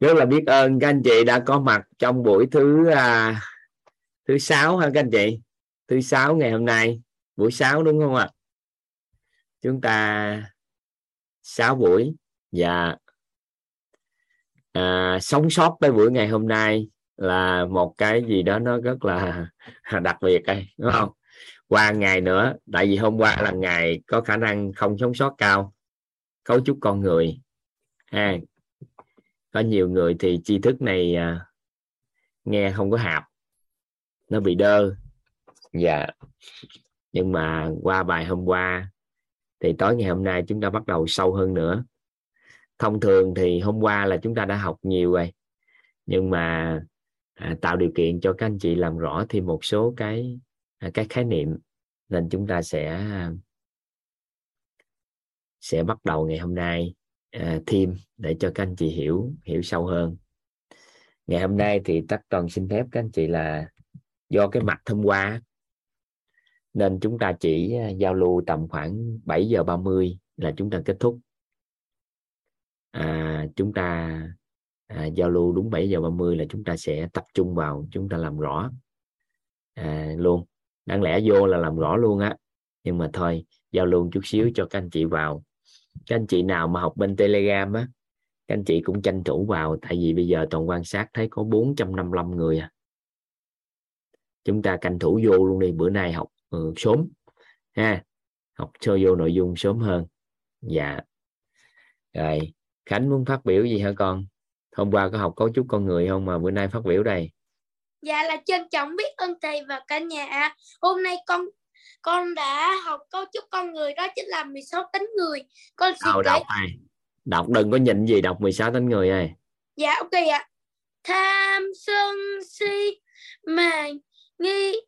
rất là biết ơn các anh chị đã có mặt trong buổi thứ à, thứ sáu ha các anh chị? Thứ sáu ngày hôm nay buổi sáu đúng không ạ? Chúng ta sáu buổi và à, sống sót tới buổi ngày hôm nay là một cái gì đó nó rất là đặc biệt đây đúng không? Qua ngày nữa tại vì hôm qua là ngày có khả năng không sống sót cao cấu trúc con người. Ha có nhiều người thì tri thức này à, nghe không có hạp nó bị đơ. Dạ. Nhưng mà qua bài hôm qua thì tối ngày hôm nay chúng ta bắt đầu sâu hơn nữa. Thông thường thì hôm qua là chúng ta đã học nhiều rồi nhưng mà à, tạo điều kiện cho các anh chị làm rõ thêm một số cái à, cái khái niệm nên chúng ta sẽ sẽ bắt đầu ngày hôm nay À, thêm để cho các anh chị hiểu hiểu sâu hơn. Ngày hôm nay thì tắc toàn xin phép các anh chị là do cái mặt hôm qua nên chúng ta chỉ à, giao lưu tầm khoảng 7 giờ 30 là chúng ta kết thúc. À, chúng ta à, giao lưu đúng 7 giờ 30 là chúng ta sẽ tập trung vào chúng ta làm rõ. À, luôn. Đáng lẽ vô là làm rõ luôn á. Nhưng mà thôi giao lưu chút xíu cho các anh chị vào các anh chị nào mà học bên telegram á các anh chị cũng tranh thủ vào tại vì bây giờ toàn quan sát thấy có 455 người à. Chúng ta tranh thủ vô luôn đi bữa nay học ừ, sớm ha. Học cho vô nội dung sớm hơn. Dạ. Rồi khánh muốn phát biểu gì hả con? Hôm qua có học cấu trúc con người không mà bữa nay phát biểu đây? Dạ là trân trọng biết ơn thầy và cả nhà hôm nay con con đã học cấu trúc con người đó chính là 16 tính người. Con xin Đâu, đọc này. Đọc đừng có nhìn gì đọc 16 tính người này. Dạ ok ạ. Tham sân si mà nghi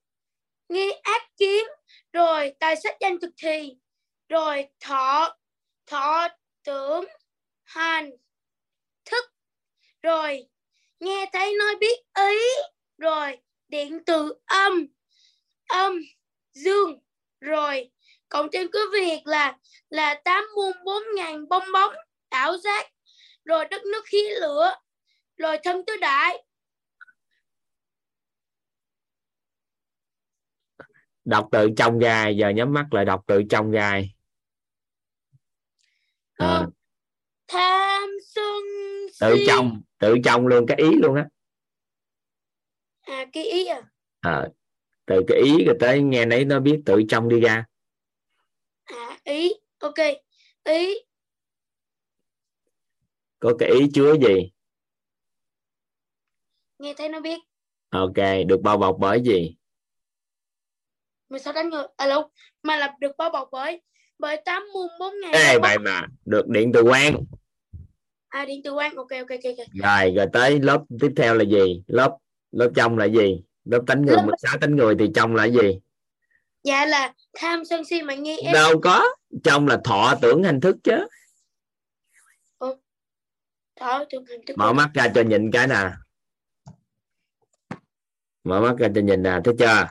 nghi ác kiến rồi tài sách danh thực thì rồi thọ thọ tưởng hành thức rồi nghe thấy nói biết ý rồi điện từ âm âm dương. Rồi cộng thêm cứ việc là là tám muôn bốn ngàn bong bóng ảo giác. Rồi đất nước khí lửa. Rồi thân tứ đại. Đọc tự trong gai giờ nhắm mắt lại đọc tự trong gai. À. Ờ, tham sân tự trong tự trong luôn cái ý luôn á. À cái ý à, à từ cái ý rồi tới nghe nấy nó biết tự trong đi ra. À ý. Ok. Ý. Có cái ý chứa gì? Nghe thấy nó biết. Ok được bao bọc bởi gì? 16 đánh người. Alo mà là được bao bọc bởi bởi 8 môn 4 ngày Ê, vậy mà. Được điện từ quang à điện từ quang ok ok ok. Rồi rồi tới lớp tiếp theo là gì? Lớp lớp trong là gì lớp tánh người lớp... 16 tánh người thì trong là gì? Dạ là tham sân si mà nghi em. Đâu có. Trong là thọ tưởng hành thức chứ. Ừ. thọ tưởng hành thức mở mắt ra cho nhìn cái nè. Mở mắt ra cho nhìn nè thấy chưa?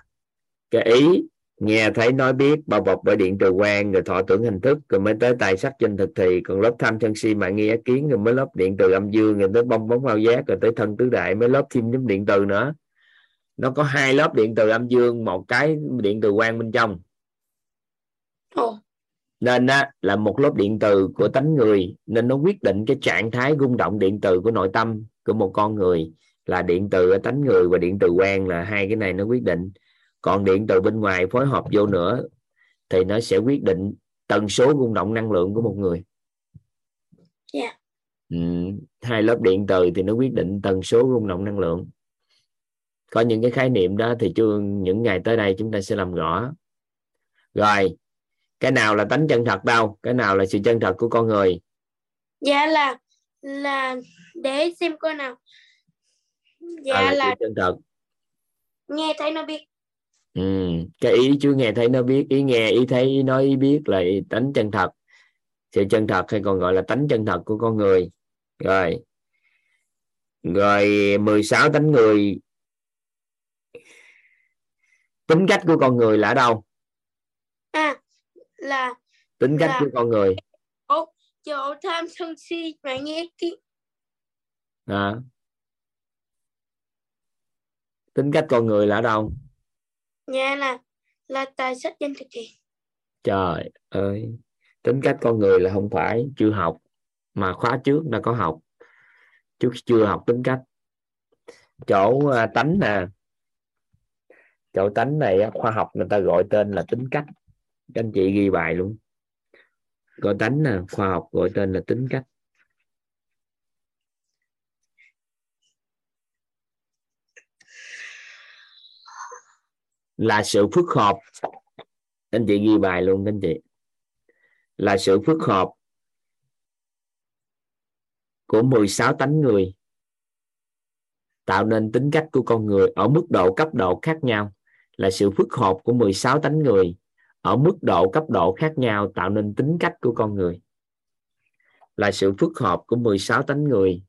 Cái ý nghe thấy nói biết bao bọc bởi điện từ quan rồi thọ tưởng hình thức rồi mới tới tài sắc trên thực thì. Còn lớp tham sân si mạng nghi kiến rồi mới lớp điện từ âm dương rồi tới bong bóng bao giác rồi tới thân tứ đại mới lớp thêm nhóm điện từ nữa nó có hai lớp điện từ âm dương một cái điện từ quan bên trong nên á, là một lớp điện từ của tánh người nên nó quyết định cái trạng thái rung động điện từ của nội tâm của một con người là điện từ ở tánh người và điện từ quan là hai cái này nó quyết định còn điện từ bên ngoài phối hợp vô nữa thì nó sẽ quyết định tần số rung động năng lượng của một người yeah. Dạ. ừ, hai lớp điện từ thì nó quyết định tần số rung động năng lượng có những cái khái niệm đó thì chưa những ngày tới đây chúng ta sẽ làm rõ. Rồi cái nào là tánh chân thật đâu? Cái nào là sự chân thật của con người? Dạ là là để xem coi nào. Dạ à, là, là chân thật. Nghe thấy nó biết. Ừ. cái ý chú nghe thấy nó biết ý nghe ý thấy ý nói ý biết là tánh chân thật. Sự chân thật hay còn gọi là tánh chân thật của con người. Rồi rồi 16 tánh người tính cách của con người là ở đâu? À là tính cách là... của con người. chỗ tham sân si và nghe tiếng à. tính cách con người là ở đâu? Dạ là là tài sách danh thực thì trời ơi. Tính cách con người là không phải chưa học mà khóa trước đã có học. Chứ chưa học tính cách. Chỗ à, tánh nè chỗ tánh này khoa học người ta gọi tên là tính cách. Các anh chị ghi bài luôn. Gọi tánh nè, khoa học gọi tên là tính cách. Là sự phức hợp. Anh chị ghi bài luôn anh chị. Là sự phức hợp của 16 tánh người, tạo nên tính cách của con người ở mức độ cấp độ khác nhau là sự phức hợp của 16 tánh người ở mức độ cấp độ khác nhau tạo nên tính cách của con người. Là sự phức hợp của 16 tánh người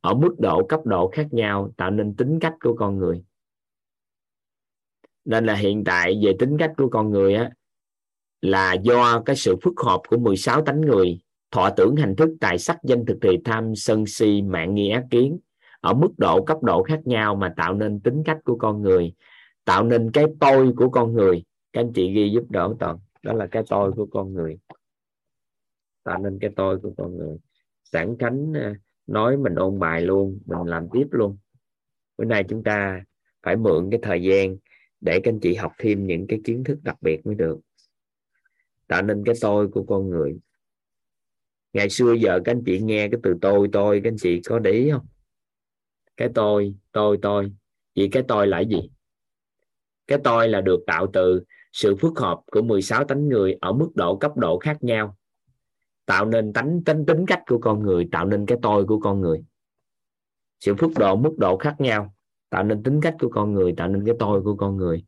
ở mức độ cấp độ khác nhau tạo nên tính cách của con người. Nên là hiện tại về tính cách của con người á, là do cái sự phức hợp của 16 tánh người thọ tưởng hành thức, tài sắc, danh thực thì tham, sân si, mạng nghi, ác kiến ở mức độ cấp độ khác nhau mà tạo nên tính cách của con người tạo nên cái tôi của con người. Các anh chị ghi giúp đỡ toàn. Đó là cái tôi của con người. Tạo nên cái tôi của con người. Sẵn khánh à, nói mình ôn bài luôn, mình làm tiếp luôn. Bữa nay chúng ta phải mượn cái thời gian để các anh chị học thêm những cái kiến thức đặc biệt mới được. Tạo nên cái tôi của con người. Ngày xưa giờ các anh chị nghe cái từ tôi tôi, các anh chị có để ý không? Cái tôi tôi tôi. Vậy cái tôi là gì? Cái tôi là được tạo từ sự phức hợp của 16 tánh người ở mức độ cấp độ khác nhau. Tạo nên tánh tính tính cách của con người, tạo nên cái tôi của con người. Sự phức độ, mức độ khác nhau, tạo nên tính cách của con người, tạo nên cái tôi của con người.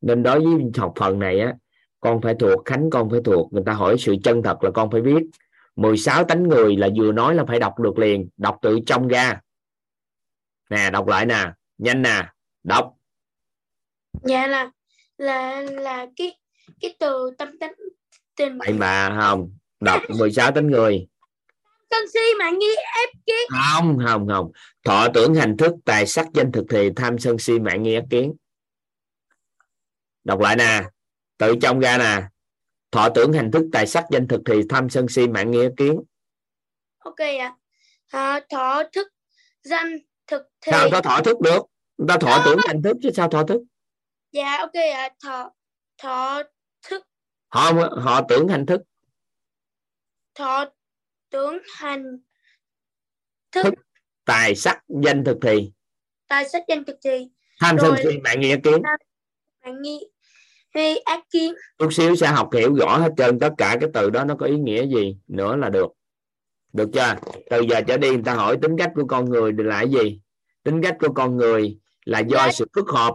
Nên đối với học phần này á, con phải thuộc, khánh con phải thuộc. Người ta hỏi sự chân thật là con phải biết. 16 tánh người là vừa nói là phải đọc được liền, đọc từ trong ra. Nè, đọc lại nè, nhanh nè, đọc dạ là là là cái cái từ tâm tính tình. Vậy mà không đọc 16 tánh người. Sân si mạng nghi ép kiến. Không không không. Thọ tưởng hành thức tài sắc danh thực thì tham sân si mạng nghi ép kiến. Đọc lại nè. Tự trong ra nè. Thọ tưởng hành thức tài sắc danh thực thì tham sân si mạng nghi ép kiến. Ok ạ. À, thọ thức danh thực thì sao có thọ thức được? Người ta thọ Đó. tưởng hành thức chứ sao thọ thức dạ ok ạ. Thọ thọ thức. Họ họ tưởng hành thức. Thọ tưởng hành thức. Thức. tài sắc danh thực thì. Tài sách danh thực thì. Tham sân si mạng nghi ép kiến. mạng nghi hay ác kiến. Chút xíu sẽ học hiểu rõ hết trơn tất cả cái từ đó nó có ý nghĩa gì nữa là được. Được chưa? Từ giờ trở đi người ta hỏi tính cách của con người là gì? Tính cách của con người là do Dạ. sự phức hợp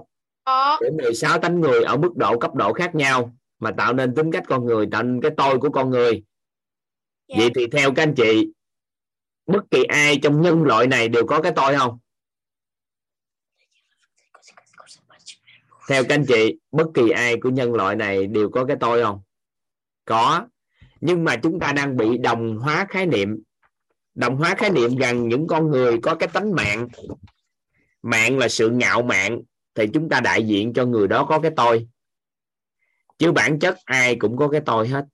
của 16 tánh người ở mức độ cấp độ khác nhau mà tạo nên tính cách con người tạo nên cái tôi của con người. Dạ. vậy thì theo các anh chị bất kỳ ai trong nhân loại này đều có cái tôi không? Theo các anh chị bất kỳ ai của nhân loại này đều có cái tôi không? Có. Nhưng mà chúng ta đang bị đồng hóa khái niệm. Đồng hóa khái niệm rằng những con người có cái tánh mạng. Mạng là sự ngạo mạn thì chúng ta đại diện cho người đó có cái tôi. Chứ bản chất ai cũng có cái tôi hết.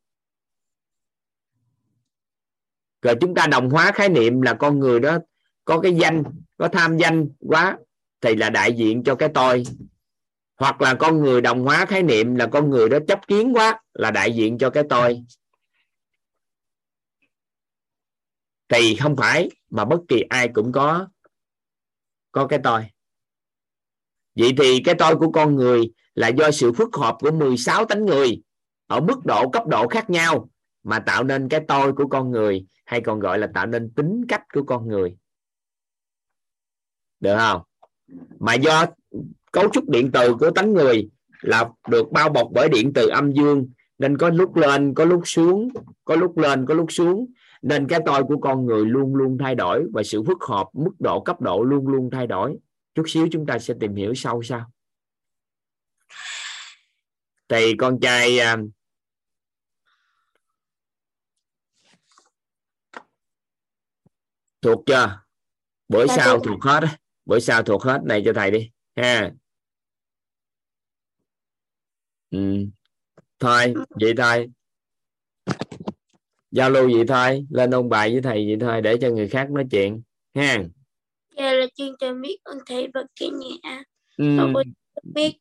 Rồi chúng ta đồng hóa khái niệm là con người đó có cái danh, có tham danh quá, thì là đại diện cho cái tôi. Hoặc là con người đồng hóa khái niệm là con người đó chấp kiến quá, là đại diện cho cái tôi. Thì không phải, mà bất kỳ ai cũng có có cái tôi vậy thì cái tôi của con người là do sự phức hợp của 16 tánh người ở mức độ, cấp độ khác nhau mà tạo nên cái tôi của con người, hay còn gọi là tạo nên tính cách của con người. Được không? Mà do cấu trúc điện từ của tánh người là được bao bọc bởi điện từ âm dương, nên có lúc lên, có lúc xuống, có lúc lên, có lúc xuống. Nên cái tôi của con người luôn luôn thay đổi và sự phức hợp mức độ, cấp độ luôn luôn thay đổi chút xíu chúng ta sẽ tìm hiểu sâu sau thì con trai à, thuộc chưa? Bữa Dạ, sau thuộc hết bữa sau thuộc hết. Này cho thầy đi. Ha. Ừ. thôi vậy thôi. Giao lưu vậy thôi. Lên ôn bài với thầy vậy thôi để cho người khác nói chuyện. Ha Dạ là chuyên cho biết ơn thầy và cả nhà. ừ. Biết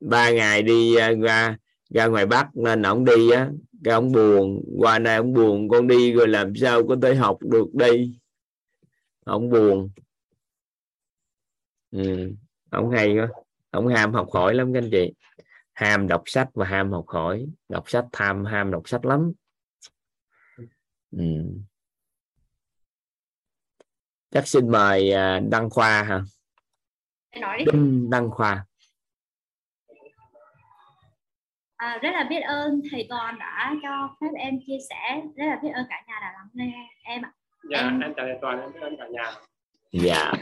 ba ngày đi à, ra ra ngoài bắc nên ổng đi á cái ổng buồn qua nay ổng buồn con đi rồi làm sao có thể học được đây ổng buồn ừ. ổng hay quá ổng ham học hỏi lắm các anh chị ham đọc sách và ham học hỏi đọc sách tham ham đọc sách lắm ừ. Chắc xin mời à, đăng khoa hả nói đi. Đinh đăng khoa. À, rất là biết ơn thầy toàn đã cho phép em chia sẻ. Rất là biết ơn cả nhà đã lắng nghe em ạ. Dạ Em- em chào thầy toàn em biết ơn cả nhà. Dạ.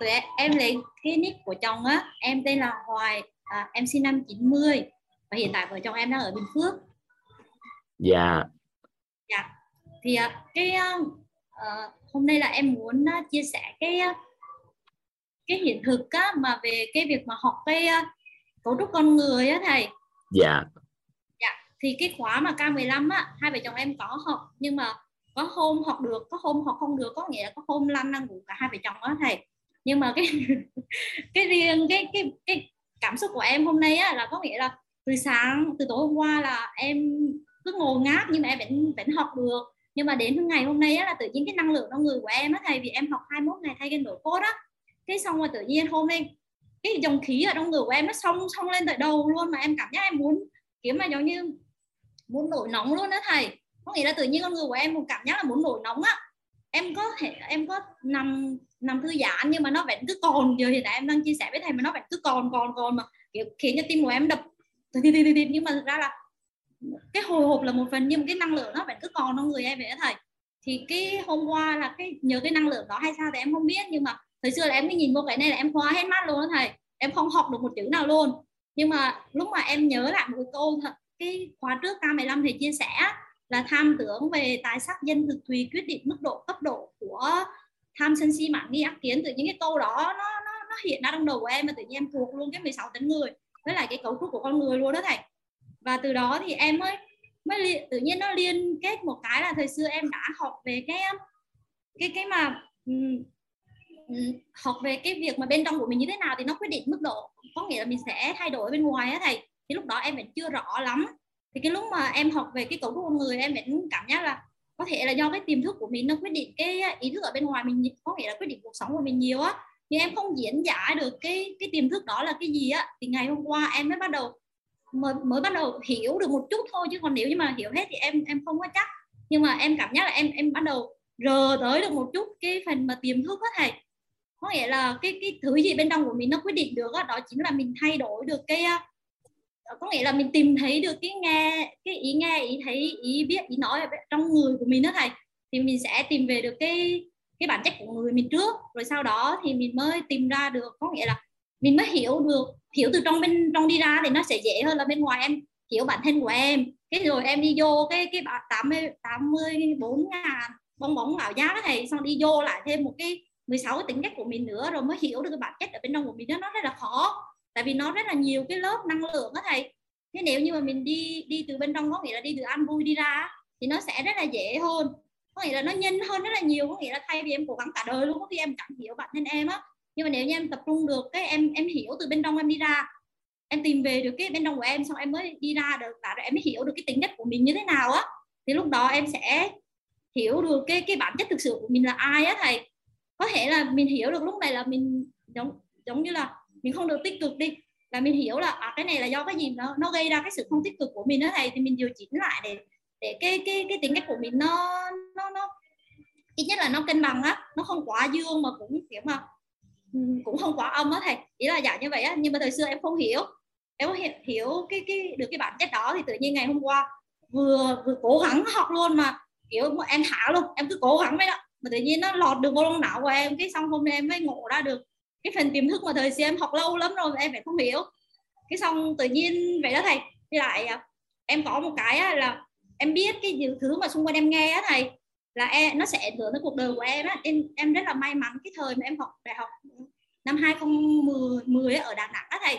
Tụi em, em lấy cái nick của chồng á. Em tên là Hoài à, em sinh năm 90 và hiện tại vợ chồng em đang ở Bình Phước. Dạ. Thì à, cái ờ, hôm nay là em muốn à, chia sẻ cái à, cái hiện thực á, mà về cái việc mà học cái à, cấu trúc con người á thầy. Dạ. Thì cái khóa mà K15 á hai vợ chồng em có học nhưng mà có hôm học được có hôm học không được có nghĩa là có hôm lăn năng ngủ cả hai vợ chồng á thầy. Nhưng mà cái cái riêng cái cái cái cảm xúc của em hôm nay á là có nghĩa là từ sáng từ tối hôm qua là em cứ ngồi ngáp nhưng mà em vẫn vẫn học được nhưng mà đến ngày hôm nay á, là tự nhiên cái năng lượng trong người của em á thầy vì em học 21 ngày thay cái đổi cốt á, cái xong rồi tự nhiên hôm nay cái dòng khí ở trong người của em nó xông xông lên tới đầu luôn mà em cảm giác em muốn kiếm mà giống như muốn nổi nóng luôn đó thầy. Có nghĩa là tự nhiên con người của em một cảm giác là muốn nổi nóng á. Em có thể, em có nằm nằm thư giãn nhưng mà nó vẫn cứ còn giờ hiện tại em đang chia sẻ với thầy mà nó vẫn cứ còn còn còn mà, kiểu khiến cho tim của em đập. Thịt thịt thịt nhưng mà ra là cái hồi hộp là một phần, nhưng cái năng lượng nó vẫn cứ còn trong người em vậy đó thầy. Thì cái hôm qua là cái, nhờ cái năng lượng đó hay sao thì em không biết, nhưng mà thời xưa là em cứ nhìn vô cái này là em khóa hết mắt luôn đó thầy. Em không học được một chữ nào luôn. Nhưng mà lúc mà em nhớ lại một cái câu thật, cái khóa trước K15 thì chia sẻ là tham tưởng về tài sắc dân thực tùy quyết định mức độ cấp độ của tham sân si mạng nghi ác kiến. Từ những cái câu đó nó nó nó hiện ra trong đầu của em mà tự nhiên em thuộc luôn cái 16 tính người. Với lại cái cấu trúc của con người luôn đó thầy và từ đó thì em mới mới li, tự nhiên nó liên kết một cái là thời xưa em đã học về cái cái cái mà um, học về cái việc mà bên trong của mình như thế nào thì nó quyết định mức độ có nghĩa là mình sẽ thay đổi bên ngoài á thầy. Thì lúc đó em vẫn chưa rõ lắm. Thì cái lúc mà em học về cái cấu trúc con người em vẫn cảm giác là có thể là do cái tiềm thức của mình nó quyết định cái ý thức ở bên ngoài mình có nghĩa là quyết định cuộc sống của mình nhiều á. Nhưng em không diễn giải được cái cái tiềm thức đó là cái gì á. Thì ngày hôm qua em mới bắt đầu mới, mới bắt đầu hiểu được một chút thôi chứ còn nếu như mà hiểu hết thì em em không có chắc. Nhưng mà em cảm giác là em em bắt đầu rờ tới được một chút cái phần mà tiềm thức á thầy. Có nghĩa là cái cái thứ gì bên trong của mình nó quyết định được đó, đó chính là mình thay đổi được cái à, có nghĩa là mình tìm thấy được cái nghe cái ý nghe ý thấy ý biết ý nói ở trong người của mình đó thầy. Thì mình sẽ tìm về được cái cái bản chất của người mình trước rồi sau đó thì mình mới tìm ra được. Có nghĩa là mình mới hiểu được, hiểu từ trong bên, trong đi ra thì nó sẽ dễ hơn là bên ngoài. Em hiểu bản thân của em. Cái rồi em đi vô cái cái tám tám mươi bốn ngàn, bong bóng ảo giác này, xong đi vô lại thêm một cái 16 cái tính cách của mình nữa rồi mới hiểu được cái bản chất ở bên trong của mình đó. Nó rất là khó, tại vì nó rất là nhiều cái lớp năng lượng đó thầy. Thế nếu như mà mình đi đi từ bên trong, có nghĩa là đi từ ăn vui đi ra thì nó sẽ rất là dễ hơn. Có nghĩa là nó nhanh hơn rất là nhiều, có nghĩa là thay vì em cố gắng cả đời luôn có khi em chẳng hiểu bản thân em á nhưng mà nếu như em tập trung được cái em em hiểu từ bên trong em đi ra. Em tìm về được cái bên trong của em xong em mới đi ra được và em mới hiểu được cái tính chất của mình như thế nào á. Thì lúc đó em sẽ hiểu được cái cái bản chất thực sự của mình là ai á thầy. Có thể là mình hiểu được lúc này là mình giống giống như là mình không được tích cực đi là mình hiểu là à, cái này là do cái gì nó nó gây ra cái sự không tích cực của mình đó thầy. Thì mình điều chỉnh lại để để cái cái cái tính cách của mình nó nó nó ít nhất là nó cân bằng á. Nó không quá dương mà cũng kiểu mà cũng không quá âm á thầy. Ý là dạng như vậy á nhưng mà thời xưa em không hiểu. Em không hiểu, hiểu cái cái được cái bản chất đó thì tự nhiên ngày hôm qua vừa vừa cố gắng học luôn mà kiểu em thả luôn em cứ cố gắng vậy đó. Mà tự nhiên nó lọt được vô trong não của em cái xong hôm nay em mới ngộ ra được cái phần tiềm thức mà thời xưa em học lâu lắm rồi em phải không hiểu. Cái xong tự nhiên vậy đó thầy. Thì lại à, em có một cái á, là em biết cái những thứ mà xung quanh em nghe á thầy là em nó sẽ ảnh hưởng tới cuộc đời của em á. Em em rất là may mắn cái thời mà em học đại học năm 2010 ở Đà Nẵng á thầy.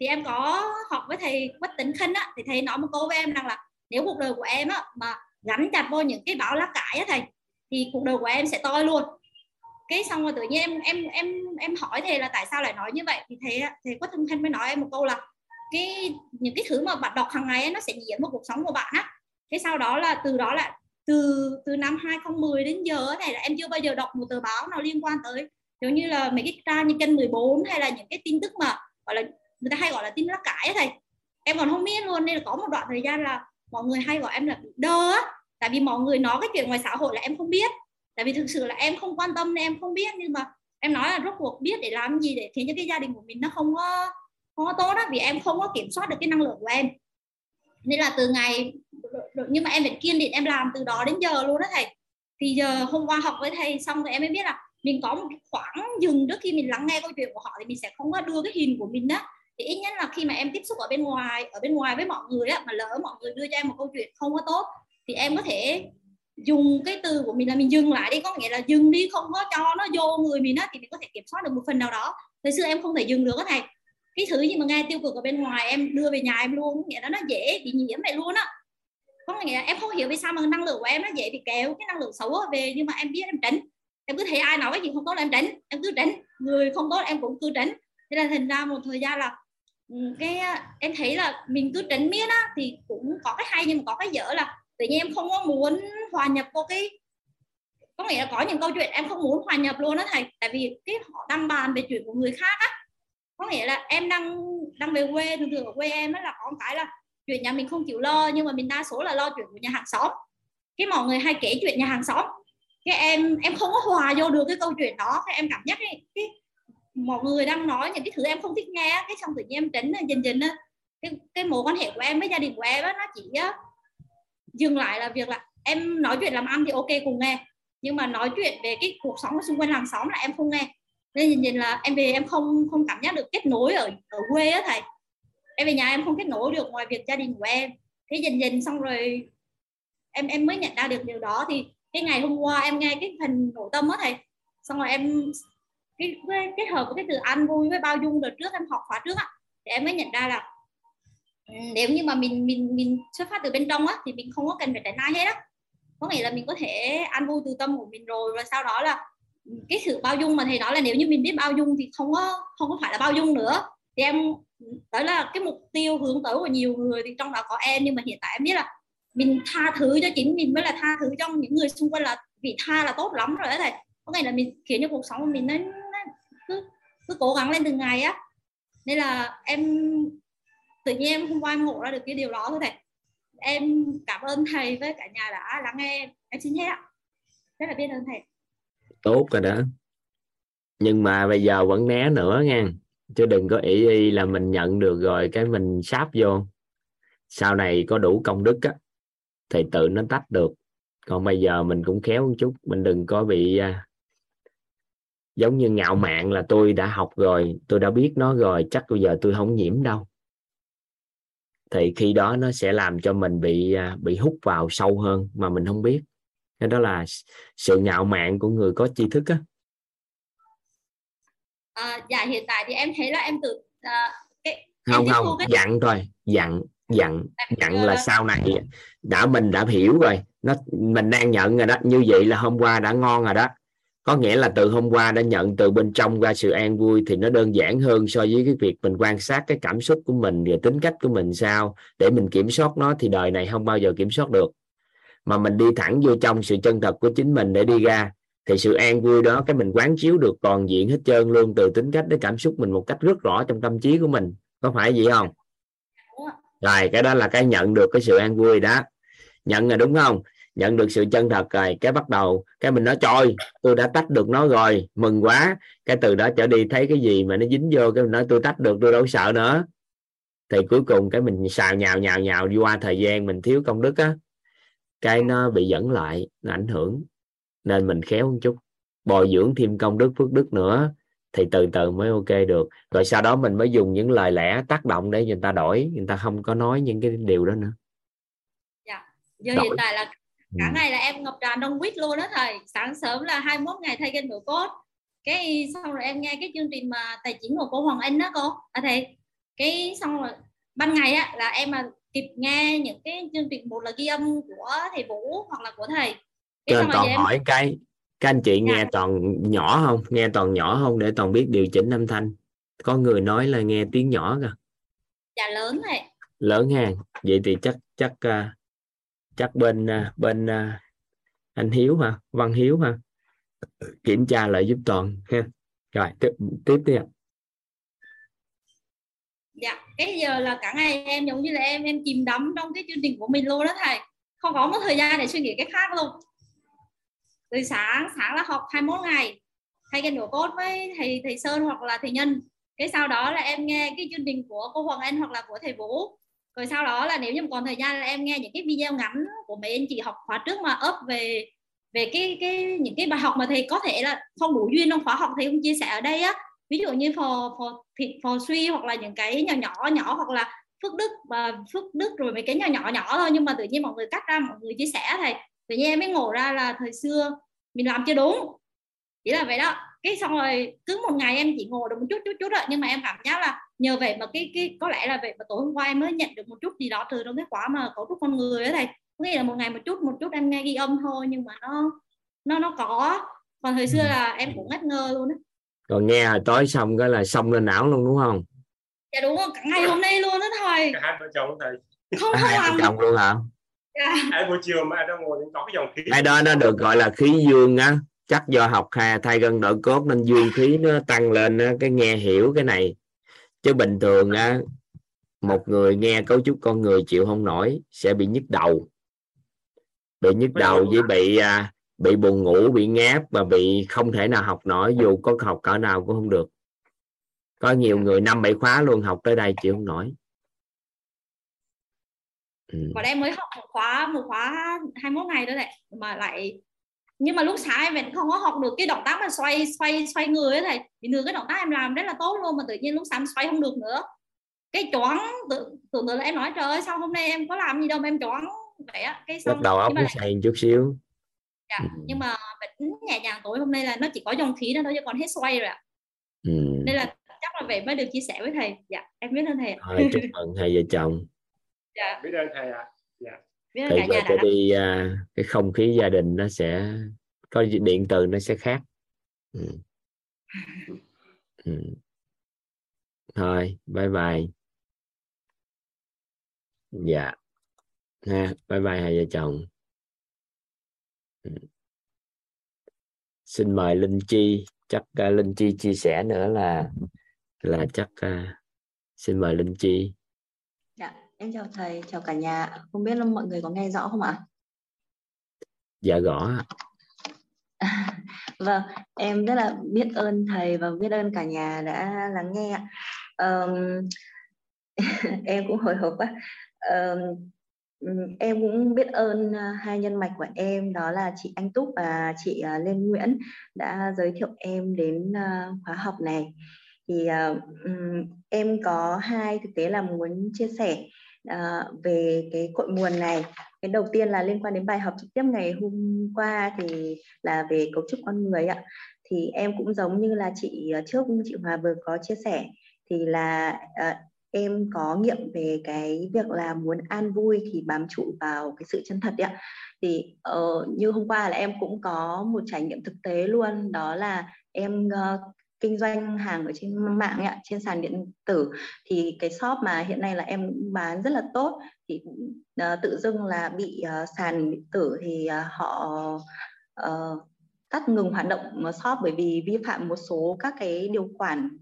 Thì em có học với thầy Quách Tĩnh Khinh á thì thầy nói một câu với em rằng là nếu cuộc đời của em á mà gắn chặt vô những cái bão lá cải á thầy thì cuộc đời của em sẽ toi luôn. Cái xong rồi tự nhiên em em em em hỏi thầy là tại sao lại nói như vậy? Thì thầy thầy Quách Tĩnh Khinh mới nói em một câu là cái những cái thứ mà bạn đọc hàng ngày ấy, nó sẽ diễn vào cuộc sống của bạn á. Thế sau đó là từ đó là từ từ năm 2010 đến giờ này là em chưa bao giờ đọc một tờ báo nào liên quan tới. Giống như là mấy cái trang như kênh 14 hay là những cái tin tức mà gọi là, người ta hay gọi là tin lá cải ấy thầy. Em còn không biết luôn, nên là có một đoạn thời gian là mọi người hay gọi em là bị đơ á. Tại vì mọi người nói cái chuyện ngoài xã hội là em không biết. Tại vì thực sự là em không quan tâm nên em không biết. Nhưng mà em nói là rốt cuộc biết để làm gì để khiến cho cái gia đình của mình nó không có không có tốt đó vì em không có kiểm soát được cái năng lượng của em. Nên là từ ngày nhưng mà em vẫn kiên định, em làm từ đó đến giờ luôn đó thầy. Thì giờ hôm qua học với thầy xong rồi em mới biết là mình có một khoảng dừng trước khi mình lắng nghe câu chuyện của họ thì mình sẽ không có đưa cái hình của mình đó thì ít nhất là khi mà em tiếp xúc ở bên ngoài, ở bên ngoài với mọi người á, mà lỡ mọi người đưa cho em một câu chuyện không có tốt thì em có thể dùng cái từ của mình là mình dừng lại đi. Có nghĩa là dừng đi, không có cho nó vô người mình á, thì mình có thể kiểm soát được một phần nào đó. Thời xưa em không thể dừng được á thầy. Cái thứ gì mà nghe tiêu cực ở bên ngoài em đưa về nhà em luôn, nghĩa là nó dễ bị nhiễm vậy luôn á có nghĩa là em không hiểu vì sao mà năng lượng của em nó dễ bị kéo, cái năng lượng xấu về nhưng mà em biết em tránh. Em cứ thấy ai nói cái gì không tốt là em tránh, em cứ tránh. Người không tốt em cũng cứ tránh. Thế là thành ra một thời gian là ừ, cái à, em thấy là mình cứ tránh miết á, thì cũng có cái hay nhưng mà có cái dở là tự nhiên em không có muốn hòa nhập vô cái, có nghĩa là có những câu chuyện em không muốn hòa nhập luôn đó thầy. Tại vì cái họ đang bàn về chuyện của người khác á. Có nghĩa là em đang đang về quê, thường thường ở quê em là có một cái là chuyện nhà mình không chịu lo nhưng mà mình đa số là lo chuyện của nhà hàng xóm. Cái mọi người hay kể chuyện nhà hàng xóm. Cái em em không có hòa vô được cái câu chuyện đó. Cái em cảm giác cái, cái mọi người đang nói những cái thứ em không thích nghe cái xong tự nhiên em tránh dần dần cái cái mối quan hệ của em với gia đình của em đó, nó chỉ dừng lại là việc là em nói chuyện làm ăn thì ok cùng nghe. Nhưng mà nói chuyện về cái cuộc sống xung quanh làng xóm là em không nghe. Nên nhìn, nhìn là em về em không không cảm giác được kết nối ở ở quê á thầy em về nhà em không kết nối được ngoài việc gia đình của em. Thế dần dần xong rồi em em mới nhận ra được điều đó. Thì cái ngày hôm qua em nghe cái phần nội tâm á thầy. Xong rồi em cái, cái kết hợp với cái từ an vui với bao dung đợt trước em học khóa trước á thì em mới nhận ra là ừ, nếu như mà mình mình mình xuất phát từ bên trong á thì mình không có cần phải tránh ai hết á. Có nghĩa là mình có thể an vui từ tâm của mình rồi và sau đó là cái sự bao dung mà thầy nói là nếu như mình biết bao dung thì không có không có phải là bao dung nữa thì em đó là cái mục tiêu hướng tới của nhiều người thì trong đó có em. Nhưng mà hiện tại em biết là mình tha thứ cho chính mình mới là tha thứ cho những người xung quanh là vì tha là tốt lắm rồi đấy thầy. Có ngày là mình khiến cho cuộc sống của mình nó, nó cứ cứ cố gắng lên từng ngày á. Nên là em tự nhiên em hôm qua em ngộ ra được cái điều đó thôi thầy. Em cảm ơn thầy với cả nhà đã lắng nghe em. Em xin hết ạ. Rất là biết ơn thầy. Tốt rồi đó. Nhưng mà bây giờ vẫn né nữa nha chứ đừng có ý y là mình nhận được rồi cái mình sáp vô. Sau này có đủ công đức á thì tự nó tách được. Còn bây giờ mình cũng khéo một chút mình đừng có bị uh, giống như ngạo mạn là tôi đã học rồi tôi đã biết nó rồi chắc bây giờ tôi không nhiễm đâu. Thì khi đó nó sẽ làm cho mình bị uh, bị hút vào sâu hơn mà mình không biết. Cái đó là sự ngạo mạn của người có tri thức á à, dạ hiện tại thì em thấy là em tự uh, cái, không không cái... dặn thôi dặn dặn dặn là sau này đã mình đã hiểu rồi nó mình đang nhận rồi đó như vậy là hôm qua đã ngon rồi đó. Có nghĩa là từ hôm qua đã nhận từ bên trong ra sự an vui thì nó đơn giản hơn so với cái việc mình quan sát cái cảm xúc của mình và tính cách của mình sao. Để mình kiểm soát nó thì đời này không bao giờ kiểm soát được. Mà mình đi thẳng vô trong sự chân thật của chính mình để đi ra thì sự an vui đó, cái mình quán chiếu được toàn diện hết trơn luôn, từ tính cách đến cảm xúc mình một cách rất rõ trong tâm trí của mình. Có phải vậy không? Rồi, cái đó là cái nhận được cái sự an vui đó. Nhận là đúng không? Nhận được sự chân thật rồi, cái bắt đầu, cái mình nói, trời, tôi đã tách được nó rồi, mừng quá. Cái từ đó trở đi thấy cái gì mà nó dính vô, cái mình nói, tôi tách được, tôi đâu sợ nữa. Thì cuối cùng cái mình xào nhào nhào nhào qua thời gian mình thiếu công đức á, cái nó bị dẫn lại, nó ảnh hưởng nên mình khéo một chút. Bồi dưỡng thêm công đức phước đức nữa thì từ từ mới ok được. Rồi sau đó mình mới dùng những lời lẽ tác động để người ta đổi người ta không có nói những cái điều đó nữa. Dạ. Giờ đổi. hiện tại là cả Ừ. ngày là em ngập tràn trong quýt luôn đó thầy. Sáng sớm là 21 ngày thay kênh nửa cốt cái xong rồi em nghe cái chương trình mà tài chính của cô Hoàng Anh đó cô. À thầy cái xong rồi ban ngày á là em mà kịp nghe những cái chương trình một là ghi âm của thầy Vũ hoặc là của thầy cho rồi toàn hỏi cái các anh chị nghe Dạ. toàn nhỏ không? Nghe toàn nhỏ không để toàn biết điều chỉnh âm thanh? Có người nói là nghe tiếng nhỏ kìa. Dạ lớn thầy lớn ha. Vậy thì chắc chắc à, chắc bên à, bên à, anh Hiếu hả? Văn Hiếu hả? Kiểm tra lại giúp toàn ha. Rồi tiếp tiếp đi ạ. dạ cái giờ là cả ngày em giống như là em em chìm đắm trong cái chương trình của mình luôn đó thầy. Không có một thời gian để suy nghĩ cái khác luôn từ sáng sáng là học 21 ngày. Thay cái nửa cốt với thầy thầy Sơn hoặc là thầy Nhân. Cái sau đó là em nghe cái chương trình của cô Hoàng Anh hoặc là của thầy Vũ. Rồi sau đó là nếu như còn thời gian là em nghe những cái video ngắn của mấy anh chị học khóa trước mà up về về cái cái, những cái bài học mà thầy có thể là không đủ duyên trong khóa học thầy không chia sẻ ở đây á. Ví dụ như phò phò thịt phò suy hoặc là những cái nhỏ nhỏ nhỏ hoặc là phước đức và phước đức rồi mấy cái nhỏ nhỏ nhỏ thôi. Nhưng mà tự nhiên mọi người cắt ra, mọi người chia sẻ thầy tự nhiên em mới ngộ ra là thời xưa mình làm chưa đúng. Chỉ là vậy đó. Cái xong rồi cứ một ngày em chỉ ngồi được một chút chút chút rồi nhưng mà em cảm giác là nhờ vậy mà cái cái có lẽ là vậy mà tối hôm qua em mới nhận được một chút gì đó từ trong cái khóa mà cấu trúc con người đó thầy. Có nghĩa là một ngày một chút một chút em nghe ghi âm thôi nhưng mà nó nó nó có. Còn thời xưa là em cũng ngất ngơ luôn á. Còn nghe hồi tối xong cái là xong lên não luôn đúng không? Dạ đúng rồi cả ngày hôm nay luôn đó thầy. Cả hai vợ chồng thầy. Không không làm chồng luôn hả. Hai buổi chiều mà đang ngồi có cái dòng khí. Cái đó nó được gọi là khí dương á. Chắc do học hà thay gân đổi cốt nên dương khí nó tăng lên á, cái nghe hiểu cái này. Chứ bình thường á một người nghe cấu trúc con người chịu không nổi sẽ bị nhức đầu. Bị nhức đầu với bị à, bị buồn ngủ bị ngáp và bị không thể nào học nổi dù có học cỡ nào cũng không được. Có nhiều người năm bảy khóa luôn học tới đây chịu không nổi ừ. còn em mới học một khóa một khóa 21 ngày thôi này. Mà lại nhưng mà lúc sáng em vẫn không có học được cái động tác mà xoay xoay xoay người ấy thầy. Bình thường cái động tác em làm rất là tốt luôn mà tự nhiên lúc sáng xoay không được nữa. Cái choáng tưởng tưởng tượng là em nói trời ơi sao hôm nay em có làm gì đâu mà em choáng vậy á. Cái xong đầu óc nó một chút xíu. Dạ, Ừ. nhưng mà vẫn nhẹ nhàng tối hôm nay là nó chỉ có dòng khí đó thôi chứ còn hết xoay rồi ạ. Ừ. nên là chắc là vậy mới được chia sẻ với thầy. Dạ em biết ơn thầy thôi chúc mừng hai vợ chồng dạ. Biết ơn thầy ạ. Biết ơn thì cả về nhà cho đã đi à, cái không khí gia đình nó sẽ có điện từ nó sẽ khác. Ừ. Ừ. thôi bye bye. Dạ. Ha bye bye hai vợ chồng. Ừ. xin mời linh chi chắc uh, linh chi chia sẻ nữa là là chắc uh, xin mời linh chi. Dạ, em chào thầy, chào cả nhà. Không biết là mọi người có nghe rõ không ạ? dạ gõ Vâng, em rất là biết ơn thầy và biết ơn cả nhà đã lắng nghe. Ờm, em cũng hồi hộp quá. Ừm, em cũng biết ơn à, hai nhân mạch của em đó là chị Anh Túc và chị à, Lê Nguyễn đã giới thiệu em đến à, khóa học này. Thì à, ừm, em có hai thực tế là muốn chia sẻ à, về cái cội nguồn này. Cái đầu tiên là liên quan đến bài học trực tiếp ngày hôm qua thì là về cấu trúc con người ạ. Thì em cũng giống như là chị ờ, trước chị Hòa vừa có chia sẻ thì là à, em có nghiệm về cái việc là muốn an vui thì bám trụ vào cái sự chân thật ạ. Thì uh, như hôm qua là em cũng có một trải nghiệm thực tế luôn đó là em uh, kinh doanh hàng ở trên mạng ạ, trên sàn điện tử thì cái shop mà hiện nay là em bán rất là tốt. Thì uh, tự dưng là bị uh, sàn điện tử thì uh, họ uh, tắt ngừng hoạt động shop bởi vì vi phạm một số các cái điều khoản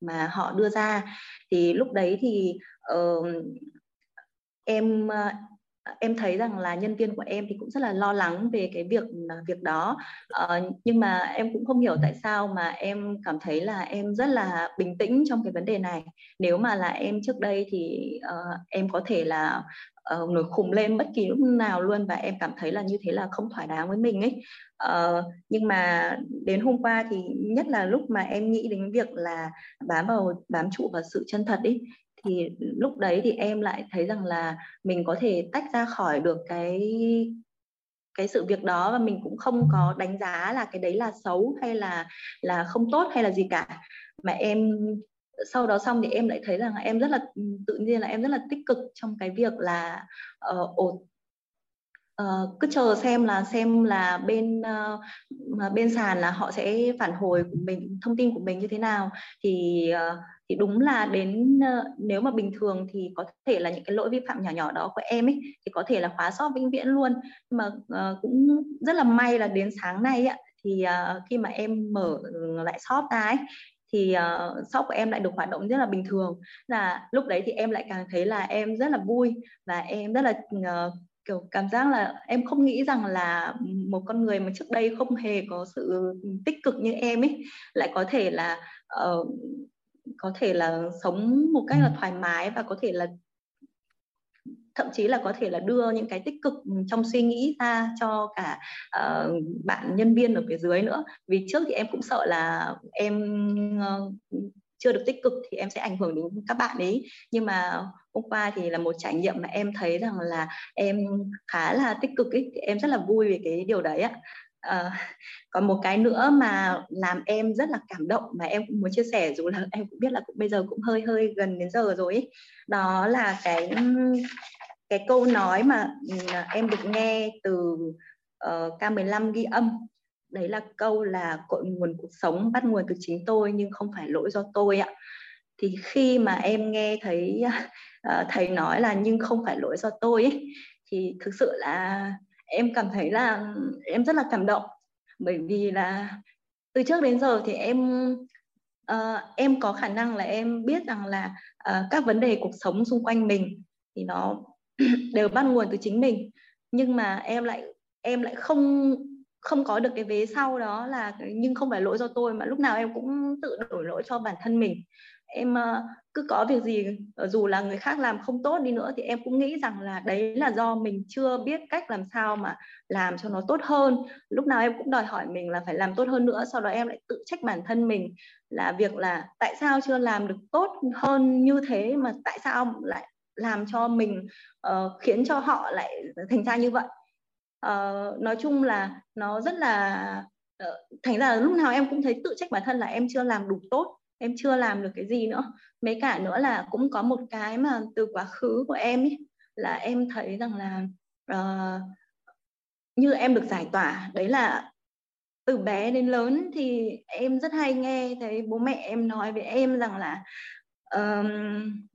mà họ đưa ra. Thì lúc đấy thì uh, em em thấy rằng là nhân viên của em thì cũng rất là lo lắng về cái việc ờ, việc đó. Ờ, nhưng mà em cũng không hiểu tại sao mà em cảm thấy là em rất là bình tĩnh trong cái vấn đề này. Nếu mà là em trước đây thì ờ, em có thể là uh, nổi khùng lên bất kỳ lúc nào luôn và em cảm thấy là như thế là không thỏa đáng với mình ấy. Ờ, nhưng mà đến hôm qua thì nhất là lúc mà em nghĩ đến việc là bám vào bám trụ vào sự chân thật ấy thì lúc đấy thì em lại thấy rằng là mình có thể tách ra khỏi được cái cái sự việc đó và mình cũng không có đánh giá là cái đấy là xấu hay là là không tốt hay là gì cả. Mà em sau đó xong thì em lại thấy rằng em rất là tự nhiên là em rất là tích cực trong cái việc là uh, uh, cứ chờ xem là xem là bên uh, bên sàn là họ sẽ phản hồi của mình thông tin của mình như thế nào. Thì uh, thì đúng là đến ờ, nếu mà bình thường thì có thể là những cái lỗi vi phạm nhỏ nhỏ đó của em ấy thì có thể là khóa sót vĩnh viễn luôn. Nhưng mà uh, cũng rất là may là đến sáng nay ạ thì uh, khi mà em mở ừ, lại shop ra ấy thì uh, shop của em lại được hoạt động rất là bình thường. Là lúc đấy thì em lại càng thấy là em rất là vui và em rất là uh, kiểu cảm giác là em không nghĩ rằng là một con người mà trước đây không hề có sự tích cực như em ấy lại có thể là uh, có thể là sống một cách là thoải mái và có thể là thậm chí là có thể là đưa những cái tích cực trong suy nghĩ ra cho cả uh, bạn nhân viên ở phía dưới nữa. Vì trước thì em cũng sợ là em uh, chưa được tích cực thì em sẽ ảnh hưởng đến các bạn ấy. Nhưng mà hôm qua thì là một trải nghiệm mà em thấy rằng là em khá là tích cực ấy em rất là vui về cái điều đấy ạ Uh, còn một cái nữa mà làm em rất là cảm động mà em cũng muốn chia sẻ dù là em cũng biết là cũng bây giờ cũng hơi hơi gần đến giờ rồi ấy. đó là cái cái câu nói mà ừ, em được nghe từ ờ, uh, K15 ghi âm đấy là câu là cội nguồn cuộc sống bắt nguồn từ chính tôi nhưng không phải lỗi do tôi ạ thì khi mà em nghe thấy uh, thầy nói là nhưng không phải lỗi do tôi ấy, thì thực sự là em cảm thấy là em rất là cảm động. Bởi vì là từ trước đến giờ thì em uh, em có khả năng là em biết rằng là uh, các vấn đề cuộc sống xung quanh mình thì nó đều bắt nguồn từ chính mình. Nhưng mà em lại em lại không không có được cái vế sau đó là nhưng không phải lỗi do tôi mà lúc nào em cũng tự đổ lỗi cho bản thân mình em ờ, cứ có việc gì ờ, dù là người khác làm không tốt đi nữa thì em cũng nghĩ rằng là đấy là do mình chưa biết cách làm sao mà làm cho nó tốt hơn. Lúc nào em cũng đòi hỏi mình là phải làm tốt hơn nữa sau đó em lại tự trách bản thân mình là việc là tại sao chưa làm được tốt hơn như thế mà tại sao lại làm cho mình uh, khiến cho họ lại thành ra như vậy. Uh, nói chung là nó rất là uh, thành ra là lúc nào em cũng thấy tự trách bản thân là em chưa làm đủ tốt em chưa làm được cái gì nữa. Mấy cả nữa là cũng có một cái mà từ quá khứ của em ấy là em thấy rằng là uh, như em được giải tỏa. Đấy là từ bé đến lớn thì em rất hay nghe thấy bố mẹ em nói với em rằng là um,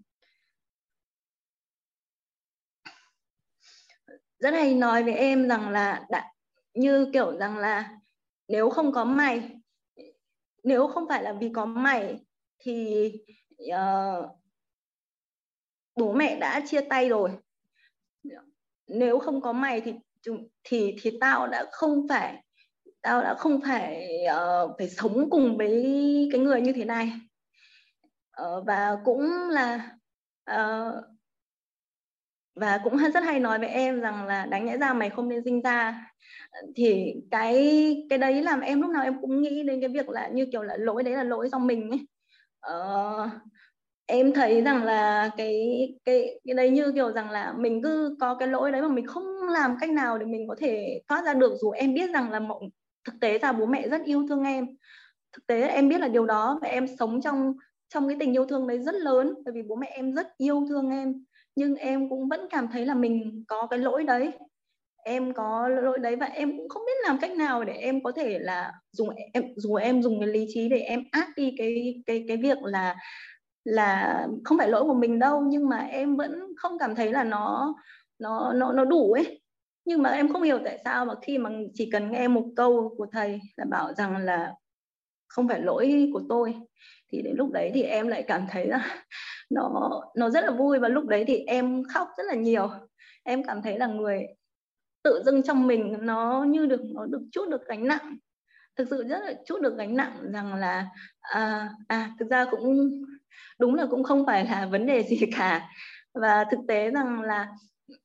rất hay nói với em rằng là đã, như kiểu rằng là nếu không có mày nếu không phải là vì có mày thì uh, bố mẹ đã chia tay rồi. Nếu không có mày thì thì thì tao đã không phải tao đã không phải uh, phải sống cùng với cái người như thế này. Uh, và cũng là uh, và cũng rất hay nói với em rằng là đáng nhẽ ra mày không nên sinh ra. Thì cái cái đấy làm em lúc nào em cũng nghĩ đến cái việc là như kiểu là lỗi đấy là lỗi do mình ấy. Ờ, em thấy rằng là cái cái cái đấy như kiểu rằng là mình cứ có cái lỗi đấy mà mình không làm cách nào để mình có thể thoát ra được dù em biết rằng là mộng thực tế là bố mẹ rất yêu thương em. Thực tế em biết là điều đó và em sống trong trong cái tình yêu thương đấy rất lớn bởi vì bố mẹ em rất yêu thương em nhưng em cũng vẫn cảm thấy là mình có cái lỗi đấy. Em có lỗi đấy và em cũng không biết làm cách nào để em có thể là dùng em, dù em dùng cái lý trí để em át đi cái cái cái việc là là không phải lỗi của mình đâu, nhưng mà em vẫn không cảm thấy là nó nó nó nó đủ ấy. Nhưng mà em không hiểu tại sao mà khi mà chỉ cần nghe một câu của thầy là bảo rằng là không phải lỗi của tôi, thì đến lúc đấy thì em lại cảm thấy là nó nó rất là vui và lúc đấy thì em khóc rất là nhiều. Em cảm thấy là người tự dưng trong mình nó như được nó được chút được gánh nặng. Thực sự rất là chút được gánh nặng rằng là à, à thực ra cũng đúng là cũng không phải là vấn đề gì cả. Và thực tế rằng là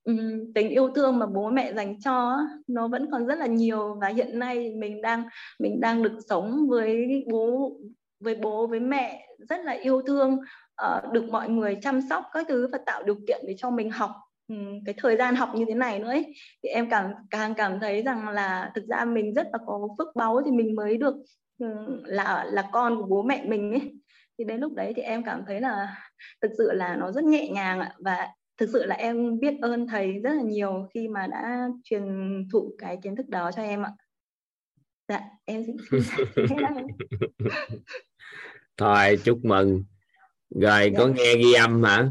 um, tình yêu thương mà bố mẹ dành cho nó vẫn còn rất là nhiều và hiện nay mình đang mình đang được sống với bố với bố với mẹ rất là yêu thương uh, được mọi người chăm sóc các thứ và tạo điều kiện để cho mình học cái thời gian học như thế này nữa ấy, thì em cảm càng cảm thấy rằng là thực ra mình rất là có phước báu thì mình mới được là là con của bố mẹ mình ấy. Thì đến lúc đấy thì em cảm thấy là thực sự là nó rất nhẹ nhàng ạ. Và thực sự là em biết ơn thầy rất là nhiều khi mà đã truyền thụ cái kiến thức đó cho em ạ. Dạ em xin thôi chúc mừng rồi dạ. có nghe ghi âm hả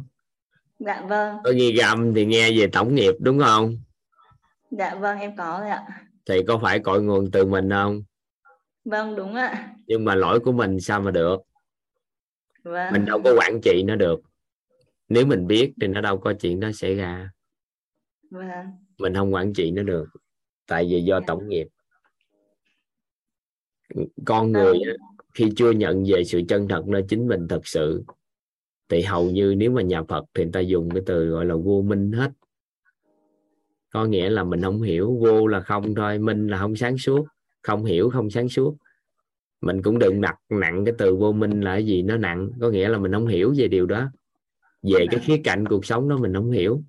dạ vâng có ghi âm thì nghe về tổng nghiệp đúng không dạ vâng em có rồi ạ thì có phải cội nguồn từ mình không vâng đúng ạ nhưng mà lỗi của mình sao mà được vâng. mình đâu có quản trị nó được nếu mình biết thì nó đâu có chuyện đó xảy ra vâng. mình không quản trị nó được tại vì do dạ. tổng nghiệp con người vâng. khi chưa nhận về sự chân thật nơi chính mình thật sự thì hầu như nếu mà nhà Phật thì người ta dùng cái từ gọi là vô minh hết. Có nghĩa là mình không hiểu vô là không thôi minh là không sáng suốt. Không hiểu không sáng suốt. Mình cũng đừng đặt nặng cái từ vô minh là cái gì nó nặng. Có nghĩa là mình không hiểu về điều đó. Về cái khía cạnh cuộc sống đó mình không hiểu.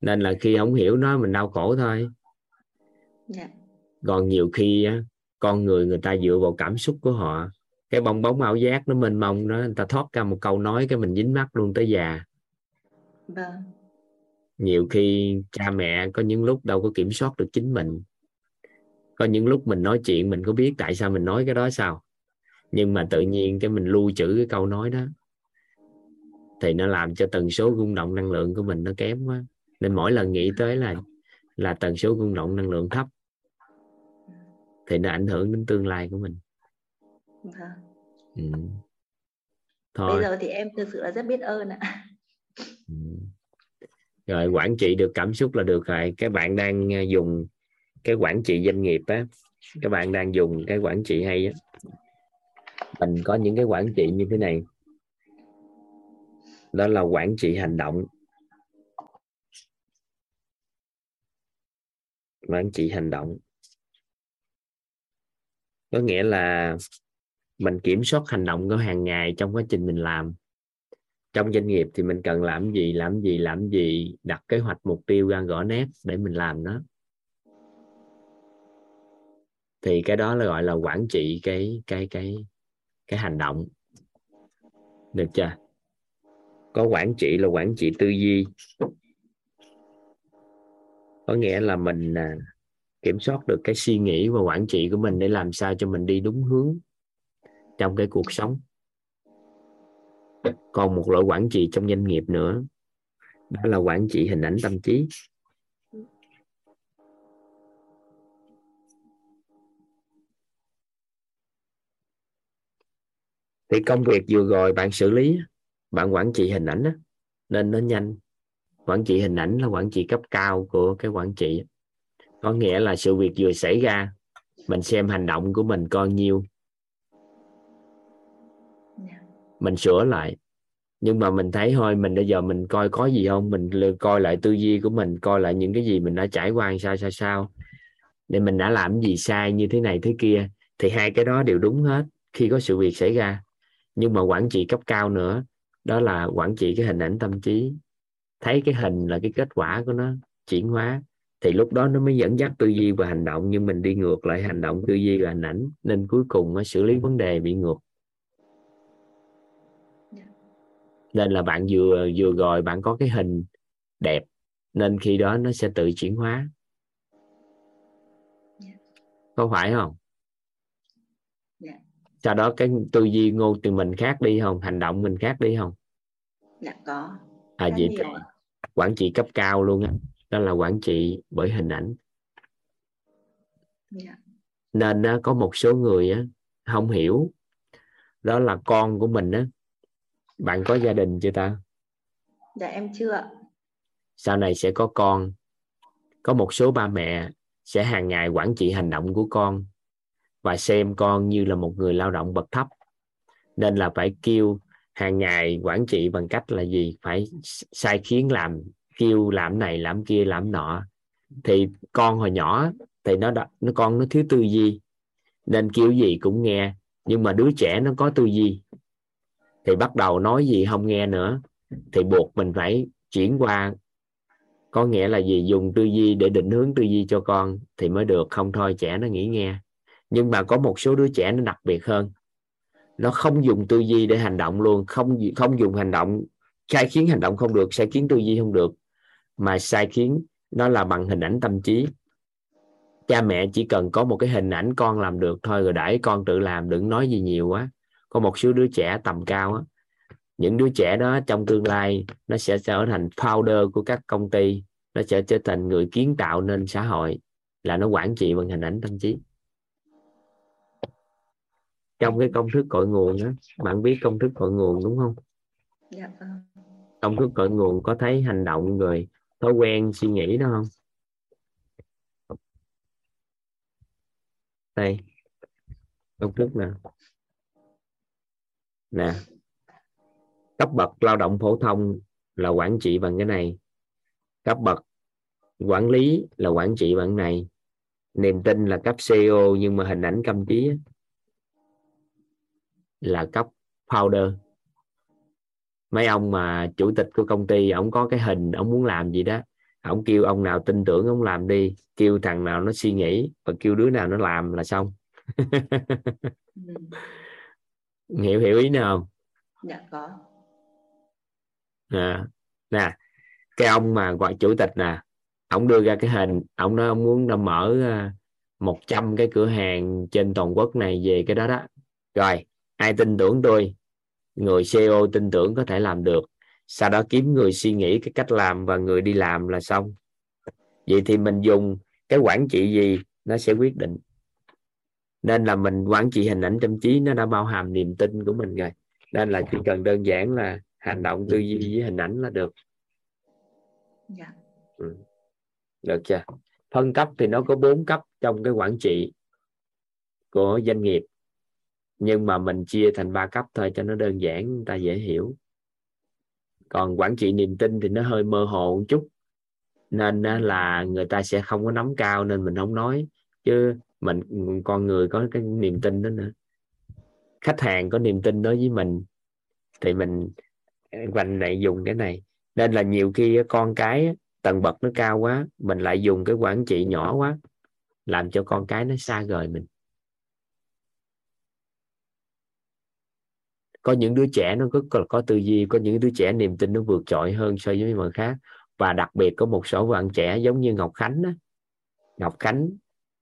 Nên là khi không hiểu nó mình đau khổ thôi. Yeah. Dạ. còn nhiều khi con người người ta dựa vào cảm xúc của họ cái bong bóng ảo giác nó mênh mông đó người ta thoát ra một câu nói cái mình dính mắt luôn tới già. Vâng. nhiều khi cha mẹ có những lúc đâu có kiểm soát được chính mình. Có những lúc mình nói chuyện mình có biết tại sao mình nói cái đó sao. Nhưng mà tự nhiên cái mình lưu trữ cái câu nói đó thì nó làm cho tần số rung động năng lượng của mình nó kém quá. Nên mỗi lần nghĩ tới là là tần số rung động năng lượng thấp thì nó ảnh hưởng đến tương lai của mình vâng. ừ. Thôi. bây giờ thì em thực sự là rất biết ơn ạ ừ. rồi quản trị được cảm xúc là được rồi các bạn đang à, dùng cái quản trị doanh nghiệp á các bạn đang dùng cái quản trị hay á mình có những cái quản trị như thế này đó là quản trị hành động quản trị hành động có nghĩa là mình kiểm soát hành động của hàng ngày trong quá trình mình làm. Trong doanh nghiệp thì mình cần làm gì làm gì làm gì, đặt kế hoạch, mục tiêu ra rõ nét để mình làm nó. Thì cái đó là gọi là quản trị cái cái cái cái hành động. Được chưa? Có quản trị là quản trị tư duy. Có nghĩa là mình à, kiểm soát được cái suy nghĩ và quản trị của mình để làm sao cho mình đi đúng hướng trong cái cuộc sống. Còn một loại quản trị trong doanh nghiệp nữa đó là quản trị hình ảnh tâm trí. Thì công việc vừa rồi bạn xử lý bạn quản trị hình ảnh đó, nên nó nhanh. Quản trị hình ảnh là quản trị cấp cao của cái quản trị. Có nghĩa là sự việc vừa xảy ra mình xem hành động của mình coi nhiêu dạ mình sửa lại. Nhưng mà mình thấy thôi, mình bây giờ mình coi có gì không? Mình coi lại tư duy của mình, coi lại những cái gì mình đã trải qua sao sao sao? Để mình đã làm gì sai như thế này thế kia? Thì hai cái đó đều đúng hết khi có sự việc xảy ra. Nhưng mà quản trị cấp cao nữa, đó là quản trị cái hình ảnh tâm trí. Thấy cái hình là cái kết quả của nó chuyển hóa. Thì lúc đó nó mới dẫn dắt tư duy và hành động. Nhưng mình đi ngược lại hành động tư duy và hình ảnh. Nên cuối cùng nó xử lý vấn đề bị ngược. Nên là bạn vừa vừa rồi bạn có cái hình đẹp nên khi đó nó sẽ tự chuyển hóa. Có phải không? Sau đó cái tư duy ngôn từ mình khác đi không? Hành động mình khác đi không? Dạ có. À vậy thì quản trị cấp cao luôn á. Đó là quản trị bởi hình ảnh. Dạ. nên có một số người á, không hiểu. Đó là con của mình á bạn có gia đình chưa ta? Dạ em chưa sau này sẽ có con. Có một số ba mẹ sẽ hàng ngày quản trị hành động của con và xem con như là một người lao động bậc thấp. Nên là phải kêu hàng ngày quản trị bằng cách là gì? Phải sai khiến làm kêu làm này làm kia làm nọ. Thì con hồi nhỏ thì nó nó con nó thiếu tư duy. Nên kêu gì cũng nghe nhưng mà đứa trẻ nó có tư duy thì bắt đầu nói gì không nghe nữa. Thì buộc mình phải chuyển qua. Có nghĩa là gì? Dùng tư duy để định hướng tư duy cho con thì mới được. Không thôi, trẻ nó nghĩ nghe. Nhưng mà có một số đứa trẻ nó đặc biệt hơn. Nó không dùng tư duy để hành động luôn. Không không dùng hành động, sai khiến hành động không được, sai khiến tư duy không được. Mà sai khiến nó là bằng hình ảnh tâm trí. Cha mẹ chỉ cần có một cái hình ảnh con làm được thôi, rồi để con tự làm, đừng nói gì nhiều quá có một số đứa trẻ tầm cao á những đứa trẻ đó trong tương lai nó sẽ trở thành founder của các công ty nó sẽ trở thành người kiến tạo nên xã hội là nó quản trị bằng hình ảnh tâm trí. Trong cái công thức cội nguồn đó bạn biết công thức cội nguồn đúng không? Dạ vâng. Công thức cội nguồn có thấy hành động rồi thói quen suy nghĩ đó không? Đây. Công thức nè nè. Cấp bậc lao động phổ thông là quản trị bằng cái này. Cấp bậc quản lý là quản trị bằng cái này. Niềm tin là cấp CEO nhưng mà hình ảnh tâm trí là cấp founder. Mấy ông mà chủ tịch của công ty ông có cái hình ông muốn làm gì đó ông kêu ông nào tin tưởng ông làm đi kêu thằng nào nó suy nghĩ và kêu đứa nào nó làm là xong. Ừ. hiểu hiểu ý nào không? Dạ có. À, nè cái ông mà gọi chủ tịch nè ông đưa ra cái hình ông nói ông muốn nó mở 100 cái cửa hàng trên toàn quốc này về cái đó đó. Rồi ai tin tưởng tôi? Người CEO tin tưởng có thể làm được. Sau đó kiếm người suy nghĩ cái cách làm và người đi làm là xong. Vậy thì mình dùng cái quản trị gì nó sẽ quyết định nên là mình quản trị hình ảnh tâm trí nó đã bao hàm niềm tin của mình rồi. Nên là chỉ cần đơn giản là hành động tư duy với hình ảnh là được. Dạ. Ừ. được chưa? Phân cấp thì nó có bốn cấp trong cái quản trị của doanh nghiệp. Nhưng mà mình chia thành ba cấp thôi cho nó đơn giản người ta dễ hiểu. Còn quản trị niềm tin thì nó hơi mơ hồ một chút. Nên là người ta sẽ không có nắm cao nên mình không nói. Chứ mình, con người có cái niềm tin đó nữa. Khách hàng có niềm tin đối với mình, thì mình à, quanh lại dùng cái này. Nên là nhiều khi con cái tầng bậc nó cao quá, mình lại dùng cái quản trị nhỏ quá, làm cho con cái nó xa rời mình. Có những đứa trẻ nó rất là có tư duy, có những đứa trẻ niềm tin nó vượt trội hơn so với mọi khác. Và đặc biệt có một số bạn trẻ giống như Ngọc Khánh đó. Ngọc Khánh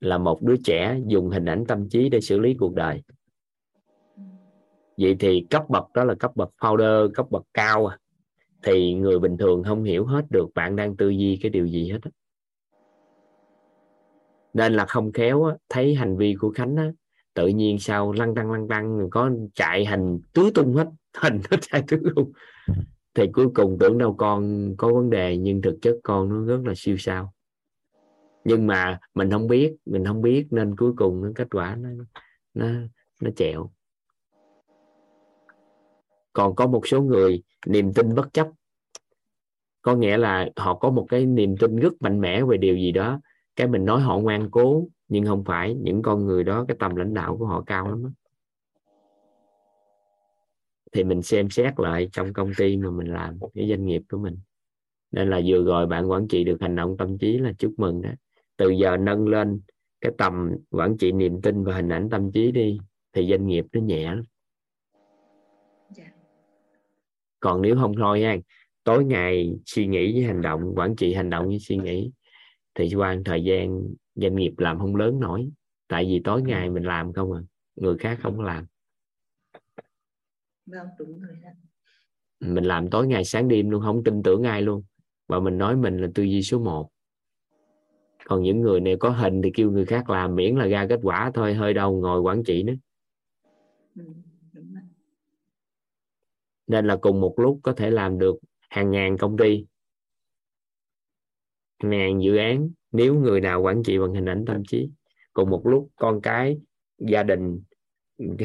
là một đứa trẻ dùng hình ảnh tâm trí để xử lý cuộc đời. Vậy thì cấp bậc đó là cấp bậc founder cấp bậc cao à. thì người bình thường không hiểu hết được bạn đang tư duy cái điều gì hết nên là không khéo á, thấy hành vi của Khánh á, tự nhiên sao lăn tăng lăn tăng có chạy hành tứ tung hết hình nó chạy tứ tung. Thì cuối cùng tưởng đâu con có vấn đề nhưng thực chất con nó rất là siêu sao nhưng mà mình không biết, mình không biết nên cuối cùng nó kết quả nó nó nó chẹo. Còn có một số người niềm tin bất chấp. Có nghĩa là họ có một cái niềm tin rất mạnh mẽ về điều gì đó. Cái mình nói họ ngoan cố, nhưng không phải những con người đó, cái tầm lãnh đạo của họ cao lắm đó. thì mình xem xét lại trong công ty mà mình làm, cái doanh nghiệp của mình. Nên là vừa rồi bạn quản trị được hành động tâm trí là chúc mừng đó từ giờ nâng lên cái tầm quản trị niềm tin và hình ảnh tâm trí đi thì doanh nghiệp nó nhẹ lắm. Dạ. còn nếu không thôi nha tối ngày suy nghĩ với hành động quản trị hành động với suy nghĩ thì qua thời gian doanh nghiệp làm không lớn nổi. Tại vì tối ngày mình làm không à người khác không có làm. Vâng đúng rồi đó. mình làm tối ngày sáng đêm luôn không tin tưởng ai luôn. Và mình nói mình là tư duy số 1 còn những người này có hình thì kêu người khác làm miễn là ra kết quả thôi hơi đâu ngồi quản trị nữa. Ừ, nên là cùng một lúc có thể làm được hàng ngàn công ty hàng ngàn dự án nếu người nào quản trị bằng hình ảnh tâm trí. Cùng một lúc con cái gia đình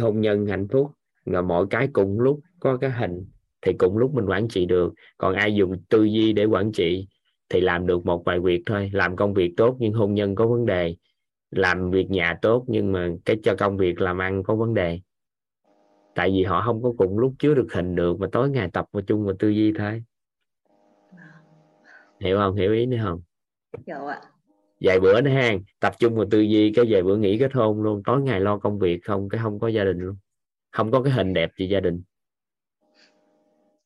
hôn nhân hạnh phúc và mọi cái cùng lúc có cái hình thì cùng lúc mình quản trị được. Còn ai dùng tư duy để quản trị thì làm được một vài việc thôi làm công việc tốt nhưng hôn nhân có vấn đề làm việc nhà tốt nhưng mà cái cho công việc làm ăn có vấn đề. Tại vì họ không có cùng lúc chứa được hình được mà tối ngày tập vào chung vào tư duy thôi. Hiểu không? Hiểu ý nữa không? Hiểu ạ. Vài bữa nữa ha tập trung vào tư duy cái vài bữa nghỉ kết hôn luôn tối ngày lo công việc không cái không có gia đình luôn. Không có cái hình đẹp gì gia đình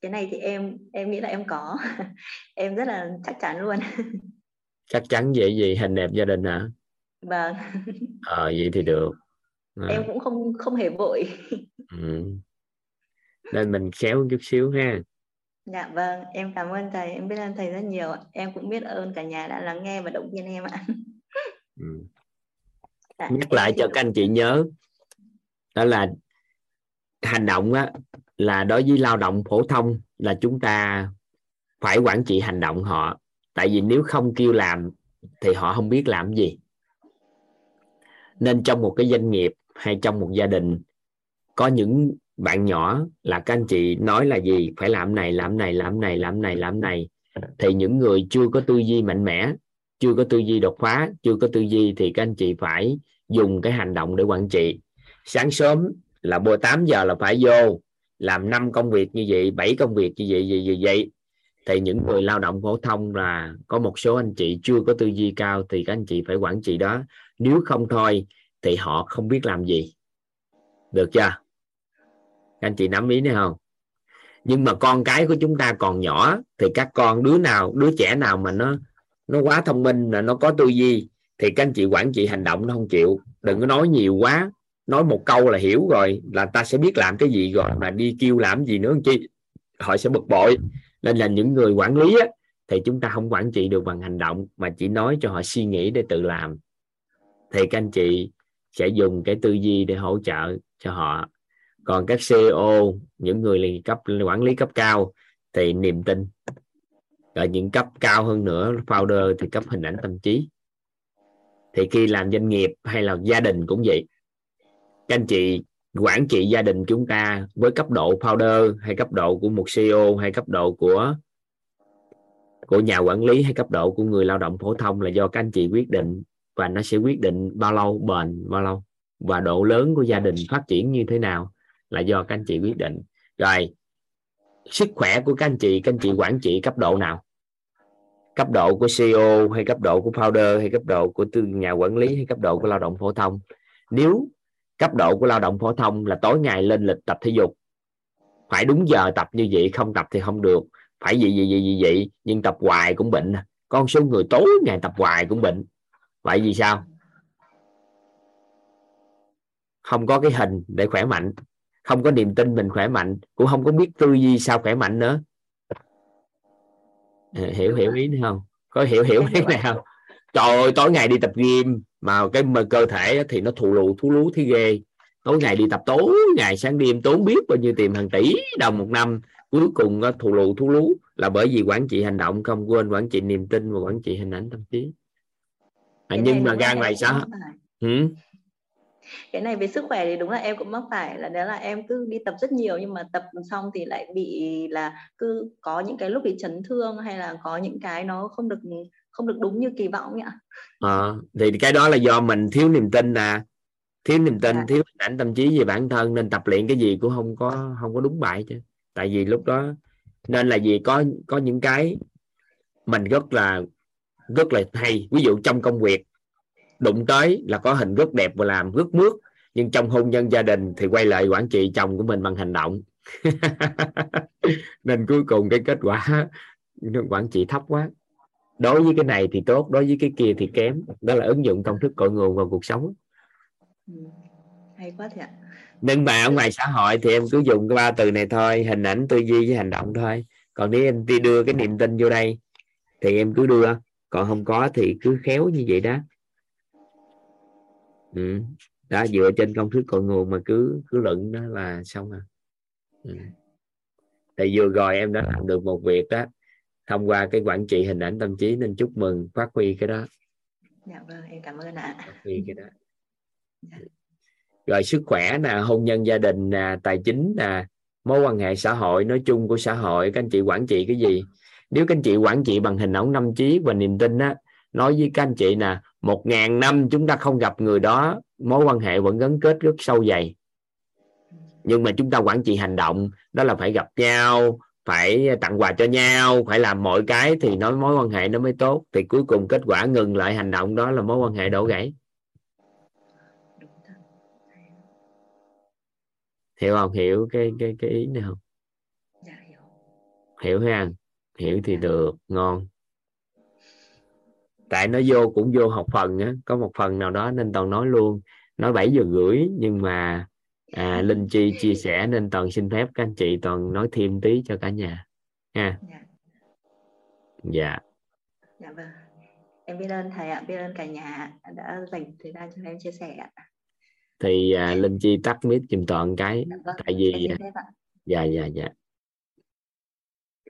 cái này thì em em nghĩ là em có. Em rất là chắc chắn luôn. Chắc chắn vậy gì hình đẹp gia đình hả? Vâng. Ờ vậy thì được. À. em cũng không không hề vội. Ừ. nên mình khéo chút xíu ha. Dạ vâng. Em cảm ơn thầy. Em biết ơn thầy rất nhiều. Em cũng biết ơn cả nhà đã lắng nghe và động viên em ạ. Ừ. dạ, nhắc lại cho các anh chị nhớ đó là hành động á là đối với lao động phổ thông là chúng ta phải quản trị hành động họ. Tại vì nếu không kêu làm thì họ không biết làm gì. Nên trong một cái doanh nghiệp hay trong một gia đình, có những bạn nhỏ là các anh chị nói là gì? Phải làm này làm này làm này làm này làm này. Thì những người chưa có tư duy mạnh mẽ, chưa có tư duy đột phá, chưa có tư duy thì các anh chị phải dùng cái hành động để quản trị. Sáng sớm là buổi 8 giờ là phải vô làm năm công việc như vậy bảy công việc như vậy gì vậy, vậy. Thì những người lao động phổ thông là có một số anh chị chưa có tư duy cao thì các anh chị phải quản trị đó. Nếu không thôi thì họ không biết làm gì. Được chưa? Các anh chị nắm ý này không? Nhưng mà con cái của chúng ta còn nhỏ thì các con đứa nào đứa trẻ nào mà nó nó quá thông minh là nó có tư duy thì các anh chị quản trị hành động nó không chịu. Đừng có nói nhiều quá nói một câu là hiểu rồi là ta sẽ biết làm cái gì rồi mà đi kêu làm gì nữa chi? Họ sẽ bực bội. Nên là những người quản lý á, thì chúng ta không quản trị được bằng hành động mà chỉ nói cho họ suy nghĩ để tự làm. Thì các anh chị sẽ dùng cái tư duy để hỗ trợ cho họ. Còn các CEO những người cấp quản lý cấp cao thì niềm tin. Ở những cấp cao hơn nữa founder thì cấp hình ảnh tâm trí. Thì khi làm doanh nghiệp hay là gia đình cũng vậy các anh chị quản trị gia đình chúng ta với cấp độ founder hay cấp độ của một CEO hay cấp độ của của nhà quản lý hay cấp độ của người lao động phổ thông là do các anh chị quyết định và nó sẽ quyết định bao lâu bền bao lâu và độ lớn của gia đình phát triển như thế nào là do các anh chị quyết định. Rồi, sức khỏe của các anh chị, các anh chị quản trị cấp độ nào? Cấp độ của CEO hay cấp độ của founder hay cấp độ của nhà quản lý hay cấp độ của lao động phổ thông? Nếu cấp độ của lao động phổ thông là tối ngày lên lịch tập thể dục. Phải đúng giờ tập như vậy, không tập thì không được. Phải gì gì gì gì vậy nhưng tập hoài cũng bệnh. Con số người tối ngày tập hoài cũng bệnh. Vậy vì sao? Không có cái hình để khỏe mạnh. Không có niềm tin mình khỏe mạnh. Cũng không có biết tư duy sao khỏe mạnh nữa. Hiểu hiểu ý không? Có hiểu hiểu cái này không? Trời ơi tối ngày đi tập gym mà cái mà cơ thể thì nó thù lù thú lú thi ghê. Tối ngày đi tập tối ngày sáng đêm tốn biết bao nhiêu tiền hàng tỷ đồng một năm. Cuối cùng nó thù lù thú lú là bởi vì quản trị hành động không quên quản trị niềm tin và quản trị hình ảnh tâm trí. À, nhưng mà gan này sao? ừ? cái này về sức khỏe thì đúng là em cũng mắc phải là đó là em cứ đi tập rất nhiều nhưng mà tập xong thì lại bị là cứ có những cái lúc bị chấn thương hay là có những cái nó không được không được đúng như kỳ vọng ạ. À, thì cái đó là do mình thiếu niềm tin nè. Thiếu niềm tin à. thiếu hình ảnh tâm trí về bản thân nên tập luyện cái gì cũng không có không có đúng bài chứ. Tại vì lúc đó nên là gì có có những cái mình rất là rất là hay. Ví dụ trong công việc đụng tới là có hình rất đẹp và làm rất mướt nhưng trong hôn nhân gia đình thì quay lại quản trị chồng của mình bằng hành động. Nên cuối cùng cái kết quả quản trị thấp quá đối với cái này thì tốt đối với cái kia thì kém. Đó là ứng dụng công thức cội nguồn vào cuộc sống. Ừ, hay quá thì ạ. Nhưng mà ở ngoài xã hội thì em cứ dùng cái ba từ này thôi hình ảnh tư duy với hành động thôi. Còn nếu em đi đưa cái niềm tin vô đây thì em cứ đưa. Còn không có thì cứ khéo như vậy đó. Ừ. đó dựa trên công thức cội nguồn mà cứ cứ luận đó là xong à. Ừ. thì vừa rồi em đã làm được một việc đó thông qua cái quản trị hình ảnh tâm trí nên chúc mừng phát huy cái đó. Dạ vâng em cảm ơn ạ. Phát huy cái đó. Dạ. rồi sức khỏe nè hôn nhân gia đình nè tài chính nè mối quan hệ xã hội nói chung của xã hội. Các anh chị quản trị cái gì? Nếu các anh chị quản trị bằng hình ảnh tâm trí và niềm tin á nói với các anh chị nè một ngàn năm chúng ta không gặp người đó mối quan hệ vẫn gắn kết rất sâu dày. Nhưng mà chúng ta quản trị hành động đó là phải gặp nhau phải tặng quà cho nhau phải làm mọi cái thì nói mối quan hệ nó mới tốt. Thì cuối cùng kết quả ngừng lại hành động đó là mối quan hệ đổ gãy. Hiểu không? Hiểu cái cái cái ý này không? Dạ hiểu. Ha? Hiểu thì Dạ. được. Ngon. Tại nó vô cũng vô học phần á. Có một phần nào đó nên toàn nói luôn. Nói 7 giờ rưỡi nhưng mà à, linh chi chia sẻ nên toàn xin phép các anh chị toàn nói thêm tí cho cả nhà ha. Dạ. Dạ. Dạ vâng. Em biết ơn thầy ạ biết ơn cả nhà đã dành thời gian cho em chia sẻ ạ. Thì à, linh chi tắt mic giùm toàn cái dạ vâng tại vì ạ. dạ dạ dạ.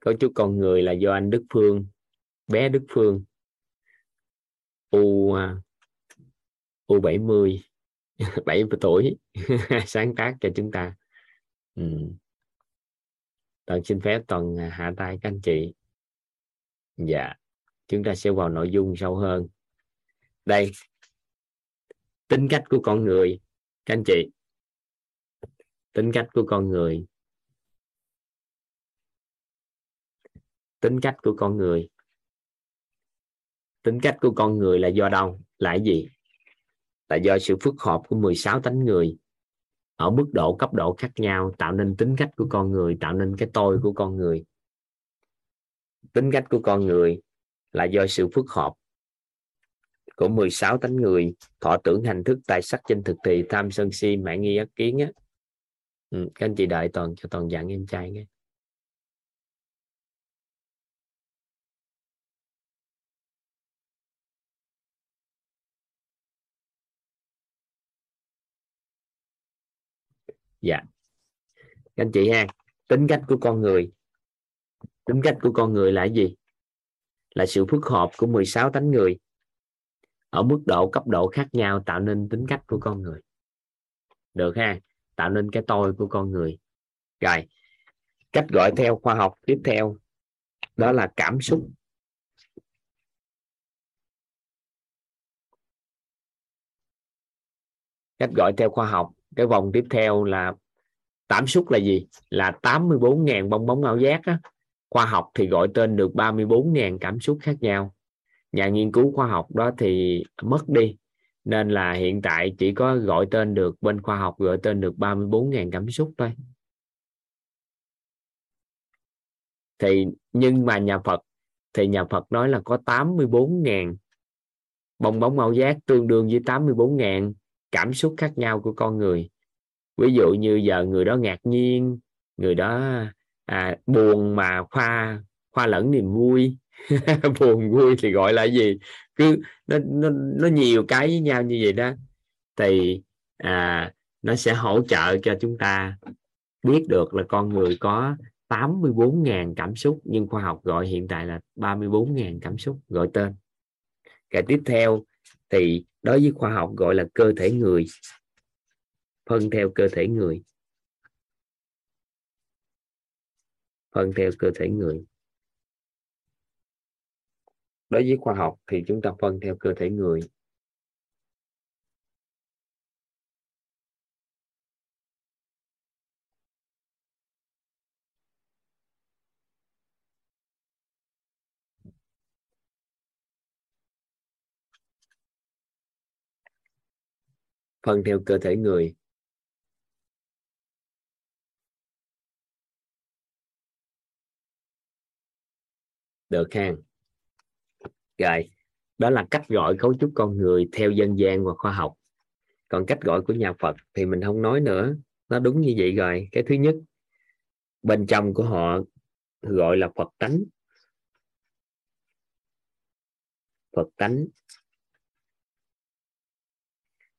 Cấu trúc con người là do anh Đức Phương bé Đức Phương. U à, U 70 bảy tuổi, sáng tác cho chúng ta. Ừ. toàn xin phép toàn à, hạ tay các anh chị. Dạ chúng ta sẽ vào nội dung sâu hơn. Đây, tính cách của con người, các anh chị. Tính cách của con người. Tính cách của con người. Tính cách của con người là do đâu? Là gì? Là do sự phức hợp của 16 tánh người. Ở mức độ cấp độ khác nhau tạo nên tính cách của con người tạo nên cái tôi của con người. Tính cách của con người là do sự phức hợp của 16 tánh người. Thọ tưởng hành thức tài sắc trên thực thì tham sân si mạng nghi ác kiến á. Ừ, các anh chị đợi toàn cho toàn dặn em trai nghe. Dạ. Các anh chị ha, tính cách của con người. Tính cách của con người là gì? Là sự phức hợp của 16 tánh người. Ở mức độ, cấp độ khác nhau tạo nên tính cách của con người. Được ha, tạo nên cái tôi của con người. Rồi, cách gọi theo khoa học tiếp theo, đó là cảm xúc. Cách gọi theo khoa học cái vòng tiếp theo là tám xúc là gì? Là 84.000 bong bóng ảo giác á. khoa học thì gọi tên được 34.000 cảm xúc khác nhau. Nhà nghiên cứu khoa học đó thì mất đi. Nên là hiện tại chỉ có gọi tên được, bên khoa học gọi tên được 34.000 cảm xúc thôi. Thì nhưng mà nhà Phật, thì nhà Phật nói là có 84.000 bong bóng ảo giác tương đương với 84.000 cảm xúc khác nhau của con người. Ví dụ như giờ người đó ngạc nhiên người đó à, buồn mà khoa khoa lẫn niềm vui. Buồn vui thì gọi là gì? Cứ nó nó nó nhiều cái với nhau như vậy đó. Thì à, nó sẽ hỗ trợ cho chúng ta biết được là con người có 84.000 cảm xúc nhưng khoa học gọi hiện tại là 34.000 cảm xúc gọi tên. Cái tiếp theo thì đối với khoa học gọi là cơ thể người. Phân theo cơ thể người. Phân theo cơ thể người. Đối với khoa học thì chúng ta phân theo cơ thể người. Phân theo cơ thể người. Được ha rồi, đó là cách gọi cấu trúc con người theo dân gian và khoa học. Còn cách gọi của nhà Phật thì mình không nói nữa. Nó đúng như vậy rồi. Cái thứ nhất, bên trong của họ gọi là Phật tánh. Phật tánh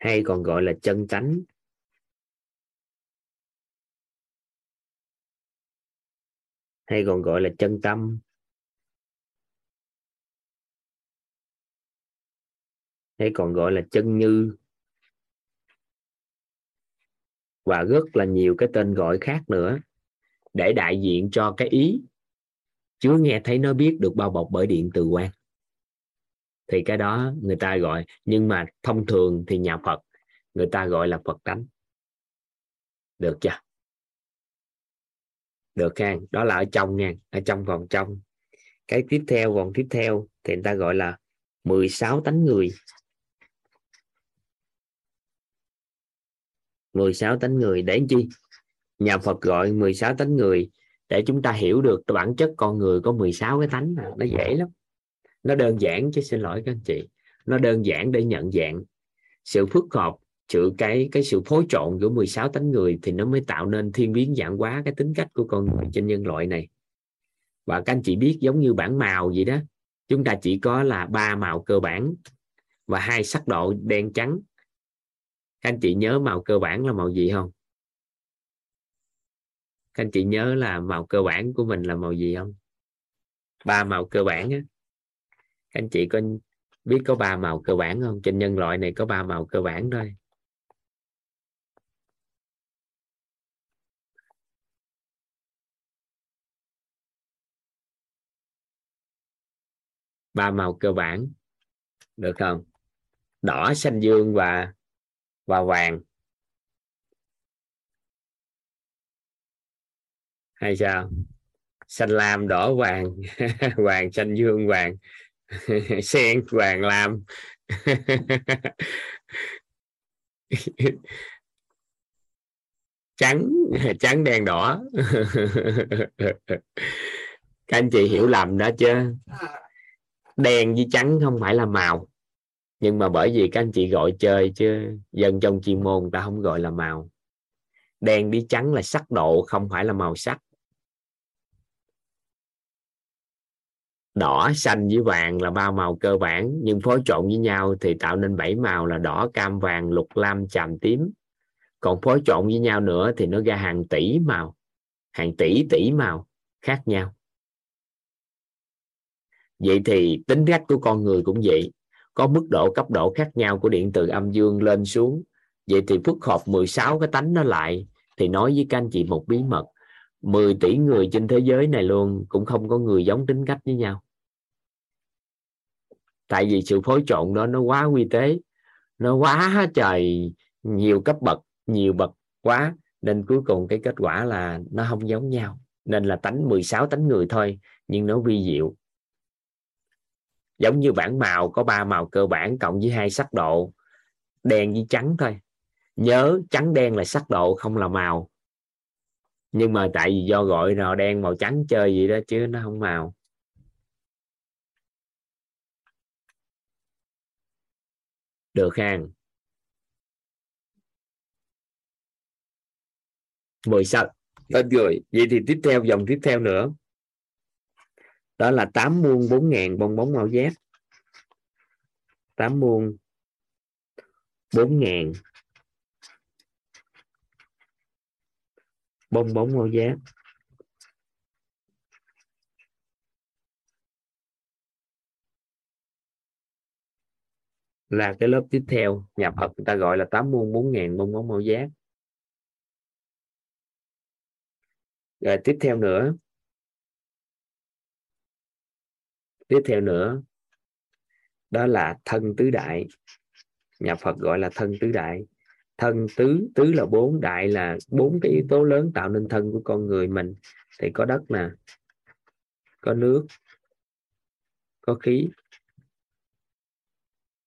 hay còn gọi là chân tánh. Hay còn gọi là chân tâm. Hay còn gọi là chân như. Và rất là nhiều cái tên gọi khác nữa để đại diện cho cái ý. Chưa nghe thấy nó biết được bao bọc bởi điện từ quan thì cái đó người ta gọi, nhưng mà thông thường thì nhà Phật, người ta gọi là Phật tánh. Được chưa? Được ha, đó là ở trong nha, ở trong vòng trong. Cái tiếp theo, vòng tiếp theo thì người ta gọi là 16 tánh người. 16 tánh người để chi? Nhà Phật gọi 16 tánh người để chúng ta hiểu được bản chất con người có 16 cái tánh à, nó dễ lắm nó đơn giản chứ xin lỗi các anh chị. Nó đơn giản để nhận dạng. Sự phức hợp sự cái cái sự phối trộn của 16 tánh người thì nó mới tạo nên thiên biến dạng hóa cái tính cách của con người trên nhân loại này. Và các anh chị biết giống như bản màu vậy đó, chúng ta chỉ có là ba màu cơ bản và hai sắc độ đen trắng. Các anh chị nhớ màu cơ bản là màu gì không? Các anh chị nhớ là màu cơ bản của mình là màu gì không? Ba màu cơ bản á các anh chị có biết có ba màu cơ bản không? Trên nhân loại này có ba màu cơ bản thôi. Ba màu cơ bản, được không? Đỏ, xanh, dương và và vàng. Hay sao? Xanh lam, đỏ, vàng. Vàng, xanh, dương, vàng. sen vàng lam. Trắng trắng đen đỏ. Các anh chị hiểu lầm đó chứ. Đen với trắng không phải là màu. Nhưng mà bởi vì các anh chị gọi chơi chứ, dân trong chuyên môn ta không gọi là màu. Đen với trắng là sắc độ, không phải là màu sắc. Đỏ xanh với vàng là ba màu cơ bản, nhưng phối trộn với nhau thì tạo nên bảy màu là đỏ, cam, vàng, lục, lam chàm tím. Còn phối trộn với nhau nữa thì nó ra hàng tỷ màu, hàng tỷ tỷ màu khác nhau. Vậy thì tính cách của con người cũng vậy, có mức độ, cấp độ khác nhau của điện từ âm dương lên xuống. Vậy thì phức hợp 16 cái tánh nó lại thì nói với các anh chị một bí mật. 10 tỷ người trên thế giới này luôn cũng không có người giống tính cách với nhau tại vì sự phối trộn đó nó quá quy tế, nó quá trời nhiều cấp bậc, nhiều bậc quá, nên cuối cùng cái kết quả là nó không giống nhau. Nên là tánh 16 tánh người thôi, nhưng nó vi diệu. Giống như bản màu, có ba màu cơ bản cộng với hai sắc độ, đen với trắng thôi. Nhớ trắng đen là sắc độ, không là màu. Nhưng mà tại vì do gọi nào đen màu trắng chơi gì đó chứ nó không màu. Được hàng 16 tên rồi vậy thì tiếp theo dòng tiếp theo nữa. Đó là 8 muôn 4 ngàn bong bóng màu giáp 8 muôn 4 ngàn bong bóng màu giáp là cái lớp tiếp theo, nhập Phật người ta gọi là 8 muôn 4 ngàn bong bóng màu giác. rồi tiếp theo nữa. Tiếp theo nữa, đó là thân tứ đại. Nhà Phật gọi là thân tứ đại. Thân tứ tứ là bốn, đại là bốn cái yếu tố lớn tạo nên thân của con người mình. Thì có đất nè, có nước, có khí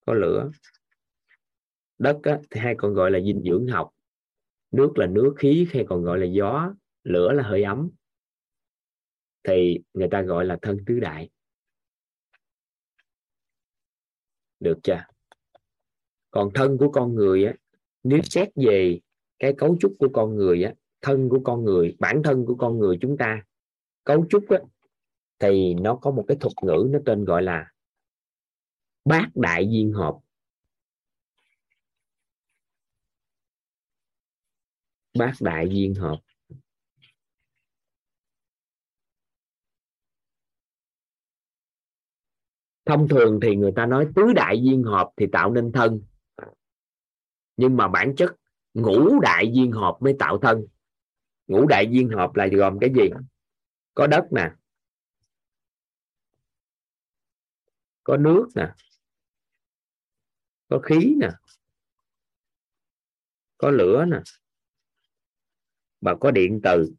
có lửa. Đất á, thì hay còn gọi là dinh dưỡng học. Nước là nước khí hay còn gọi là gió. Lửa là hơi ấm. Thì người ta gọi là thân tứ đại. Được chưa? Còn thân của con người á nếu xét về cái cấu trúc của con người á thân của con người bản thân của con người chúng ta cấu trúc á thì nó có một cái thuật ngữ nó tên gọi là bát đại viên hợp bát đại viên hợp thông thường thì người ta nói tứ đại viên hợp thì tạo nên thân. Nhưng mà bản chất ngũ đại viên hợp mới tạo thân. Ngũ đại viên hợp là gồm cái gì? Có đất nè. Có nước nè có khí nè. Có lửa nè. Và có điện từ.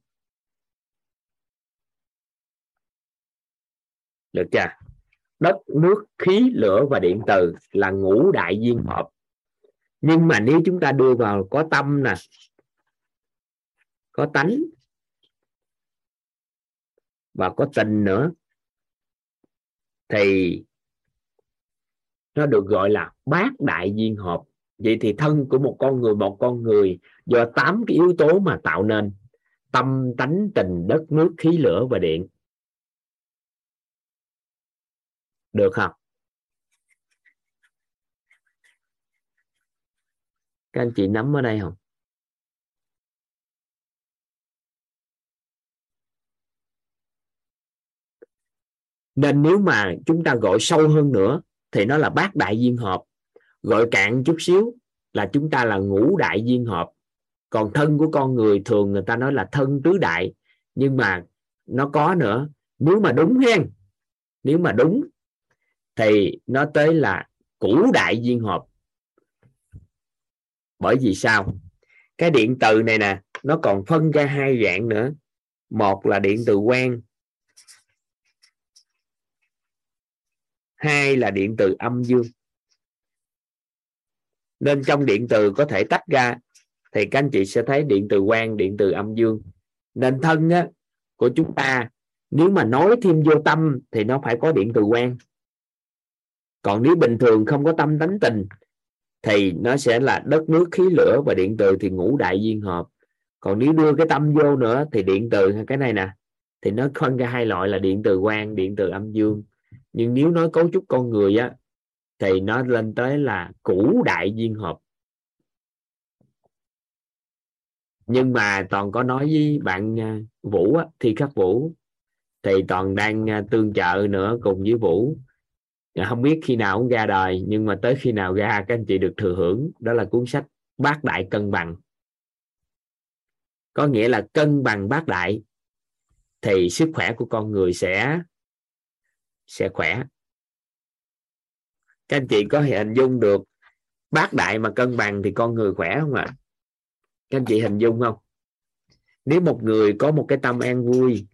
Được chưa? Đất, nước, khí, lửa và điện từ là ngũ đại viên hợp. Nhưng mà nếu chúng ta đưa vào có tâm nè, có tánh và có tình nữa, thì nó được gọi là bát đại duyên hợp vậy thì thân của một con người, một con người do tám cái yếu tố mà tạo nên tâm, tánh, tình, đất, nước, khí, lửa và điện. Được không? Các anh chị nắm ở đây không? Nên nếu mà chúng ta gọi sâu hơn nữa thì nó là bát đại duyên hợp. Gọi cạn chút xíu là chúng ta là ngũ đại duyên hợp. Còn thân của con người thường người ta nói là thân tứ đại. Nhưng mà nó có nữa. Nếu mà đúng hen, nếu mà đúng, thì nó tới là cũ đại duyên hợp. Bởi vì sao? Cái điện từ này nè, nó còn phân ra hai dạng nữa. Một là điện từ quang hai là điện từ âm dương. Nên trong điện từ có thể tách ra thì các anh chị sẽ thấy điện từ quang điện từ âm dương. Nên thân á, của chúng ta nếu mà nói thêm vô tâm thì nó phải có điện từ quang. Còn nếu bình thường không có tâm tánh tình thì nó sẽ là đất nước khí lửa và điện từ thì ngũ đại duyên hợp. Còn nếu đưa cái tâm vô nữa thì điện từ cái này nè thì nó phân ra hai loại là điện từ quang điện từ âm dương nhưng nếu nói cấu trúc con người á thì nó lên tới là cũ đại duyên hợp. Nhưng mà toàn có nói với bạn à, vũ á, thi khắc vũ thì toàn đang à, tương trợ nữa cùng với vũ. Không biết khi nào cũng ra đời nhưng mà tới khi nào ra các anh chị được thừa hưởng. Đó là cuốn sách bát đại cân bằng. Có nghĩa là cân bằng bát đại thì sức khỏe của con người sẽ sẽ khỏe. Các anh chị có hình dung được bát đại mà cân bằng thì con người khỏe không ạ? À? các anh chị hình dung không? Nếu một người có một cái tâm an vui,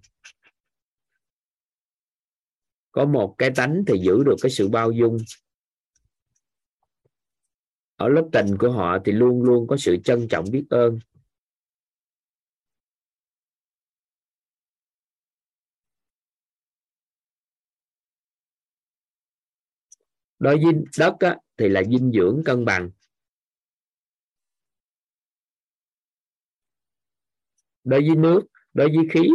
có một cái tánh thì giữ được cái sự bao dung. Ở lớp tình của họ thì luôn luôn có sự trân trọng biết ơn. Đối với đất á, thì là dinh dưỡng cân bằng. Đối với nước đối với khí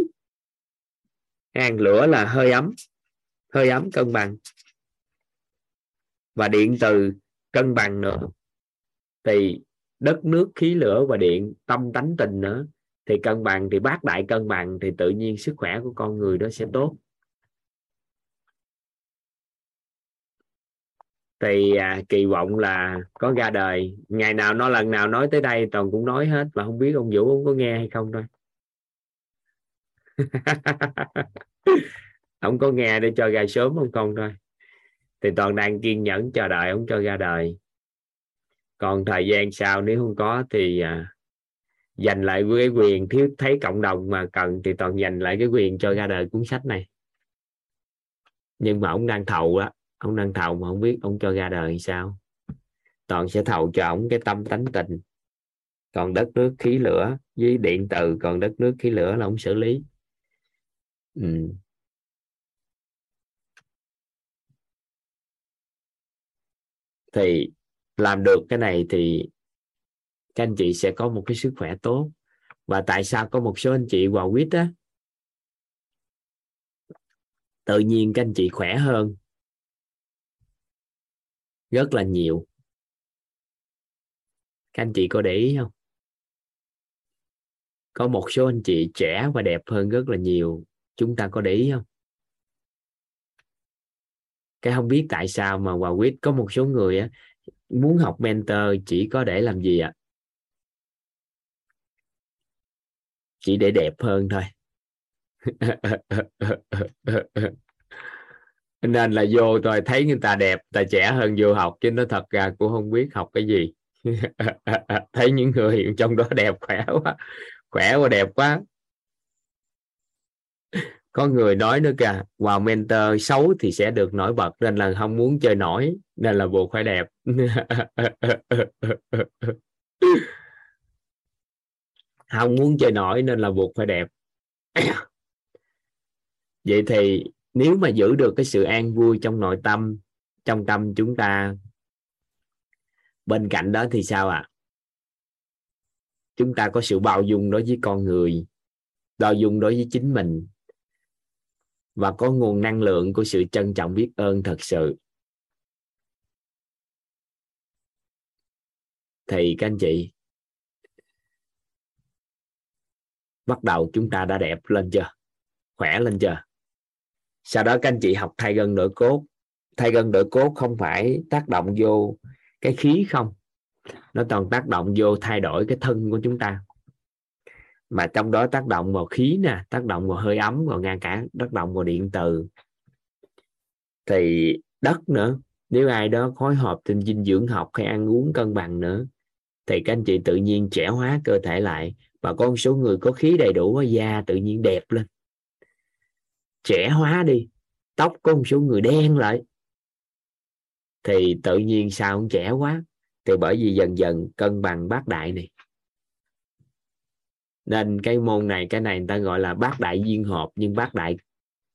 hàng lửa là hơi ấm hơi ấm cân bằng. Và điện từ cân bằng nữa. Thì đất nước khí lửa và điện tâm tánh tình nữa. Thì cân bằng thì bát đại cân bằng thì tự nhiên sức khỏe của con người đó sẽ tốt. Thì à, kỳ vọng là có ra đời. Ngày nào nó lần nào nói tới đây toàn cũng nói hết mà không biết ông vũ ông có nghe hay không thôi. Ông có nghe để cho ra sớm không không thôi. Thì toàn đang kiên nhẫn chờ đợi ông cho ra đời. Còn thời gian sau nếu không có thì à, dành lại cái quyền thiếu thấy cộng đồng mà cần thì toàn dành lại cái quyền cho ra đời cuốn sách này. Nhưng mà ông đang thầu á ông đang thầu mà không biết ông cho ra đời sao. Toàn sẽ thầu cho ông cái tâm tánh tình. Còn đất nước khí lửa với điện từ, còn đất nước khí lửa là ông xử lý. Ừ. thì làm được cái này thì các anh chị sẽ có một cái sức khỏe tốt. Và tại sao có một số anh chị vào quýt á? Tự nhiên các anh chị khỏe hơn rất là nhiều. Các anh chị có để ý không? Có một số anh chị trẻ và đẹp hơn rất là nhiều. Chúng ta có để ý không? Cái không biết tại sao mà hòa quyết có một số người á, muốn học mentor, chỉ có để làm gì ạ? À? chỉ để đẹp hơn thôi. nên là vô rồi thấy người ta đẹp ta trẻ hơn vô học, chứ nó thật ra cũng không biết học cái gì. Thấy những người trong đó đẹp khỏe quá khỏe quá đẹp quá. Có người nói nữa kìa vào mentor xấu thì sẽ được nổi bật, nên là không muốn chơi nổi, nên là buộc phải đẹp. Không muốn chơi nổi, nên là buộc phải đẹp. Vậy thì nếu mà giữ được cái sự an vui trong nội tâm, trong tâm chúng ta, bên cạnh đó thì sao ạ? À? chúng ta có sự bao dung đối với con người, bao dung đối với chính mình, và có nguồn năng lượng của sự trân trọng biết ơn thật sự. Thì các anh chị, bắt đầu chúng ta đã đẹp lên chưa? Khỏe lên chưa? Sau đó các anh chị học thay gân đổi cốt. Thay gân đổi cốt không phải tác động vô cái khí không. Nó toàn tác động vô thay đổi cái thân của chúng ta. Mà trong đó tác động vào khí nè, tác động vào hơi ấm và ngang cả tác động vào điện từ. Thì đất nữa, nếu ai đó phối hợp trên dinh dưỡng học hay ăn uống cân bằng nữa, thì các anh chị tự nhiên trẻ hóa cơ thể lại, và có một số người có khí đầy đủ, da tự nhiên đẹp lên trẻ hóa đi, tóc có một số người đen lại. Thì tự nhiên sao không trẻ quá? Thì bởi vì dần dần cân bằng bát đại này. Nên cái môn này, cái này người ta gọi là bát đại duyên hợp, nhưng bát đại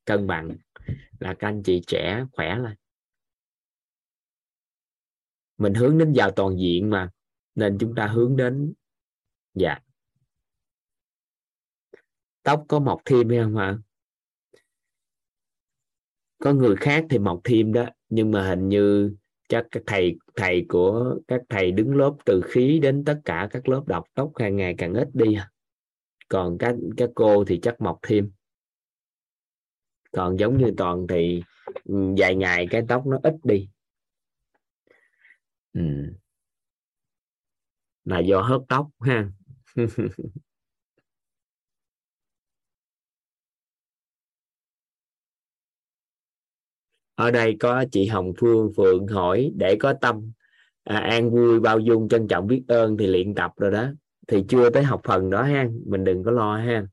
cân bằng. Là các anh chị trẻ khỏe lên mình hướng đến vào toàn diện mà, nên chúng ta hướng đến dạ. Tóc có mọc thêm hay không ạ có người khác thì mọc thêm đó, nhưng mà hình như chắc các thầy thầy của các thầy đứng lớp từ khí đến tất cả các lớp đọc tóc càng ngày càng ít đi. Còn các các cô thì chắc mọc thêm. Còn giống như toàn thì ừ, vài ngày cái tóc nó ít đi. Ừ. là do hớt tóc ha. ở đây có chị Hồng Phương Phượng hỏi để có tâm à, an vui bao dung trân trọng biết ơn thì luyện tập rồi đó. Thì chưa tới học phần đó ha mình đừng có lo ha.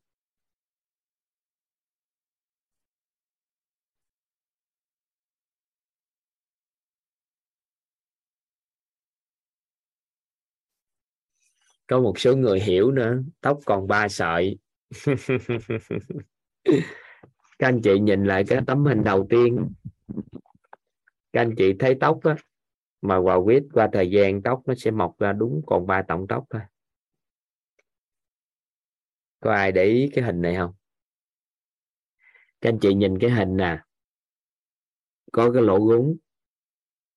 Có một số người hiểu nữa tóc còn ba sợi. Các anh chị nhìn lại cái tấm hình đầu tiên các anh chị thấy tóc á, mà vào quýt qua thời gian, tóc nó sẽ mọc ra đúng còn ba tổng tóc thôi. Có ai để ý cái hình này không? Các anh chị nhìn cái hình nè. Có cái lỗ gúng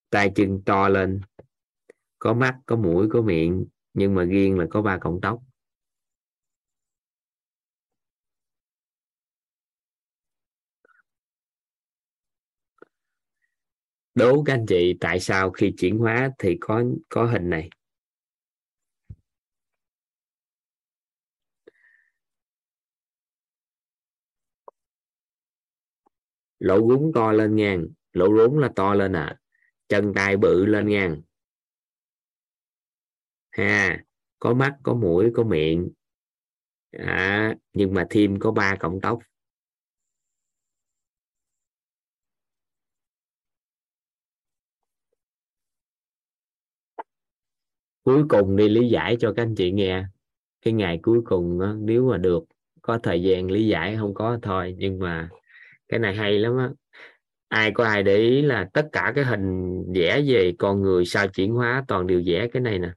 tay chân to lên. Có mắt, có mũi, có miệng, nhưng mà riêng là có ba cọng tóc. Đố các anh chị tại sao khi chuyển hóa thì có có hình này? Lỗ gúng to lên ngang lỗ gúng là to lên à? Chân tay bự lên ngang. Ha có mắt có mũi có miệng. À, nhưng mà thêm có ba cọng tóc. Cuối cùng đi lý giải cho các anh chị nghe. Cái ngày cuối cùng đó, nếu mà được có thời gian lý giải không có thôi nhưng mà cái này hay lắm á. Ai có ai để ý là tất cả cái hình vẽ về con người sao chuyển hóa toàn đều vẽ cái này nè.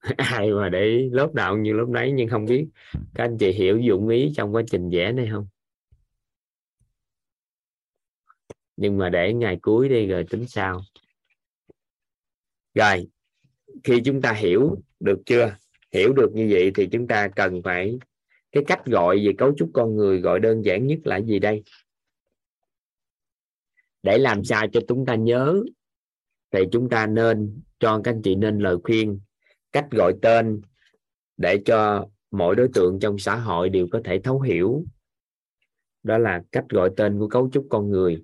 Ai mà để ý lớp nào như lớp đấy nhưng không biết các anh chị hiểu dụng ý trong quá trình vẽ này không? Nhưng mà để ngày cuối đi rồi tính sao rồi, khi chúng ta hiểu được chưa? Hiểu được như vậy thì chúng ta cần phải, cái cách gọi về cấu trúc con người, gọi đơn giản nhất là gì đây? Để làm sao cho chúng ta nhớ, thì chúng ta nên, cho các anh chị nên lời khuyên, cách gọi tên để cho mỗi đối tượng trong xã hội đều có thể thấu hiểu. Đó là cách gọi tên của cấu trúc con người.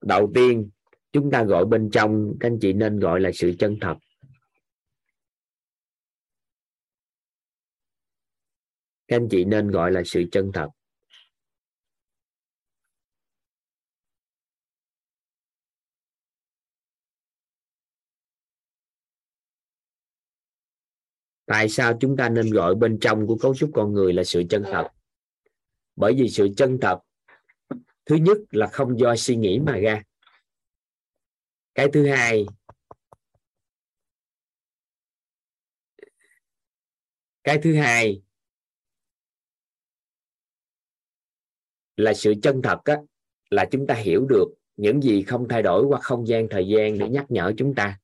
Đầu tiên chúng ta gọi bên trong, các anh chị nên gọi là sự chân thật. Các anh chị nên gọi là sự chân thật. Tại sao chúng ta nên gọi bên trong của cấu trúc con người là sự chân thật? Bởi vì sự chân thật, thứ nhất là không do suy nghĩ mà ra cái thứ hai. Cái thứ hai là sự chân thật á, là chúng ta hiểu được những gì không thay đổi qua không gian thời gian để nhắc nhở chúng ta.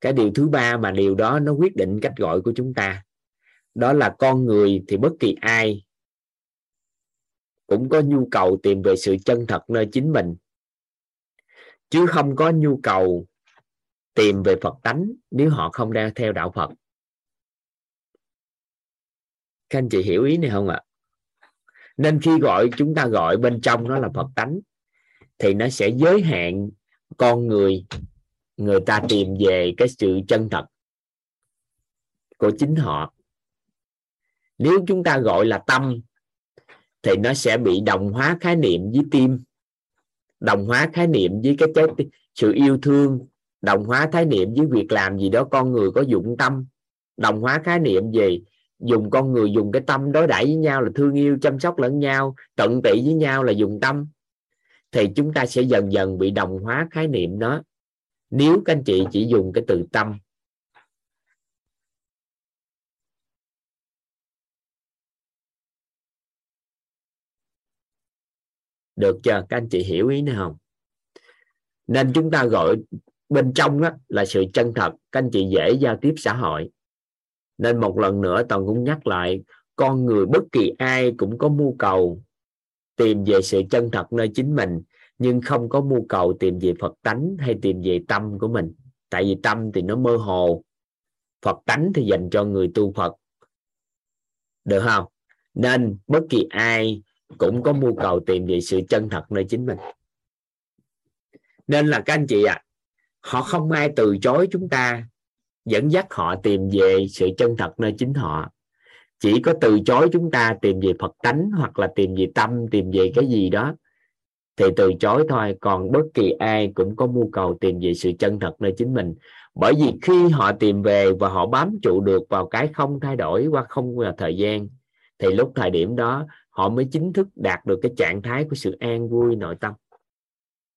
Cái điều thứ ba mà điều đó nó quyết định cách gọi của chúng ta. Đó là con người thì bất kỳ ai cũng có nhu cầu tìm về sự chân thật nơi chính mình chứ không có nhu cầu tìm về phật tánh nếu họ không đang theo đạo phật. Các anh chị hiểu ý này không ạ? Nên khi gọi, chúng ta gọi bên trong nó là phật tánh, thì nó sẽ giới hạn con người người ta tìm về cái sự chân thật của chính họ. Nếu chúng ta gọi là tâm, thì nó sẽ bị đồng hóa khái niệm với tim đồng hóa khái niệm với cái chết, sự yêu thương đồng hóa khái niệm với việc làm gì đó con người có dụng tâm. Đồng hóa khái niệm gì dùng con người dùng cái tâm đối đãi với nhau là thương yêu chăm sóc lẫn nhau tận tụy với nhau là dùng tâm. Thì chúng ta sẽ dần dần bị đồng hóa khái niệm đó. Nếu các anh chị chỉ dùng cái từ tâm được chưa? Các anh chị hiểu ý nữa không? Nên chúng ta gọi bên trong đó là sự chân thật. Các anh chị dễ giao tiếp xã hội. Nên một lần nữa, toàn cũng nhắc lại, con người bất kỳ ai cũng có mưu cầu tìm về sự chân thật nơi chính mình, nhưng không có mưu cầu tìm về phật tánh hay tìm về tâm của mình. Tại vì tâm thì nó mơ hồ. Phật tánh thì dành cho người tu phật. Được không? Nên bất kỳ ai cũng có mưu cầu tìm về sự chân thật nơi chính mình. Nên là các anh chị ạ à, họ không ai từ chối chúng ta dẫn dắt họ tìm về sự chân thật nơi chính họ. Chỉ có từ chối chúng ta tìm về phật tánh hoặc là tìm về tâm tìm về cái gì đó thì từ chối thôi. Còn bất kỳ ai cũng có mưu cầu tìm về sự chân thật nơi chính mình. Bởi vì khi họ tìm về và họ bám trụ được vào cái không thay đổi qua không là thời gian thì lúc thời điểm đó họ mới chính thức đạt được cái trạng thái của sự an vui nội tâm.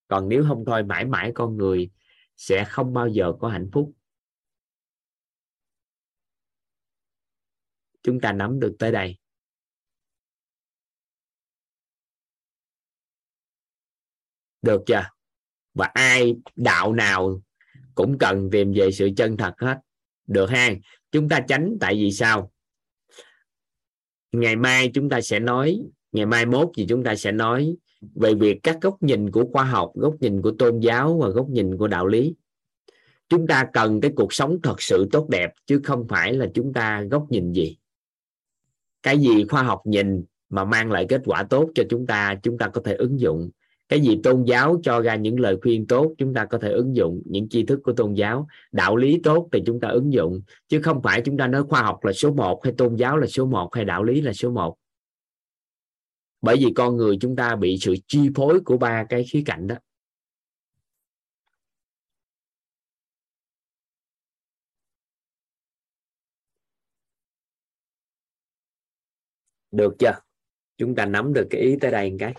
Còn nếu không thôi, mãi mãi con người sẽ không bao giờ có hạnh phúc. Chúng ta nắm được tới đây. Được chưa? Và ai đạo nào cũng cần tìm về sự chân thật hết. Được ha? Chúng ta tránh, tại vì sao? Ngày mai chúng ta sẽ nói, ngày mai mốt thì chúng ta sẽ nói về việc các góc nhìn của khoa học, góc nhìn của tôn giáo và góc nhìn của đạo lý. Chúng ta cần cái cuộc sống thật sự tốt đẹp, chứ không phải là chúng ta góc nhìn gì. Cái gì khoa học nhìn mà mang lại kết quả tốt cho chúng ta chúng ta có thể ứng dụng cái gì tôn giáo cho ra những lời khuyên tốt, chúng ta có thể ứng dụng những tri thức của tôn giáo. Đạo lý tốt thì chúng ta ứng dụng, chứ không phải chúng ta nói khoa học là số 1 hay tôn giáo là số 1 hay đạo lý là số 1 bởi vì con người chúng ta bị sự chi phối của ba cái khía cạnh đó. Được chưa? Chúng ta nắm được cái ý tới đây một cái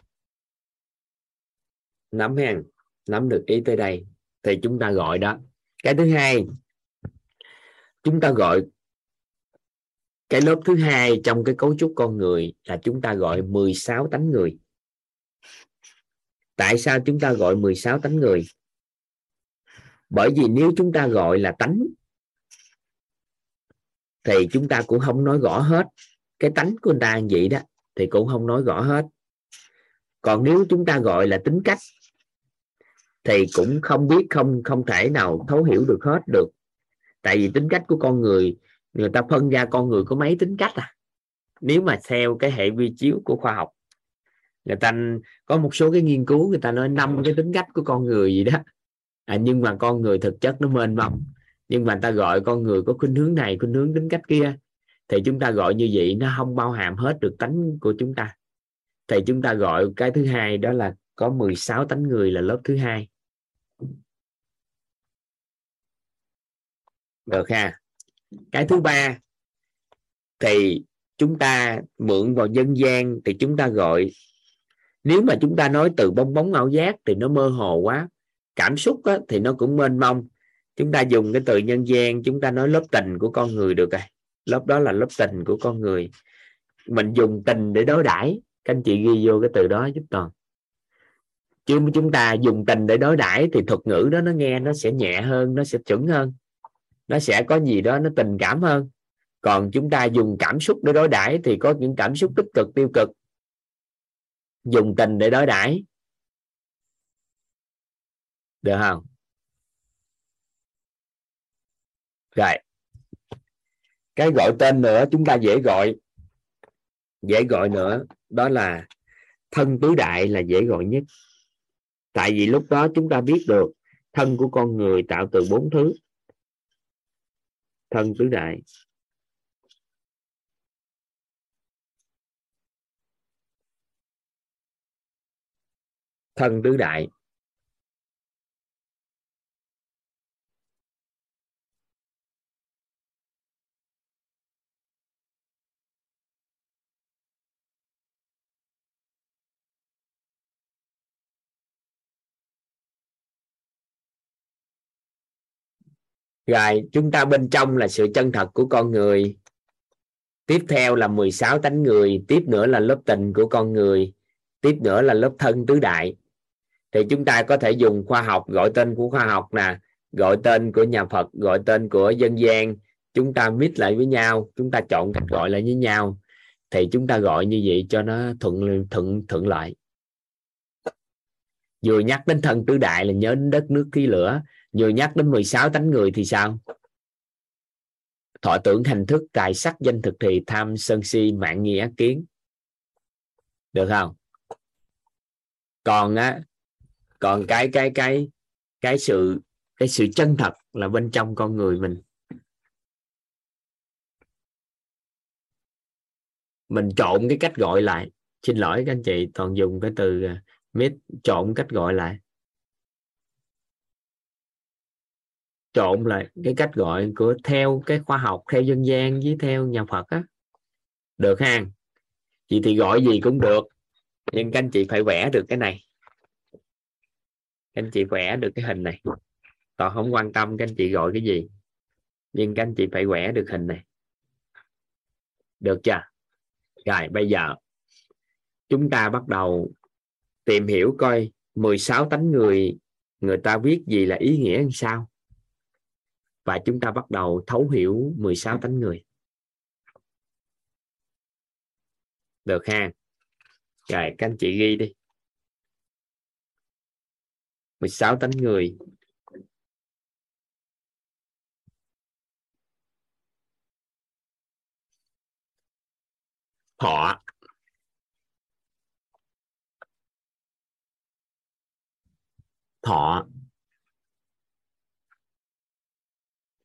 nắm hen, nắm được ý tới đây thì chúng ta gọi đó. Cái thứ hai, chúng ta gọi, cái lớp thứ hai trong cái cấu trúc con người là chúng ta gọi 16 tánh người. Tại sao chúng ta gọi 16 tánh người? Bởi vì nếu chúng ta gọi là tánh, thì chúng ta cũng không nói rõ hết. Cái tánh của người ta vậy đó, thì cũng không nói rõ hết. Còn nếu chúng ta gọi là tính cách thì cũng không biết không không thể nào thấu hiểu được hết được. Tại vì tính cách của con người người ta phân ra con người có mấy tính cách à? Nếu mà theo cái hệ vi chiếu của khoa học người ta có một số cái nghiên cứu người ta nói năm cái tính cách của con người gì đó. À, nhưng mà con người thực chất nó mênh mông. Nhưng mà người ta gọi con người có khuynh hướng này khuynh hướng tính cách kia thì chúng ta gọi như vậy nó không bao hàm hết được tánh của chúng ta. Thì chúng ta gọi cái thứ hai đó là có 16 tánh người là lớp thứ hai. Được ha. Cái thứ ba thì chúng ta mượn vào dân gian thì chúng ta gọi. Nếu mà chúng ta nói từ bong bóng ảo giác thì nó mơ hồ quá. Cảm xúc á, thì nó cũng mênh mông. Chúng ta dùng cái từ nhân gian chúng ta nói lớp tình của con người được rồi. Lớp đó là lớp tình của con người. Mình dùng tình để đối đãi. Các anh chị ghi vô cái từ đó giúp toàn chứ chúng ta dùng tình để đối đãi thì thuật ngữ đó nó nghe nó sẽ nhẹ hơn, nó sẽ chuẩn hơn. Nó sẽ có gì đó nó tình cảm hơn. Còn chúng ta dùng cảm xúc để đối đãi thì có những cảm xúc tích cực, tiêu cực. Dùng tình để đối đãi. Được không? Rồi. Cái gọi tên nữa chúng ta dễ gọi. Dễ gọi nữa đó là thân tứ đại là dễ gọi nhất tại vì lúc đó chúng ta biết được thân của con người tạo từ bốn thứ. Thân tứ đại. Thân tứ đại. Rồi, chúng ta bên trong là sự chân thật của con người. Tiếp theo là 16 tánh người, tiếp nữa là lớp tình của con người, tiếp nữa là lớp thân tứ đại. Thì chúng ta có thể dùng khoa học, gọi tên của khoa học nè, gọi tên của nhà Phật, gọi tên của dân gian. Chúng ta mix lại với nhau, chúng ta chọn cách gọi lại với nhau. Thì chúng ta gọi như vậy cho nó thuận thuận thuận lợi vừa nhắc đến thân tứ đại là nhớ đến đất nước khí lửa vừa nhắc đến 16 tánh người thì sao? Thọ tưởng hành thức, tài sắc, danh thực thì tham sân si, mạng nghi ác kiến. Được không? Còn á, còn cái cái cái cái sự cái sự chân thật là bên trong con người mình. Mình trộn cái cách gọi lại. Xin lỗi các anh chị, toàn dùng cái từ à, mít trộn cách gọi lại. Trộn lại cái cách gọi của theo cái khoa học, theo dân gian với theo nhà Phật á. Được ha? Chị thì gọi gì cũng được, nhưng các anh chị phải vẽ được cái này. Các anh chị vẽ được cái hình này. Còn không quan tâm các anh chị gọi cái gì, nhưng các anh chị phải vẽ được hình này. Được chưa? Rồi, bây giờ chúng ta bắt đầu tìm hiểu coi 16 tánh người người ta viết gì là ý nghĩa làm sao và chúng ta bắt đầu thấu hiểu 16 tánh người. Được ha. Rồi, các anh chị ghi đi. 16 tánh người. Thọ thọ.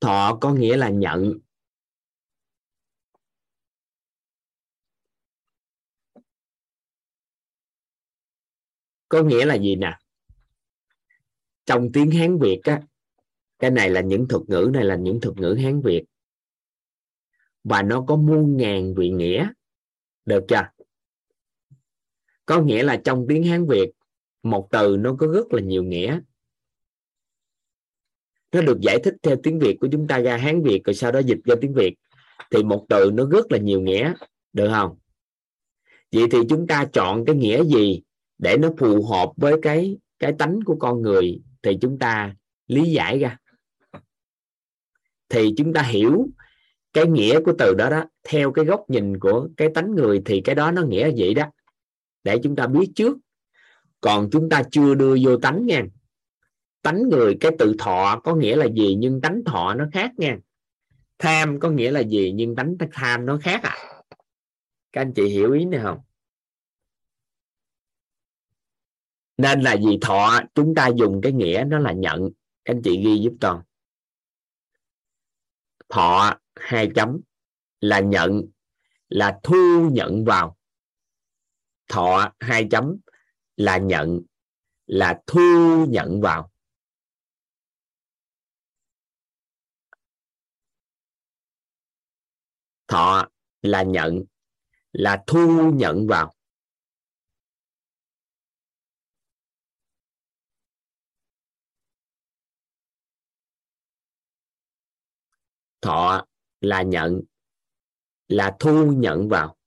Thọ có nghĩa là nhận. Có nghĩa là gì nè? Trong tiếng hán việt á, cái này là những thuật ngữ, này là những thuật ngữ hán việt. Và nó có muôn ngàn vị nghĩa. Được chưa? Có nghĩa là trong tiếng hán việt, một từ nó có rất là nhiều nghĩa nó được giải thích theo tiếng việt của chúng ta ra hán việt, rồi sau đó dịch ra tiếng việt. Thì một từ nó rất là nhiều nghĩa, được không? Vậy thì chúng ta chọn cái nghĩa gì để nó phù hợp với cái cái tánh của con người? Thì chúng ta lý giải ra. Thì chúng ta hiểu cái nghĩa của từ đó đó, theo cái góc nhìn của cái tánh người thì cái đó nó nghĩa vậy đó. Để chúng ta biết trước. Còn chúng ta chưa đưa vô tánh nha tánh người, cái từ thọ có nghĩa là gì nhưng tánh thọ nó khác nha. Tham có nghĩa là gì nhưng tánh tham nó khác à các anh chị hiểu ý này không? Nên là vì thọ, chúng ta dùng cái nghĩa nó là nhận. Các anh chị ghi giúp toàn. Thọ, hai chấm, là nhận, là thu nhận vào. Thọ, hai chấm, là nhận, là thu nhận vào. Thọ là nhận, là thu nhận vào. Thọ là nhận, là thu nhận vào.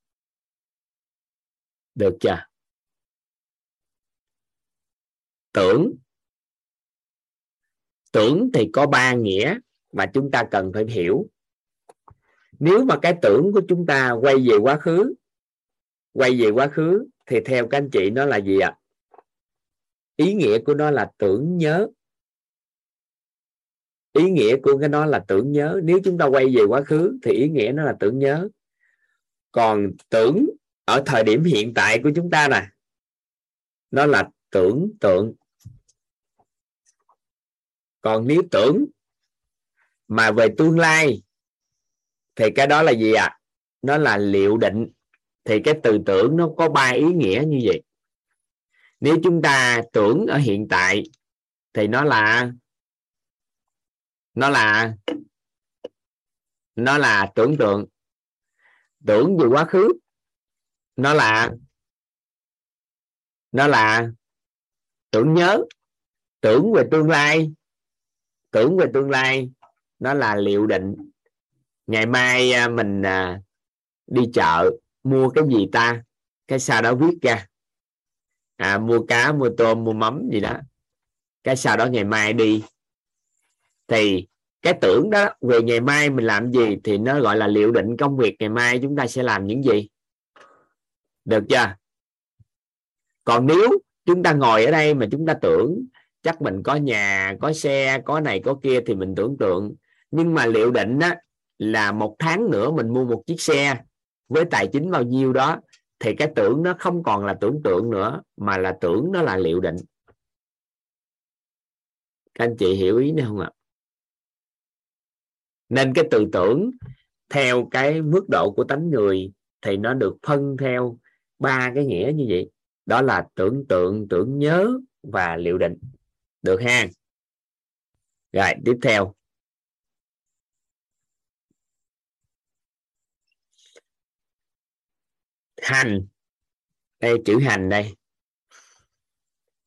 Được chưa? Tưởng. Tưởng thì có ba nghĩa mà chúng ta cần phải hiểu nếu mà cái tưởng của chúng ta quay về quá khứ, quay về quá khứ, thì theo các anh chị nó là gì ạ? Ý nghĩa của nó là tưởng nhớ. Ý nghĩa của cái nó là tưởng nhớ. Nếu chúng ta quay về quá khứ, thì ý nghĩa nó là tưởng nhớ. Còn tưởng ở thời điểm hiện tại của chúng ta nè, nó là tưởng tượng. Còn nếu tưởng mà về tương lai thì cái đó là gì ạ? À? nó là liệu định. Thì cái từ tưởng nó có ba ý nghĩa như vậy. Nếu chúng ta tưởng ở hiện tại, thì nó là nó là nó là tưởng tượng. Tưởng về quá khứ, nó là nó là tưởng nhớ. Tưởng về tương lai, tưởng về tương lai, nó là liệu định ngày mai à, mình à, đi chợ mua cái gì ta? Cái sau đó viết ra. À, mua cá mua tôm mua mắm gì đó. Cái sau đó ngày mai đi. Thì cái tưởng đó về ngày mai mình làm gì thì nó gọi là liệu định công việc. Ngày mai chúng ta sẽ làm những gì? Được chưa? Còn nếu chúng ta ngồi ở đây mà chúng ta tưởng chắc mình có nhà có xe có này có kia thì mình tưởng tượng. Nhưng mà liệu định á, là một tháng nữa mình mua một chiếc xe với tài chính bao nhiêu đó, thì cái tưởng nó không còn là tưởng tượng nữa, mà là tưởng nó là liệu định. Các anh chị hiểu ý này không ạ? Nên cái từ tưởng theo cái mức độ của tánh người thì nó được phân theo ba cái nghĩa như vậy. Đó là tưởng tượng, tưởng nhớ và liệu định. Được ha? Rồi, tiếp theo. Hành. Đây chữ hành đây.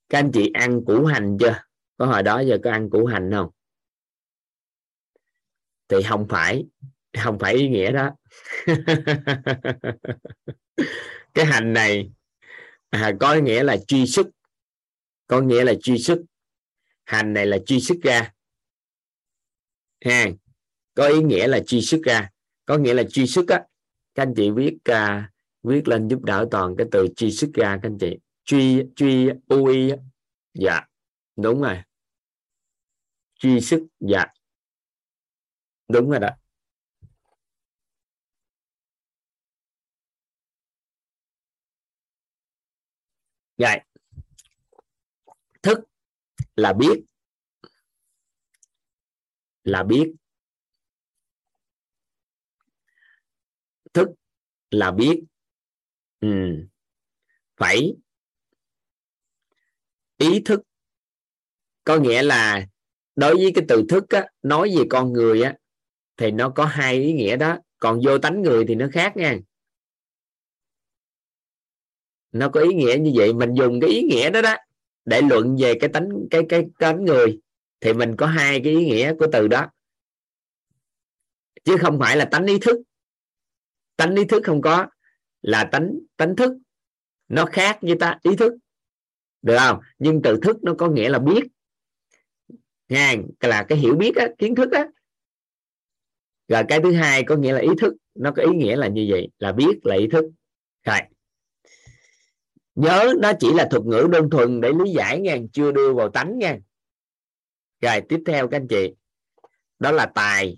Các anh chị ăn củ hành chưa? Có hồi đó giờ có ăn củ hành không? Thì không phải không phải ý nghĩa đó. Cái hành này à, có nghĩa là truy xuất. Có nghĩa là truy xuất. Hành này là truy xuất ra. Ha có ý nghĩa là truy xuất ra. Có nghĩa là truy xuất á. Các anh chị viết uh, à, viết lên giúp đỡ toàn cái từ truy sức ra các anh chị. Truy truy ui dạ. Đúng rồi. Truy sức dạ. Đúng rồi đó. Rồi thức là biết. Là biết. Thức là biết ừ. phải. Ý thức. Có nghĩa là đối với cái từ thức á, nói về con người á thì nó có hai ý nghĩa đó. Còn vô tánh người thì nó khác nha. Nó có ý nghĩa như vậy. Mình dùng cái ý nghĩa đó đó để luận về cái tánh cái cái tánh người thì mình có hai cái ý nghĩa của từ đó. Chứ không phải là tánh ý thức. Tánh ý thức không có là tánh tánh thức. Nó khác với ta ý thức. Được không? Nhưng từ thức nó có nghĩa là biết. Nha là cái hiểu biết á, kiến thức á. Rồi cái thứ hai có nghĩa là ý thức. Nó có ý nghĩa là như vậy là biết là ý thức. Rồi. Nhớ nó chỉ là thuật ngữ đơn thuần để lý giải nha chưa đưa vào tánh nha. Rồi tiếp theo các anh chị. Đó là tài.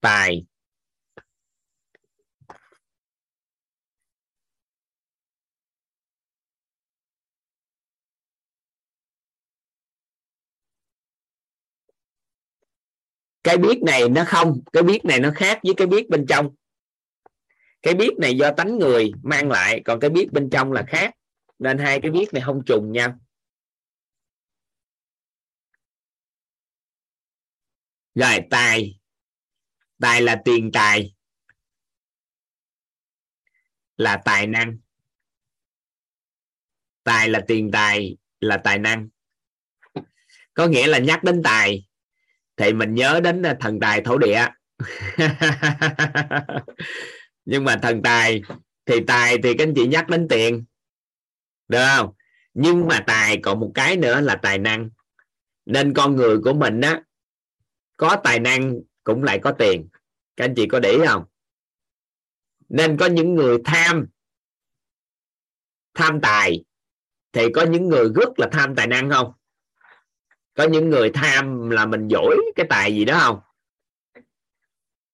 Tài. Cái biết này nó không, cái biết này nó khác với cái biết bên trong. Cái biết này do tánh người mang lại, còn cái biết bên trong là khác. Nên hai cái biết này không trùng nhau. Rồi, tài. Tài là tiền tài. Là tài năng. Tài là tiền tài, là tài năng. Có nghĩa là nhắc đến tài thì mình nhớ đến à, thần tài thổ địa. Nhưng mà thần tài, thì tài thì các anh chị nhắc đến tiền. Được không? Nhưng mà tài còn một cái nữa là tài năng. Nên con người của mình á, có tài năng cũng lại có tiền. Các anh chị có để ý không? Nên có những người tham tham tài. Thì có những người rất là tham tài năng không? Có những người tham là mình giỏi cái tài gì đó không?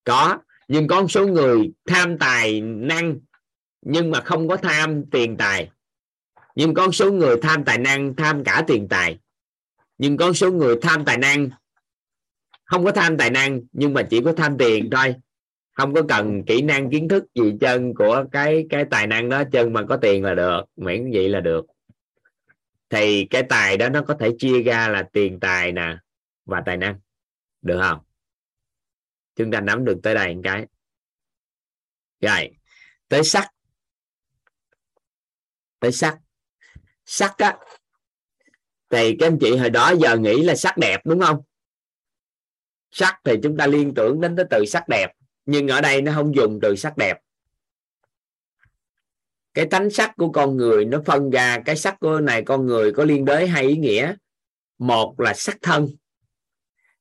Có. Nhưng có một số người tham tài năng, nhưng mà không có tham tiền tài. Nhưng có số người tham tài năng, tham cả tiền tài. Nhưng có số người tham tài năng, không có tham tài năng, nhưng mà chỉ có tham tiền thôi. Không có cần kỹ năng kiến thức gì chân của cái cái tài năng đó, chân mà có tiền là được, miễn vậy là được thì cái tài đó nó có thể chia ra là tiền tài nè và tài năng. Được không? Chúng ta nắm được tới đây một cái. Rồi, tới sắc tới sắc sắc á, thì các anh chị hồi đó giờ nghĩ là sắc đẹp đúng không? Sắc thì chúng ta liên tưởng đến tới từ sắc đẹp, nhưng ở đây nó không dùng từ sắc đẹp cái tánh sắc của con người nó phân ra, cái sắc của này con người có liên đới hai ý nghĩa. Một là sắc thân.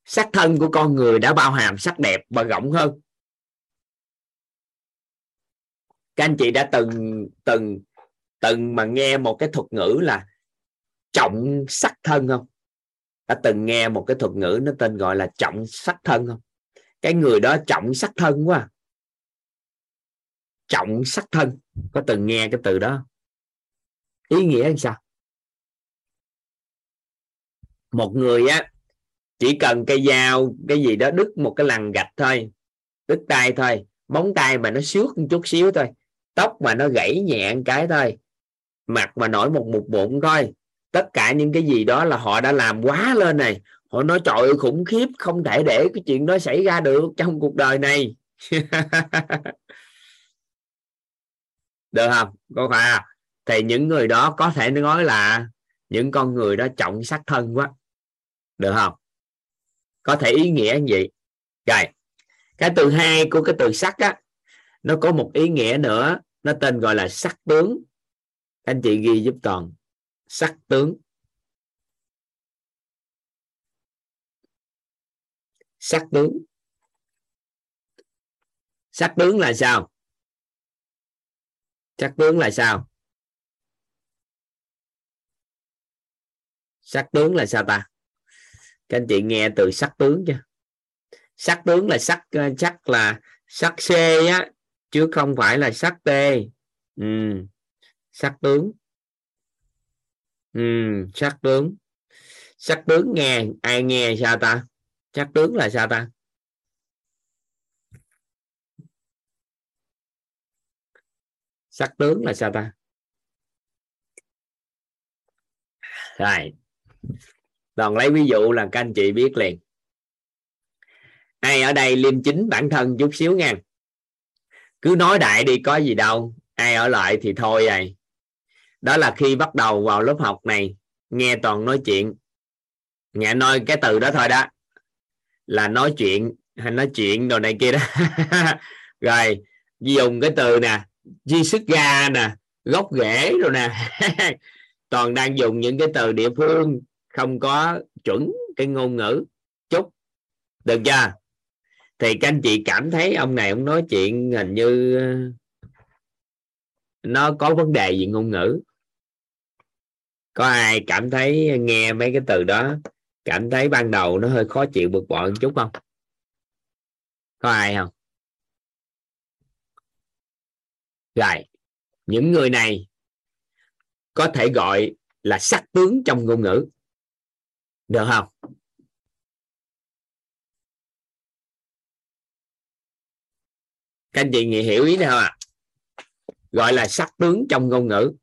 Sắc thân của con người đã bao hàm sắc đẹp và rộng hơn. Các anh chị đã từng từng từng mà nghe một cái thuật ngữ là trọng sắc thân không? Đã từng nghe một cái thuật ngữ nó tên gọi là trọng sắc thân không? Cái người đó trọng sắc thân quá à trọng sắc thân. Có từng nghe cái từ đó? Ý nghĩa là sao? Một người á, chỉ cần cây dao, cái gì đó đứt một cái lằn gạch thôi, đứt tay thôi, móng tay mà nó xước một chút xíu thôi, tóc mà nó gãy nhẹ một cái thôi, mặt mà nổi một mục bụng thôi, tất cả những cái gì đó là họ đã làm quá lên này. Họ nói, trời ơi, khủng khiếp, không thể để cái chuyện đó xảy ra được trong cuộc đời này. được không? Có phải à thì những người đó có thể nói là những con người đó trọng sắc thân quá. Được không? Có thể ý nghĩa như vậy. Rồi, cái từ hai của cái từ sắc á, nó có một ý nghĩa nữa. Nó tên gọi là sắc tướng. Anh chị ghi giúp toàn. Sắc tướng. Sắc tướng. Sắc tướng là sao? Sắc tướng là sao? Sắc tướng là sao ta? Các anh chị nghe từ sắc tướng chưa sắc tướng là sắc ờ, chắc là sắc c á, chứ không phải là sắc t. Ừ. sắc tướng. Ừ. sắc tướng. Sắc tướng nghe, ai nghe sao ta? Sắc tướng là sao ta? Sắc tướng là sao ta? Rồi. Toàn lấy ví dụ là các anh chị biết liền. Ai ở đây liêm chính bản thân chút xíu nha. Cứ nói đại đi, có gì đâu. Ai ở lại thì thôi vậy. đó là khi bắt đầu vào lớp học này, nghe toàn nói chuyện. Nghe nói cái từ đó thôi đó. Là nói chuyện, hay nói chuyện đồ này kia đó. Rồi, dùng cái từ nè di sức ga nè, gốc rễ rồi nè. Toàn đang dùng những cái từ địa phương không có chuẩn cái ngôn ngữ chút. Được chưa? Thì các anh chị cảm thấy ông này ông nói chuyện hình như ờ, nó có vấn đề gì ngôn ngữ. Có ai cảm thấy nghe mấy cái từ đó, cảm thấy ban đầu nó hơi khó chịu bực bội một chút không? Có ai không? Rồi, những người này có thể gọi là sắc tướng trong ngôn ngữ. Được không? Các anh chị nghĩ hiểu ý nào à gọi là sắc tướng trong ngôn ngữ.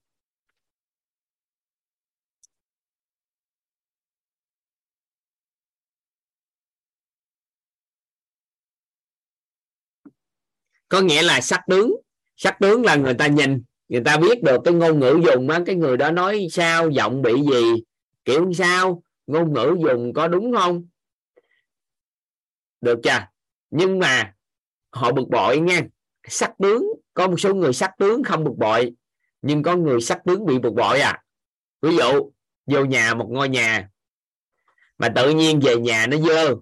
Có nghĩa là sắc tướng sắc tướng là người ta nhìn, người ta biết được cái ngôn ngữ dùng á, cái người đó nói sao, giọng bị gì, kiểu sao, ngôn ngữ dùng có đúng không? Được chưa? Nhưng mà họ bực bội nha. Sắc tướng, có một số người sắc tướng không bực bội, nhưng có người sắc tướng bị bực bội à. Ví dụ, vô nhà, một ngôi nhà, mà tự nhiên về nhà nó dơ,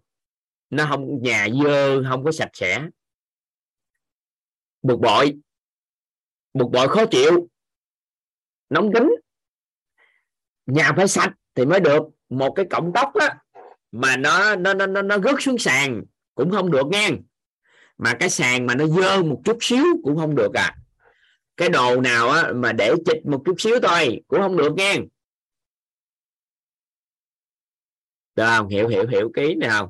nó không, nhà dơ không có sạch sẽ. Bực bội bực bội khó chịu. Nóng tính. Nhà phải sạch thì mới được. Một cái cọng tóc á mà nó nó nó nó, nó rớt xuống sàn cũng không được nghe. Mà cái sàn mà nó dơ một chút xíu cũng không được à. Cái đồ nào á mà để chịch một chút xíu thôi cũng không được nghe. Được không? Hiểu hiểu hiểu ký này không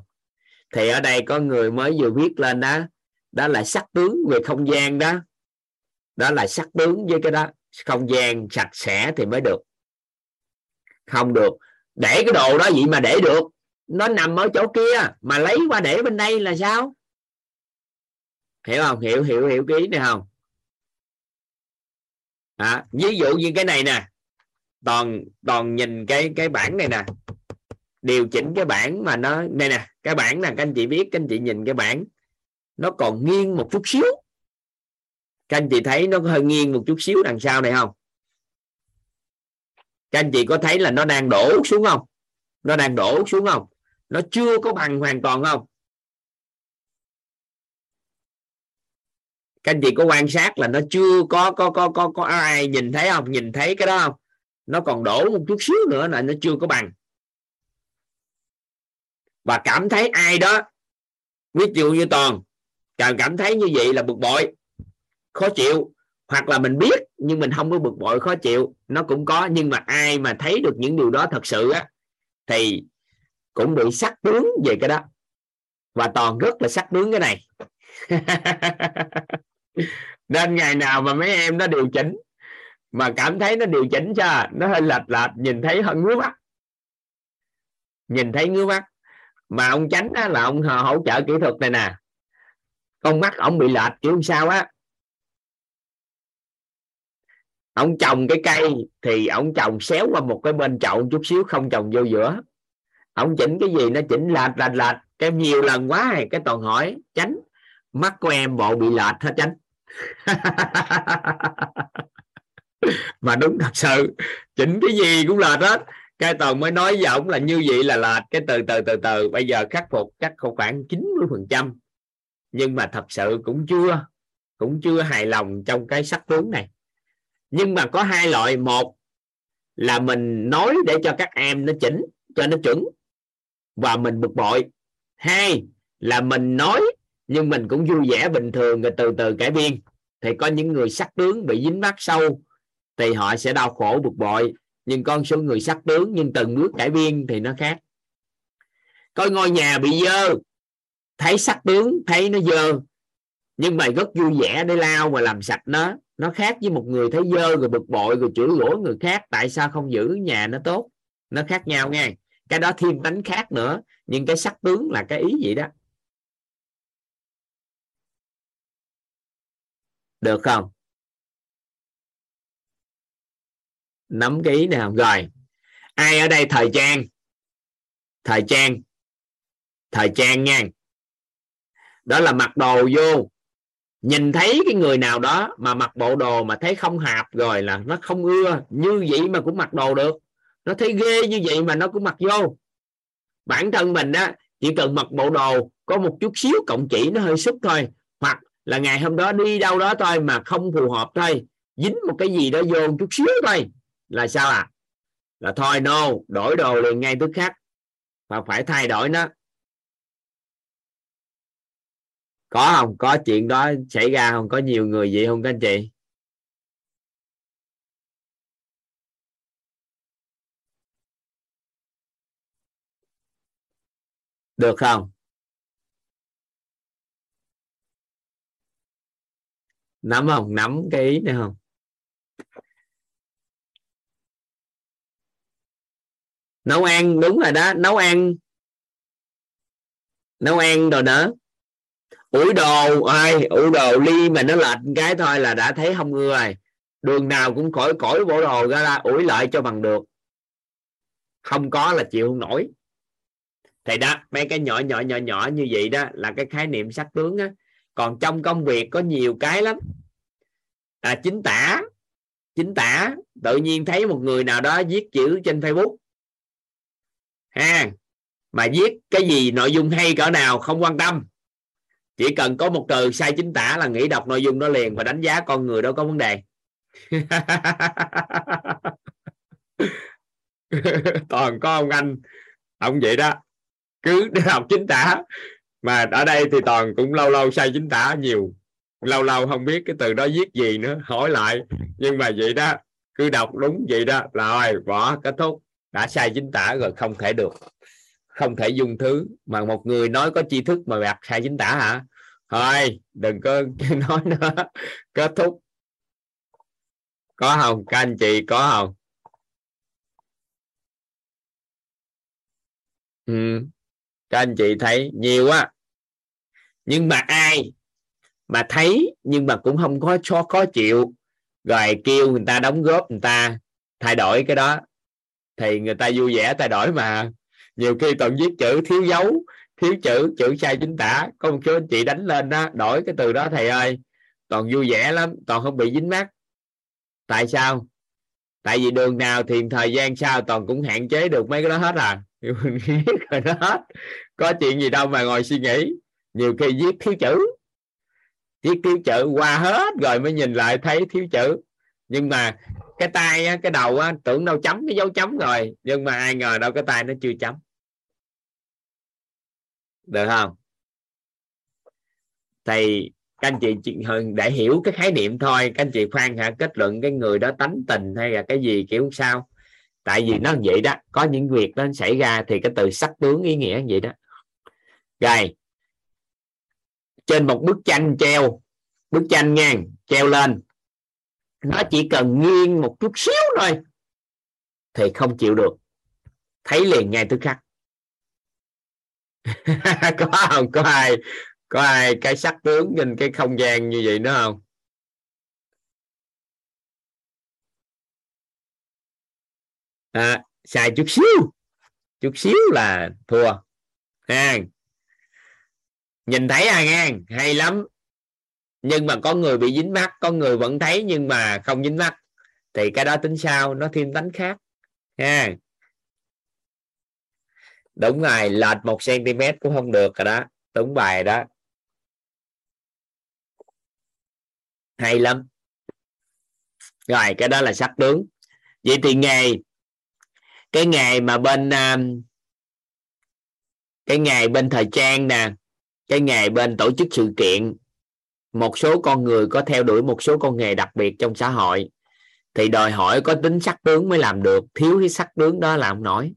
thì ở đây có người mới vừa viết lên đó. Đó là sắc tướng về không gian đó đó là sắc tướng với cái đó. Không gian sạch sẽ thì mới được. Không được. Để cái đồ đó vậy mà để được. Nó nằm ở chỗ kia mà lấy qua để bên đây là sao? Hiểu không? Hiểu hiểu hiểu cái ý này không? À, ví dụ như cái này nè. Toàn toàn nhìn cái cái bảng này nè. Điều chỉnh cái bảng mà nó đây nè cái bảng nè các anh chị biết các anh chị nhìn cái bảng. Nó còn nghiêng một chút xíu các anh chị thấy nó hơi nghiêng một chút xíu đằng sau này không? Các anh chị có thấy là nó đang đổ xuống không? Nó đang đổ xuống không? Nó chưa có bằng hoàn toàn không? Các anh chị có quan sát là nó chưa có có có có có ai nhìn thấy không? Nhìn thấy cái đó không? Nó còn đổ một chút xíu nữa là nó chưa có bằng. Và cảm thấy ai đó, ví dụ như toàn càng cảm thấy như vậy là bực bội khó chịu hoặc là mình biết nhưng mình không có bực bội khó chịu nó cũng có. Nhưng mà ai mà thấy được những điều đó thật sự á thì cũng bị sắc tướng về cái đó. Và toàn rất là sắc tướng cái này. Nên ngày nào mà mấy em nó điều chỉnh mà cảm thấy nó điều chỉnh cho nó hơi lệch lệch nhìn thấy hơi ngứa mắt. Nhìn thấy ngứa mắt. Mà ông tránh á, là ông hỗ trợ kỹ thuật này nè. Con mắt ông bị lệch kiểu sao á ông trồng cái cây thì ông trồng xéo qua một cái bên chậu chút xíu, không trồng vô giữa. Ông chỉnh cái gì nó chỉnh lệch lệch lệch. Cái nhiều lần quá này cái toàn hỏi tránh mắt của em bộ bị lệch hết tránh mà đúng thật sự, chỉnh cái gì cũng lệch hết. Cái toàn mới nói với ổng là như vậy là lệch. Cái từ từ từ từ, bây giờ khắc phục chắc khoảng 90 phần trăm. Nhưng mà thật sự cũng chưa cũng chưa hài lòng trong cái sắc tướng này nhưng mà có hai loại. Một là mình nói để cho các em nó chỉnh, cho nó chuẩn và mình bực bội. Hai là mình nói nhưng mình cũng vui vẻ bình thường rồi từ từ cải biên. Thì có những người sắc tướng bị dính mắc sâu thì họ sẽ đau khổ, bực bội. Nhưng con số người sắc tướng nhưng từng bước cải biên thì nó khác. Coi ngôi nhà bị dơ, thấy sắc tướng, thấy nó dơ. Nhưng mà rất vui vẻ để lao mà làm sạch nó nó khác với một người thấy dơ rồi bực bội rồi chửi rủa người khác, tại sao không giữ nhà nó tốt? Nó khác nhau nha cái đó thêm tánh khác nữa, nhưng cái sắc tướng là cái ý vậy đó. Được không? Nắm cái ý này không rồi. Ai ở đây? Thời trang. Thời trang. Thời trang nha. Đó là mặc đồ vô nhìn thấy cái người nào đó mà mặc bộ đồ mà thấy không hợp rồi là nó không ưa, như vậy mà cũng mặc đồ được. Nó thấy ghê như vậy mà nó cũng mặc vô. Bản thân mình á, chỉ cần mặc bộ đồ, có một chút xíu cộng chỉ nó hơi sức thôi. Hoặc là ngày hôm đó đi đâu đó thôi mà không phù hợp thôi, dính một cái gì đó vô một chút xíu thôi, là sao à? Là thôi, no, đổi đồ liền ngay tức khắc. Và phải thay đổi nó. Có không? Có chuyện đó xảy ra không? Có nhiều người vậy không các anh chị? Được không? Nắm không? Nắm cái ý này không? Nấu ăn, đúng rồi đó. Nấu ăn. Nấu ăn rồi đó ủi đồ ai ủi đồ ly mà nó lệch cái thôi là đã thấy không ưa rồi. Đường nào cũng khỏi cõi bộ đồ ra ra ủi lại cho bằng được. Không có là chịu không nổi. Thì đó mấy cái nhỏ nhỏ nhỏ nhỏ như vậy đó là cái khái niệm sắc tướng á. Còn trong công việc có nhiều cái lắm. À, chính tả chính tả tự nhiên thấy một người nào đó viết chữ trên facebook. Ha mà viết cái gì nội dung hay cỡ nào không quan tâm chỉ cần có một từ sai chính tả là nghĩ đọc nội dung đó liền và đánh giá con người đó có vấn đề. Toàn có ông anh, ông vậy đó. Cứ học chính tả. Mà ở đây thì toàn cũng lâu lâu sai chính tả nhiều. Lâu lâu không biết cái từ đó viết gì nữa, hỏi lại. Nhưng mà vậy đó, cứ đọc đúng vậy đó rồi bỏ kết thúc. Đã sai chính tả rồi không thể được không thể dùng thứ. Mà một người nói có tri thức mà đặt sai chính tả hả? Thôi, đừng có nói nữa. Kết thúc. Có không? Các anh chị có không? Ừ. các anh chị thấy nhiều á. Nhưng mà ai mà thấy nhưng mà cũng không có cho khó chịu. Rồi kêu người ta đóng góp người ta, thay đổi cái đó. Thì người ta vui vẻ thay đổi mà nhiều khi toàn viết chữ thiếu dấu, thiếu chữ chữ sai chính tả. Có một số anh chị đánh lên đó đổi cái từ đó, thầy ơi, toàn vui vẻ lắm, toàn không bị dính mắt tại sao? Tại vì đường nào thì thời gian sau toàn cũng hạn chế được mấy cái đó hết à. Viết rồi đó. Hết có chuyện gì đâu mà ngồi suy nghĩ. Nhiều khi viết thiếu chữ. Viết thiếu chữ qua hết rồi mới nhìn lại thấy thiếu chữ. Nhưng mà cái tay cái đầu tưởng đâu chấm cái dấu chấm rồi. Nhưng mà ai ngờ đâu cái tay nó chưa chấm được không? Thì các anh chị để hiểu cái khái niệm thôi. Các anh chị khoan hả? Kết luận cái người đó tánh tình hay là cái gì, kiểu sao? Tại vì nó vậy đó, có những việc nó xảy ra thì cái từ sắc tướng ý nghĩa vậy đó. Rồi, trên một bức tranh treo, bức tranh ngang treo lên. Nó chỉ cần nghiêng một chút xíu thôi thì không chịu được. Thấy liền ngay tức khắc. có không? Có ai có ai cái sắc tướng trên cái không gian như vậy nữa không? À, xài chút xíu. Chút xíu là thua. Ha nhìn thấy à nghe hay lắm. Nhưng mà có người bị dính mắt có người vẫn thấy nhưng mà không dính mắt. Thì cái đó tính sao? Nó thêm tánh khác. Ha đúng rồi lệch một cm cũng không được rồi đó. Đúng bài đó. Hay lắm. Rồi cái đó là sắc tướng. Vậy thì nghề, cái nghề mà bên um, cái nghề bên thời trang nè cái nghề bên tổ chức sự kiện một số con người có theo đuổi một số con nghề đặc biệt trong xã hội thì đòi hỏi có tính sắc tướng mới làm được. Thiếu cái sắc tướng đó làm không nổi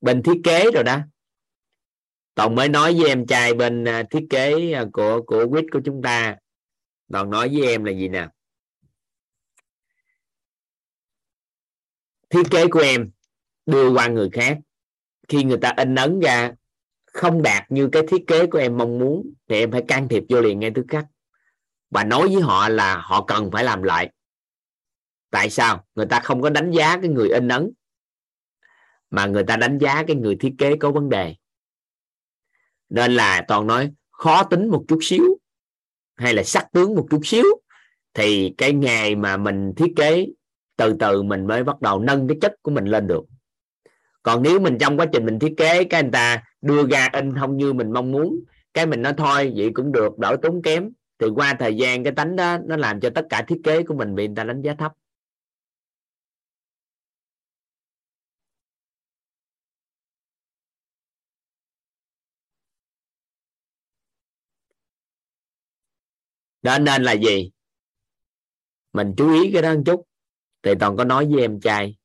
bên thiết kế rồi đó. Toàn mới nói với em trai bên à, thiết kế à, của của quýt của chúng ta. Toàn nói với em là gì nè? Thiết kế của em đưa qua người khác. Khi người ta in ấn ra, không đạt như cái thiết kế của em mong muốn, thì em phải can thiệp vô liền ngay tức khắc. Và nói với họ là họ cần phải làm lại. Tại sao? Người ta không có đánh giá cái người in ấn mà người ta đánh giá cái người thiết kế có vấn đề. Nên là toàn nói khó tính một chút xíu, hay là sắc tướng một chút xíu. Thì cái nghề mà mình thiết kế, từ từ mình mới bắt đầu nâng cái chất của mình lên được. Còn nếu mình trong quá trình mình thiết kế, cái người ta đưa ra in không như mình mong muốn, cái mình nói thôi, vậy cũng được đỡ tốn kém. Thì qua thời gian cái tánh đó, nó làm cho tất cả thiết kế của mình bị người ta đánh giá thấp. Đó nên là gì? Mình chú ý cái đó một chút. Thì toàn có nói với em trai.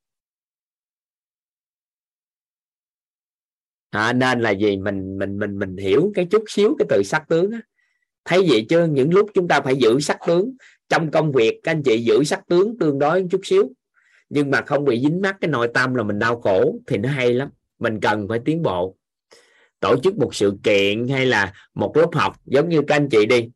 À, nên là gì? Mình mình mình mình hiểu cái chút xíu cái từ sắc tướng á. Thấy vậy chứ những lúc chúng ta phải giữ sắc tướng trong công việc các anh chị giữ sắc tướng tương đối một chút xíu. Nhưng mà không bị dính mắc cái nội tâm là mình đau khổ thì nó hay lắm. Mình cần phải tiến bộ. Tổ chức một sự kiện hay là một lớp học giống như các anh chị đi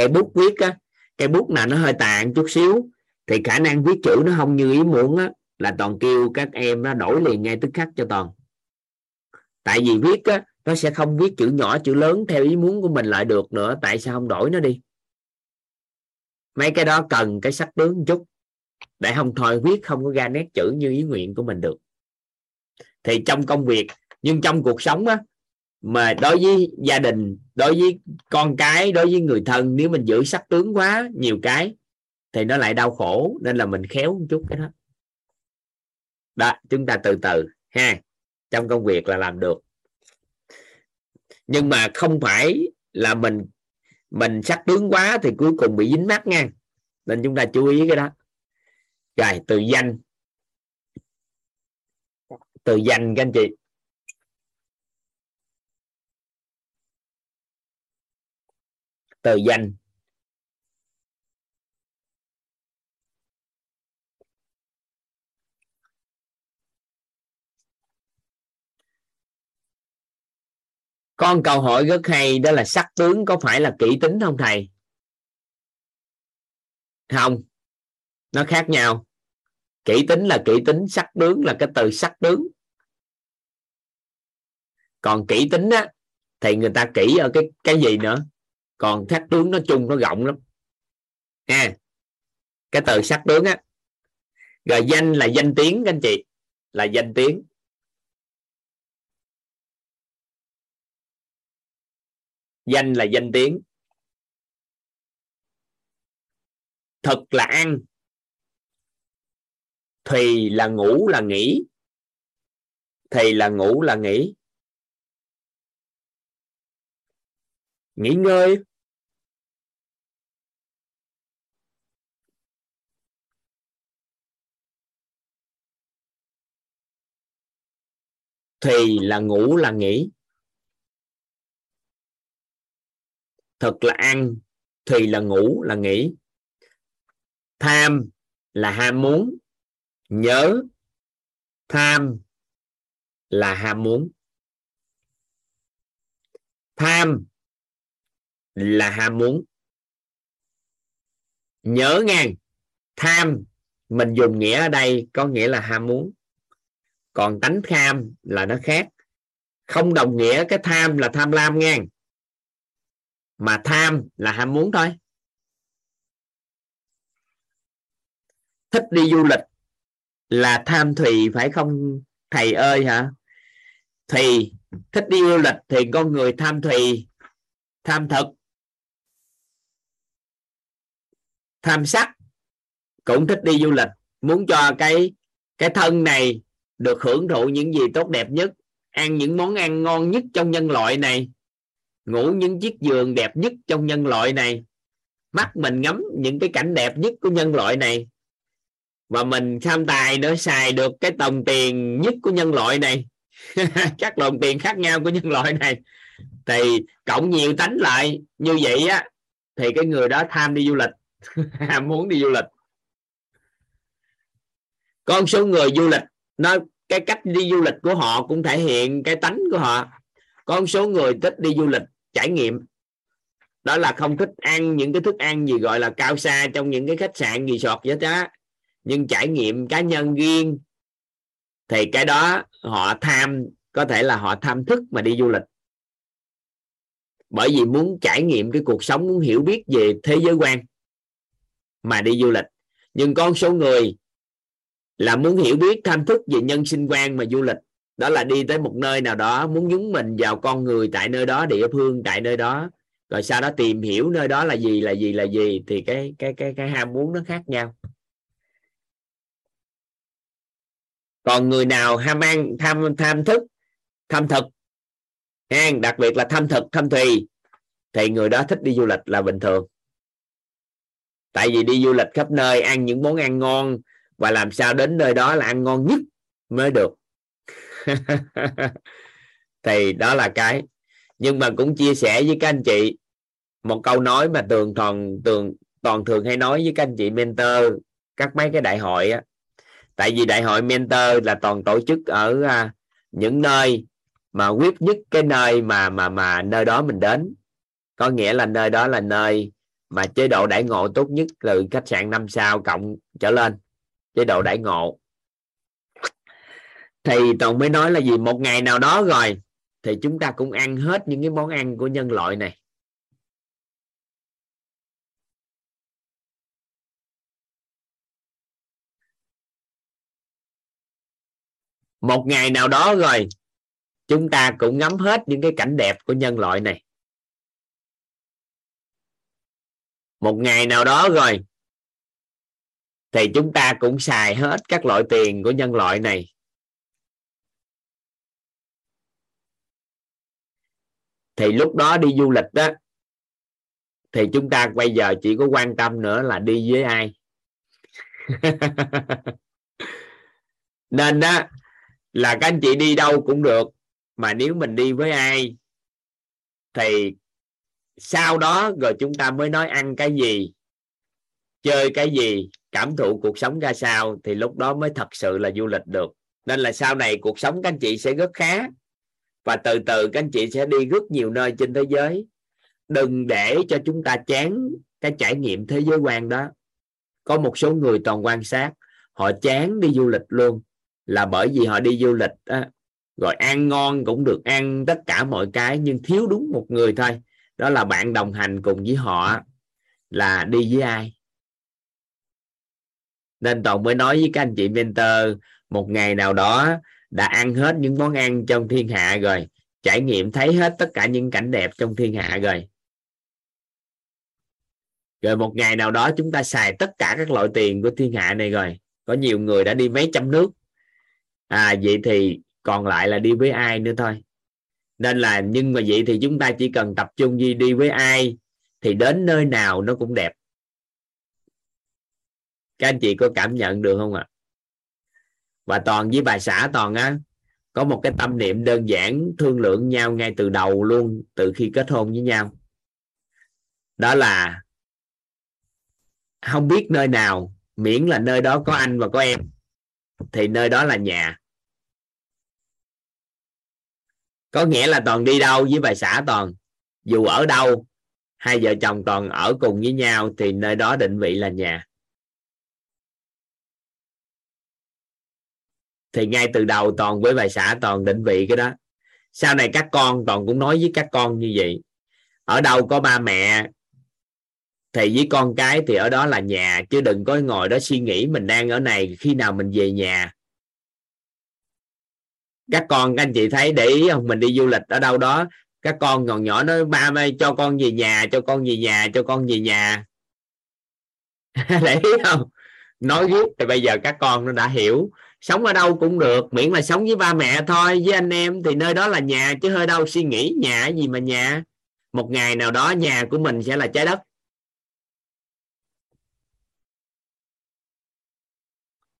cái bút viết á, cái bút nào nó hơi tàn chút xíu, thì khả năng viết chữ nó không như ý muốn á, là toàn kêu các em nó đổi liền ngay tức khắc cho toàn. Tại vì viết á, nó sẽ không viết chữ nhỏ, chữ lớn theo ý muốn của mình lại được nữa, tại sao không đổi nó đi? Mấy cái đó cần cái sắc tướng một chút, để không thôi viết không có ra nét chữ như ý nguyện của mình được. Thì trong công việc, nhưng trong cuộc sống á mà đối với gia đình, đối với con cái, đối với người thân, nếu mình giữ sắc tướng quá nhiều cái, thì nó lại đau khổ, nên là mình khéo một chút cái đó. Đó, chúng ta từ từ ha. Trong công việc là làm được. Nhưng mà không phải là mình mình sắc tướng quá thì cuối cùng bị dính mắt nha. Nên chúng ta chú ý cái đó. Rồi, từ danh. Từ danh các anh chị. Từ danh. Con câu hỏi rất hay, đó là sắc tướng có phải là kỹ tính không thầy? Không, nó khác nhau. Kỹ tính là kỹ tính, sắc tướng là cái từ sắc tướng. Còn kỹ tính á, thì người ta kỹ ở cái cái gì nữa? Còn sắc tướng nó chung nó rộng lắm. Ha cái từ sắc tướng á, rồi danh là danh tiếng các anh chị, là danh tiếng. Danh là danh tiếng. Thực là ăn. Thì là ngủ là nghỉ. Thì là ngủ là nghỉ. Nghỉ ngơi. Thì là ngủ là nghỉ. Thực là ăn thì là ngủ là nghỉ. Tham là ham muốn. Nhớ, tham là ham muốn. Tham là ham muốn. Nhớ ngang, tham mình dùng nghĩa ở đây có nghĩa là ham muốn còn tánh tham là nó khác. Không đồng nghĩa cái tham là tham lam nghe. Mà tham là ham muốn thôi. Thích đi du lịch là tham thùy phải không? Thầy ơi hả? Thì thích đi du lịch thì con người tham thùy tham thực tham sắc cũng thích đi du lịch. Muốn cho cái cái thân này được hưởng thụ những gì tốt đẹp nhất, ăn những món ăn ngon nhất trong nhân loại này, ngủ những chiếc giường đẹp nhất trong nhân loại này, mắt mình ngắm những cái cảnh đẹp nhất của nhân loại này, và mình tham tài nữa xài được cái đồng tiền nhất của nhân loại này. Các đồng tiền khác nhau của nhân loại này. Thì cộng nhiều tánh lại như vậy á, thì cái người đó tham đi du lịch ham muốn đi du lịch. Con số người du lịch nó cái cách đi du lịch của họ cũng thể hiện cái tánh của họ. Con số người thích đi du lịch trải nghiệm. Đó là không thích ăn những cái thức ăn gì gọi là cao xa trong những cái khách sạn gì sọt vậy đó. Nhưng trải nghiệm cá nhân riêng, thì cái đó họ tham, có thể là họ tham thức mà đi du lịch. Bởi vì muốn trải nghiệm cái cuộc sống, muốn hiểu biết về thế giới quan mà đi du lịch. Nhưng con số người là muốn hiểu biết, tham thức về nhân sinh quan mà du lịch. Đó là đi tới một nơi nào đó, muốn nhúng mình vào con người tại nơi đó, địa phương tại nơi đó. Rồi sau đó tìm hiểu nơi đó là gì là gì là gì, thì cái cái cái cái ham muốn nó khác nhau. Còn người nào ham ăn, tham tham thức tham thực? Ăn đặc biệt là tham thực tham thùy, thì người đó thích đi du lịch là bình thường. Tại vì đi du lịch khắp nơi, ăn những món ăn ngon và làm sao đến nơi đó là ăn ngon nhất mới được. Thì đó là cái. Nhưng mà cũng chia sẻ với các anh chị một câu nói mà tường toàn tường toàn thường hay nói với các anh chị mentor các mấy cái đại hội á. Tại vì đại hội mentor là toàn tổ chức ở à, những nơi mà quyết nhất cái nơi mà mà mà nơi đó mình đến. Có nghĩa là nơi đó là nơi mà chế độ đãi ngộ tốt nhất từ khách sạn năm sao cộng trở lên chế độ đại ngộ. Thì toàn mới nói là gì? Một ngày nào đó rồi, thì chúng ta cũng ăn hết những cái món ăn của nhân loại này. Một ngày nào đó rồi, chúng ta cũng ngắm hết những cái cảnh đẹp của nhân loại này. Một ngày nào đó rồi thì chúng ta cũng xài hết các loại tiền của nhân loại này. Thì lúc đó đi du lịch đó, thì chúng ta bây giờ chỉ có quan tâm nữa là đi với ai. Nên đó, là các anh chị đi đâu cũng được, mà nếu mình đi với ai, thì sau đó rồi chúng ta mới nói ăn cái gì chơi cái gì cảm thụ cuộc sống ra sao thì lúc đó mới thật sự là du lịch được. Nên là sau này cuộc sống các anh chị sẽ rất khá. Và từ từ các anh chị sẽ đi rất nhiều nơi trên thế giới. Đừng để cho chúng ta chán cái trải nghiệm thế giới quan đó. Có một số người toàn quan sát họ chán đi du lịch luôn. Là bởi vì họ đi du lịch á, rồi ăn ngon cũng được ăn tất cả mọi cái nhưng thiếu đúng một người thôi. Đó là bạn đồng hành cùng với họ là đi với ai? Nên toàn mới nói với các anh chị mentor, một ngày nào đó đã ăn hết những món ăn trong thiên hạ rồi, trải nghiệm thấy hết tất cả những cảnh đẹp trong thiên hạ rồi. Rồi một ngày nào đó chúng ta xài tất cả các loại tiền của thiên hạ này rồi, có nhiều người đã đi mấy trăm nước. À vậy thì còn lại là đi với ai nữa thôi? Nên là, nhưng mà vậy thì chúng ta chỉ cần tập trung đi đi với ai thì đến nơi nào nó cũng đẹp các anh chị có cảm nhận được không ạ? Và toàn với bà xã toàn á, có một cái tâm niệm đơn giản, thương lượng nhau ngay từ đầu luôn, từ khi kết hôn với nhau. Đó là không biết nơi nào, miễn là nơi đó có anh và có em, thì nơi đó là nhà. Có nghĩa là toàn đi đâu với bà xã toàn? Dù ở đâu, hai vợ chồng toàn ở cùng với nhau, thì nơi đó định vị là nhà. Thì ngay từ đầu toàn với bà xã, toàn định vị cái đó. Sau này các con, toàn cũng nói với các con như vậy. Ở đâu có ba mẹ thì với con cái thì ở đó là nhà, chứ đừng có ngồi đó suy nghĩ mình đang ở này khi nào mình về nhà. Các con, các anh chị thấy để ý không? Mình đi du lịch ở đâu đó, các con còn nhỏ nói, ba ơi cho con về nhà, cho con về nhà, cho con về nhà. Để ý không? Nói riết thì bây giờ các con nó đã hiểu sống ở đâu cũng được miễn là sống với ba mẹ thôi. Với anh em thì nơi đó là nhà chứ hơi đâu suy nghĩ nhà gì mà nhà. Một ngày nào đó nhà của mình sẽ là trái đất.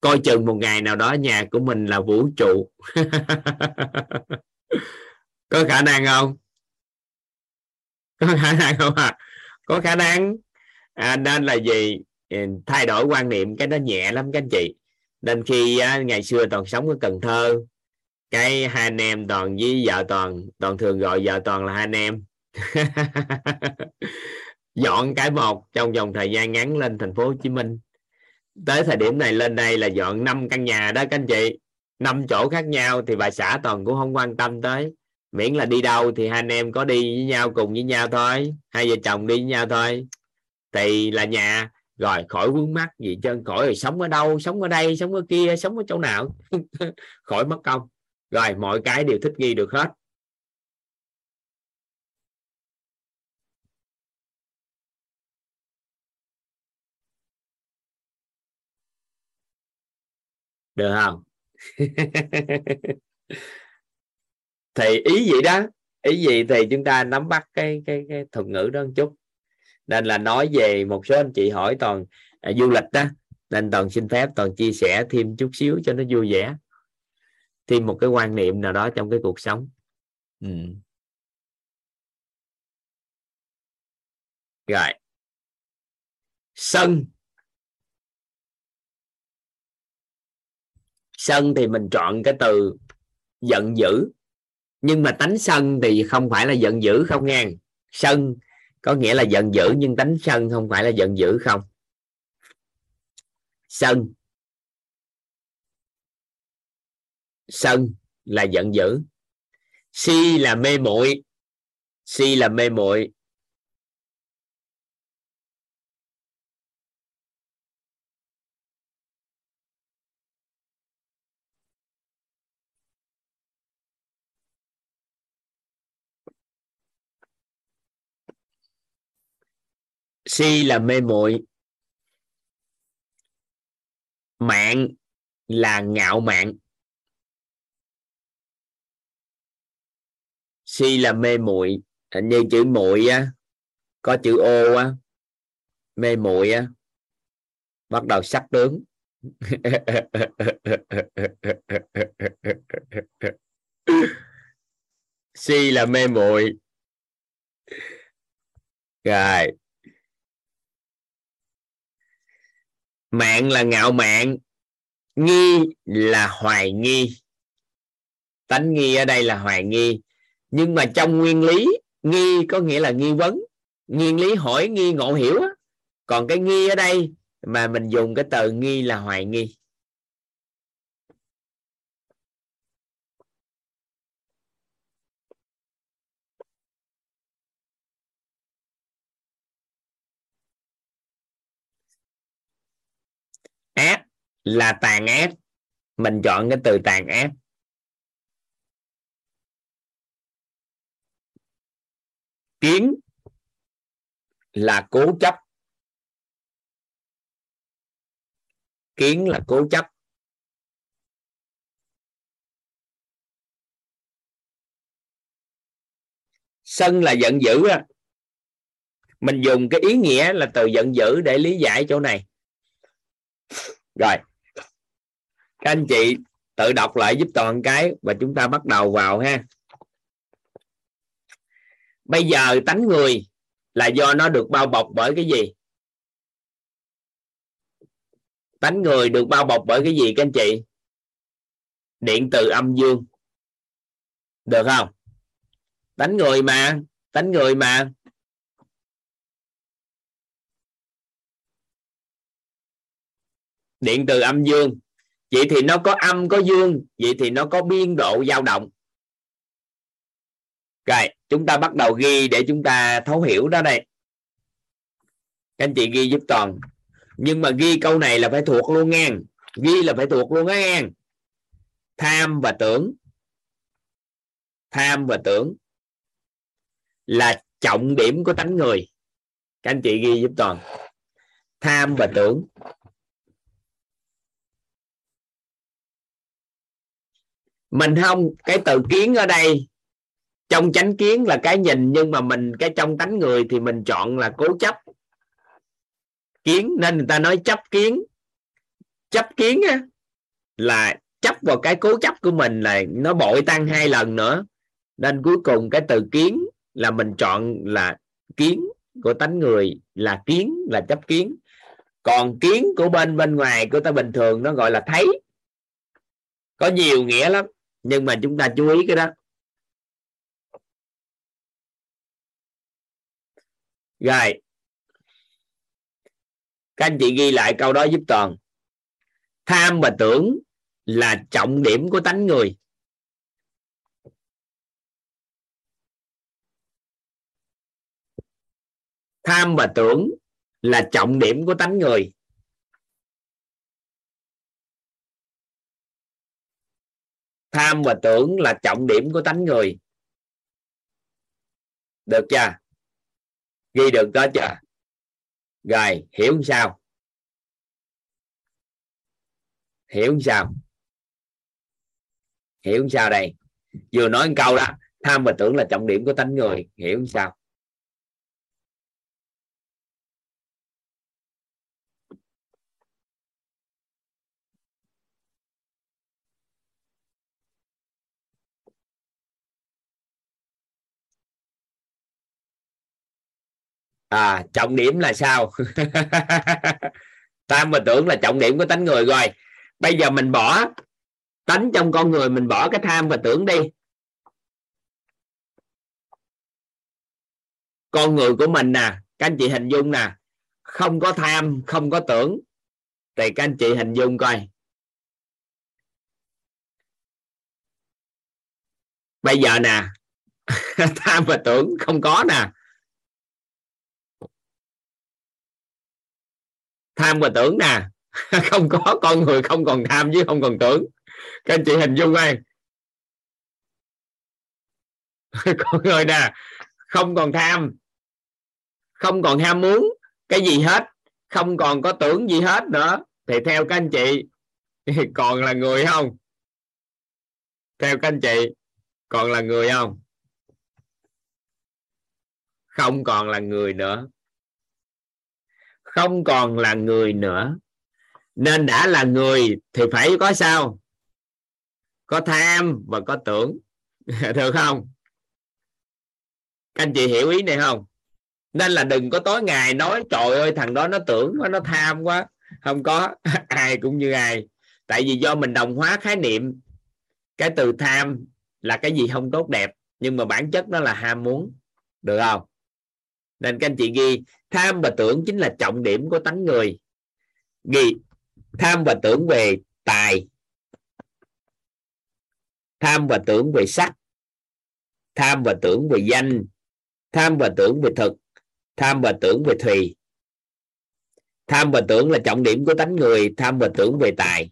Coi chừng một ngày nào đó nhà của mình là vũ trụ. Có khả năng không? Có khả năng không à có khả năng. À, nên là gì? Thay đổi quan niệm cái đó nhẹ lắm các anh chị nên khi á, ngày xưa toàn sống ở Cần Thơ cái hai anh em toàn với vợ toàn toàn thường gọi vợ toàn là hai anh em. Dọn cái một trong vòng thời gian ngắn lên thành phố Hồ Chí Minh. Tới thời điểm này lên đây là dọn năm căn nhà đó các anh chị. Năm chỗ khác nhau thì bà xã toàn cũng không quan tâm tới. Miễn là đi đâu thì hai anh em có đi với nhau cùng với nhau thôi. Hai vợ chồng đi với nhau thôi. Thì là nhà rồi, khỏi vướng mắt gì chân khỏi rồi sống ở đâu, sống ở đây, sống ở kia, sống ở chỗ nào. Khỏi mất công. Rồi, mọi cái đều thích nghi được hết. Được không? Thì ý vậy đó? Ý gì thì chúng ta nắm bắt cái cái cái thuật ngữ đó một chút nên là nói về một số anh chị hỏi toàn à, du lịch đó nên toàn xin phép toàn chia sẻ thêm chút xíu cho nó vui vẻ. Thêm một cái quan niệm nào đó trong cái cuộc sống. Ừ. rồi. Sân. Sân thì mình chọn cái từ giận dữ. Nhưng mà tánh sân thì không phải là giận dữ không nghe. Sân có nghĩa là giận dữ nhưng tánh sân, không phải là giận dữ không? Sân. Sân là giận dữ. Si là mê muội. Si là mê muội. Si là mê muội. Mạng là ngạo mạn. Si là mê muội. Hình như chữ muội á, có chữ ô á, mê muội á, bắt đầu sắc tướng. Si là mê muội. Rồi. Mạng là ngạo mạn, nghi là hoài nghi. Tánh nghi ở đây là hoài nghi. Nhưng mà trong nguyên lý, nghi có nghĩa là nghi vấn. Nguyên lý hỏi, nghi ngộ hiểu còn cái nghi ở đây mà mình dùng cái từ nghi là hoài nghi. Ác là tàn ác mình chọn cái từ tàn ác kiến là cố chấp. Kiến là cố chấp. Sân là giận dữ á. Mình dùng cái ý nghĩa là từ giận dữ để lý giải chỗ này rồi. Các anh chị tự đọc lại giúp toàn cái và chúng ta bắt đầu vào ha. Bây giờ tánh người là do nó được bao bọc bởi cái gì? Tánh người được bao bọc bởi cái gì các anh chị? Điện từ âm dương. Được không? Tánh người mà, tánh người mà. Điện từ âm dương. Vậy thì nó có âm, có dương. Vậy thì nó có biên độ dao động. Rồi, chúng ta bắt đầu ghi để chúng ta thấu hiểu đó đây. Các anh chị ghi giúp toàn. Nhưng mà ghi câu này là phải thuộc luôn nghe. Ghi là phải thuộc luôn á nghe. Tham và tưởng. Tham và tưởng là trọng điểm của tánh người. Các anh chị ghi giúp toàn. Tham và tưởng. Mình không cái từ kiến ở đây trong chánh kiến là cái nhìn nhưng mà mình cái trong tánh người thì mình chọn là cố chấp. Kiến nên người ta nói chấp kiến. Chấp kiến á, là chấp vào cái cố chấp của mình là nó bội tăng hai lần nữa. Nên cuối cùng cái từ kiến là mình chọn là kiến của tánh người là kiến là chấp kiến. Còn kiến của bên bên ngoài của ta bình thường nó gọi là thấy. Có nhiều nghĩa lắm nhưng mà chúng ta chú ý cái đó. Rồi. Các anh chị ghi lại câu đó giúp toàn. Tham và tưởng là trọng điểm của tánh người. Tham và tưởng là trọng điểm của tánh người. Tham và tưởng là trọng điểm của tánh người. Được chưa? Ghi được đó chưa? Rồi, hiểu sao? Hiểu sao? Hiểu sao đây? Vừa nói một câu đó, tham và tưởng là trọng điểm của tánh người. Hiểu sao? À trọng điểm là sao? Tham và tưởng là trọng điểm của tánh người rồi. Bây giờ mình bỏ tánh trong con người, mình bỏ cái tham và tưởng đi. Con người của mình nè, các anh chị hình dung nè, không có tham, không có tưởng. Thì các anh chị hình dung coi. Bây giờ nè, tham và tưởng không có nè. Tham và tưởng nè. Không có con người không còn tham chứ không còn tưởng. Các anh chị hình dung coi. Con người nè, không còn tham, không còn ham muốn cái gì hết, không còn có tưởng gì hết nữa. Thì theo các anh chị, còn là người không? Theo các anh chị, còn là người không? Không còn là người nữa không còn là người nữa. Nên đã là người thì phải có sao? Có tham và có tưởng. Được không? Các anh chị hiểu ý này không? Nên là đừng có tối ngày nói, trời ơi, thằng đó nó tưởng quá, nó tham quá. Không có. Ai cũng như ai. Tại vì do mình đồng hóa khái niệm, cái từ tham là cái gì không tốt đẹp, nhưng mà bản chất nó là ham muốn. Được không? Nên các anh chị ghi tham và tưởng chính là trọng điểm của tánh người gì tham và tưởng về tài tham và tưởng về sắc tham và tưởng về danh tham và tưởng về thực tham và tưởng về thùy tham và tưởng là trọng điểm của tánh người tham và tưởng về tài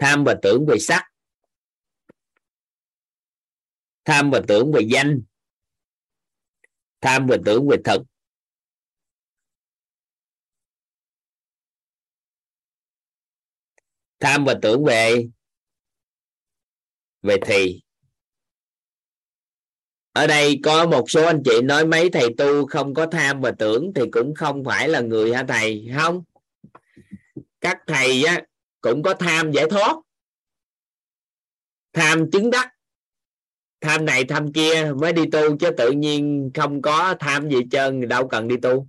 tham và tưởng về sắc tham và tưởng về danh tham và tưởng về thực. Tham và tưởng về về thì. Ở đây có một số anh chị nói mấy thầy tu không có tham và tưởng thì cũng không phải là người hả thầy? Không. Các thầy á, cũng có tham giải thoát. Tham chứng đắc tham này, tham kia, mới đi tu chứ tự nhiên không có tham gì trơn, đâu cần đi tu.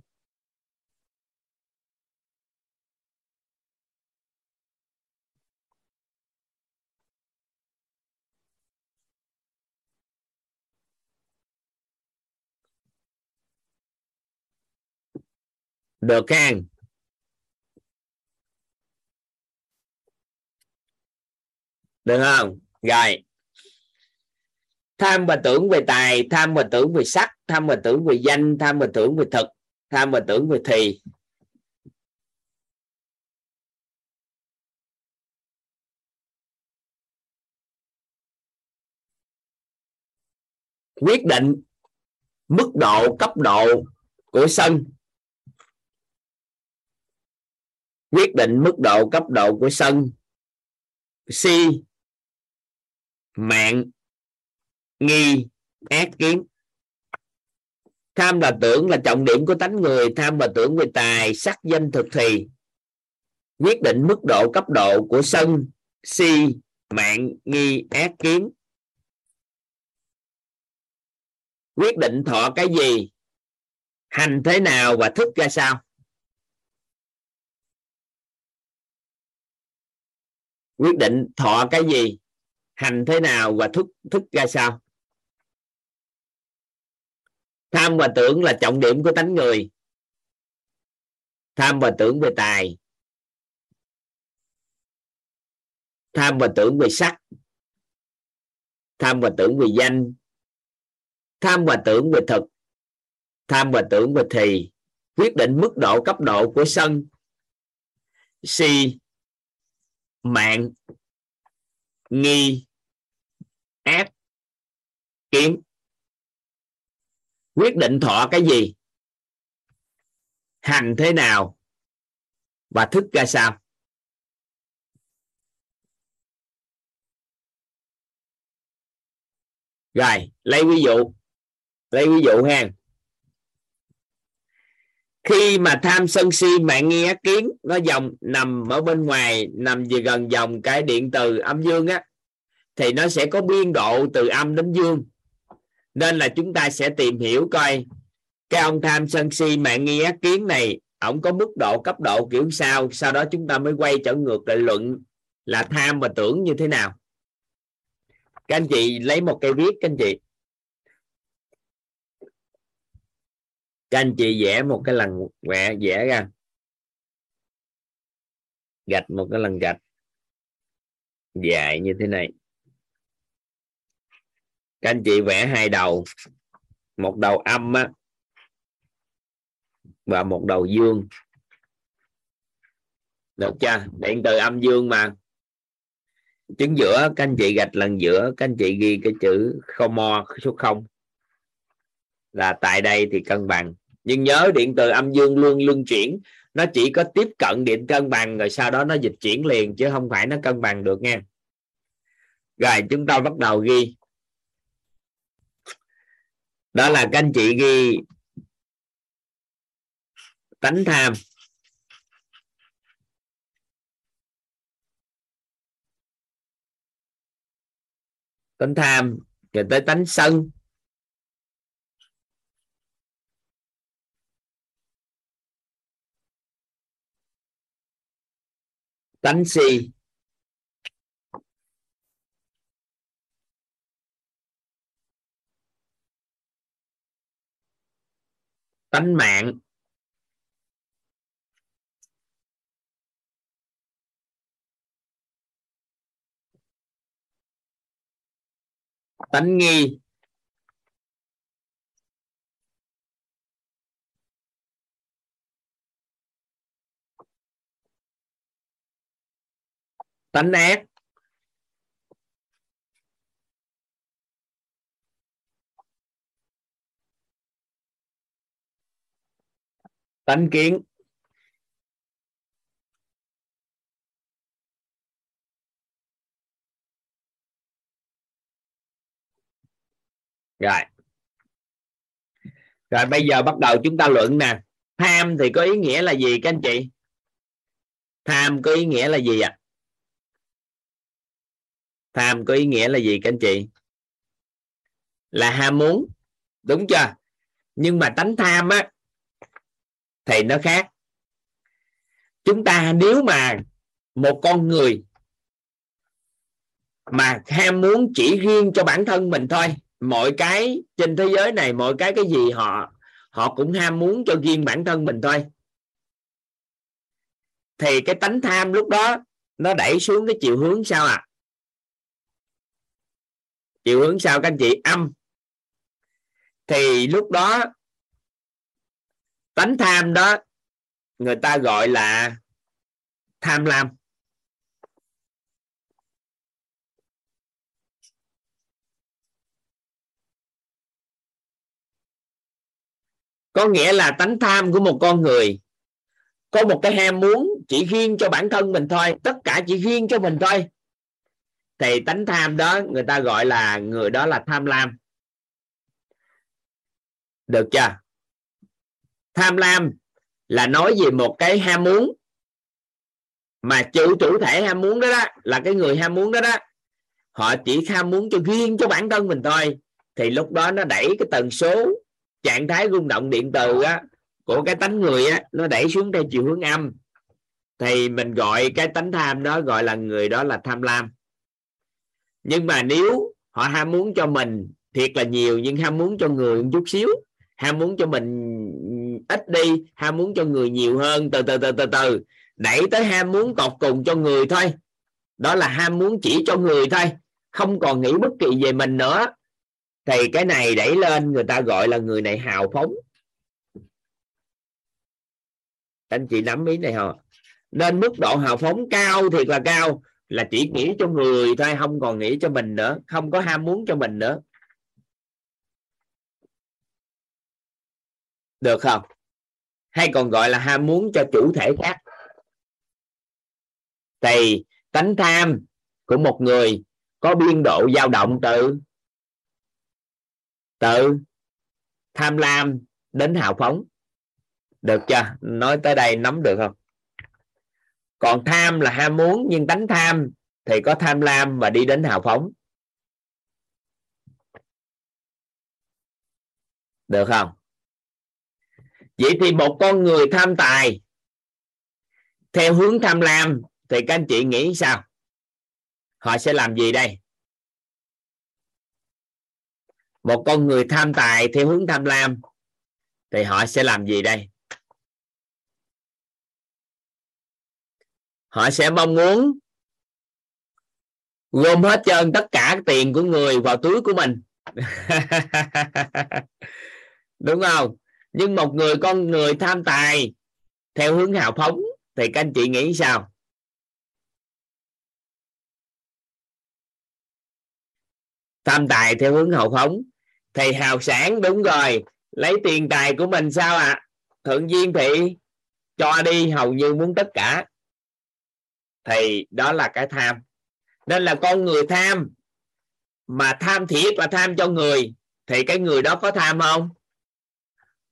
Được khen. Được không? Rồi tham và tưởng về tài, tham và tưởng về sắc, tham và tưởng về danh, tham và tưởng về thực, tham và tưởng về thì. Quyết định mức độ, cấp độ của sân. Quyết định mức độ, cấp độ của sân. Si, mạng nghi, ác kiến tham là tưởng là trọng điểm của tánh người, tham và tưởng về tài, sắc, danh, thực thì. Quyết định mức độ cấp độ của sân, si, mạng, nghi, ác kiến quyết định thọ cái gì? Hành thế nào và thức ra sao? Quyết định thọ cái gì? Hành thế nào và thức thức ra sao? Tham và tưởng là trọng điểm của tánh người. Tham và tưởng về tài. Tham và tưởng về sắc. Tham và tưởng về danh. Tham và tưởng về thực. Tham và tưởng về thì. Quyết định mức độ cấp độ của sân. Si. Mạng. Nghi. Ép kiến quyết định thọ cái gì? Hành thế nào? Và thức ra sao? Rồi, lấy ví dụ. Lấy ví dụ ha. Khi mà tham sân si bạn nghe kiến, nó dòng nằm ở bên ngoài, nằm về gần dòng cái điện từ âm dương á, thì nó sẽ có biên độ từ âm đến dương nên là chúng ta sẽ tìm hiểu coi cái ông tham sân si mạng nghi ác kiến này, ổng có mức độ cấp độ kiểu sao? Sau đó chúng ta mới quay trở ngược lại luận là tham và tưởng như thế nào. Các anh chị lấy một cây viết, các anh chị. Các anh chị vẽ một cái lần vẽ vẽ ra. Gạch một cái lần gạch. Dài như thế này các anh chị vẽ hai đầu, một đầu âm á, và một đầu dương. Được chưa? Điện từ âm dương mà. Chứng giữa, các anh chị gạch lần giữa, các anh chị ghi cái chữ không mo số không. Là tại đây thì cân bằng. Nhưng nhớ điện từ âm dương luôn luân chuyển. Nó chỉ có tiếp cận điện cân bằng, rồi sau đó nó dịch chuyển liền, chứ không phải nó cân bằng được nha. Rồi, chúng ta bắt đầu ghi đó là các anh chị ghi tánh tham. Tánh tham, rồi tới tánh sân. Tánh si. Tánh mạng. Tánh nghi. Tánh ác. Tánh kiến. Rồi. Rồi bây giờ bắt đầu chúng ta luận nè. Tham thì có ý nghĩa là gì các anh chị? Tham có ý nghĩa là gì ạ? À? tham có ý nghĩa là gì các anh chị? Là ham muốn. Đúng chưa? Nhưng mà tánh tham á thì nó khác. Chúng ta nếu mà một con người mà ham muốn chỉ riêng cho bản thân mình thôi, mọi cái trên thế giới này, mọi cái cái gì họ họ cũng ham muốn cho riêng bản thân mình thôi, thì cái tánh tham lúc đó nó đẩy xuống cái chiều hướng sao à chiều hướng sao các anh chị? Âm. Thì lúc đó tánh tham đó, người ta gọi là tham lam. Có nghĩa là tánh tham của một con người có một cái ham muốn chỉ riêng cho bản thân mình thôi, tất cả chỉ riêng cho mình thôi. Thì tánh tham đó người ta gọi là, người đó là tham lam. Được chưa? Tham lam là nói về một cái ham muốn mà chủ chủ thể ham muốn đó, đó là cái người ham muốn đó đó họ chỉ ham muốn cho riêng cho bản thân mình thôi. Thì lúc đó nó đẩy cái tần số trạng thái rung động điện từ á, của cái tánh người á, nó đẩy xuống theo chiều hướng âm. Thì mình gọi cái tánh tham đó gọi là người đó là tham lam. Nhưng mà nếu họ ham muốn cho mình thiệt là nhiều nhưng ham muốn cho người một chút xíu ham muốn cho mình ít đi, ham muốn cho người nhiều hơn. Từ từ từ từ từ. Đẩy tới ham muốn tột cùng cho người thôi. Đó là ham muốn chỉ cho người thôi. Không còn nghĩ bất kỳ về mình nữa. Thì cái này đẩy lên, người ta gọi là người này hào phóng. Anh chị nắm ý này không nên mức độ hào phóng cao thiệt là cao. Là chỉ nghĩ cho người thôi, không còn nghĩ cho mình nữa. Không có ham muốn cho mình nữa. Được không? Hay còn gọi là ham muốn cho chủ thể khác. Thì tánh tham của một người có biên độ dao động từ từ tham lam đến hào phóng. Được chưa? Nói tới đây nắm được không? Còn tham là ham muốn, nhưng tánh tham thì có tham lam và đi đến hào phóng. Được không? Vậy thì một con người tham tài, theo hướng tham lam, thì các anh chị nghĩ sao? Họ sẽ làm gì đây? Một con người tham tài theo hướng tham lam, thì họ sẽ làm gì đây? Họ sẽ mong muốn gom hết trơn tất cả tiền của người vào túi của mình. Đúng không? Nhưng một người con người tham tài theo hướng hào phóng thì các anh chị nghĩ sao? Tham tài theo hướng hào phóng thì hào sản đúng rồi. Lấy tiền tài của mình sao ạ? À? thượng viên thị cho đi, hầu như muốn tất cả. Thì đó là cái tham. Nên là con người tham, mà tham thiệt và tham cho người, thì cái người đó có tham không?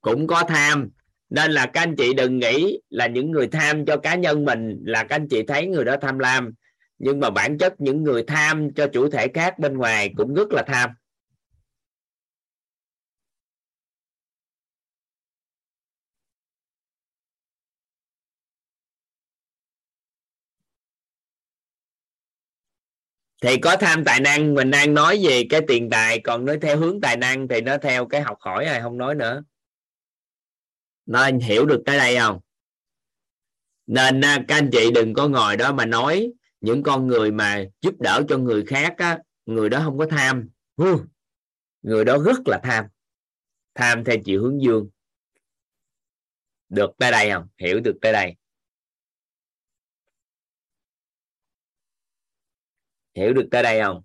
Cũng có tham. Nên là các anh chị đừng nghĩ là những người tham cho cá nhân mình là các anh chị thấy người đó tham lam. Nhưng mà bản chất những người tham cho chủ thể khác bên ngoài cũng rất là tham. Thì có tham tài năng, mình đang nói về cái tiền tài, còn nói theo hướng tài năng thì nó theo cái học hỏi này không nói nữa nên hiểu được cái đây không? Nên à, các anh chị đừng có ngồi đó mà nói những con người mà giúp đỡ cho người khác á, người đó không có tham. Người đó rất là tham. Tham theo chiều hướng dương. Được tới đây không? Hiểu được tới đây. Hiểu được tới đây không?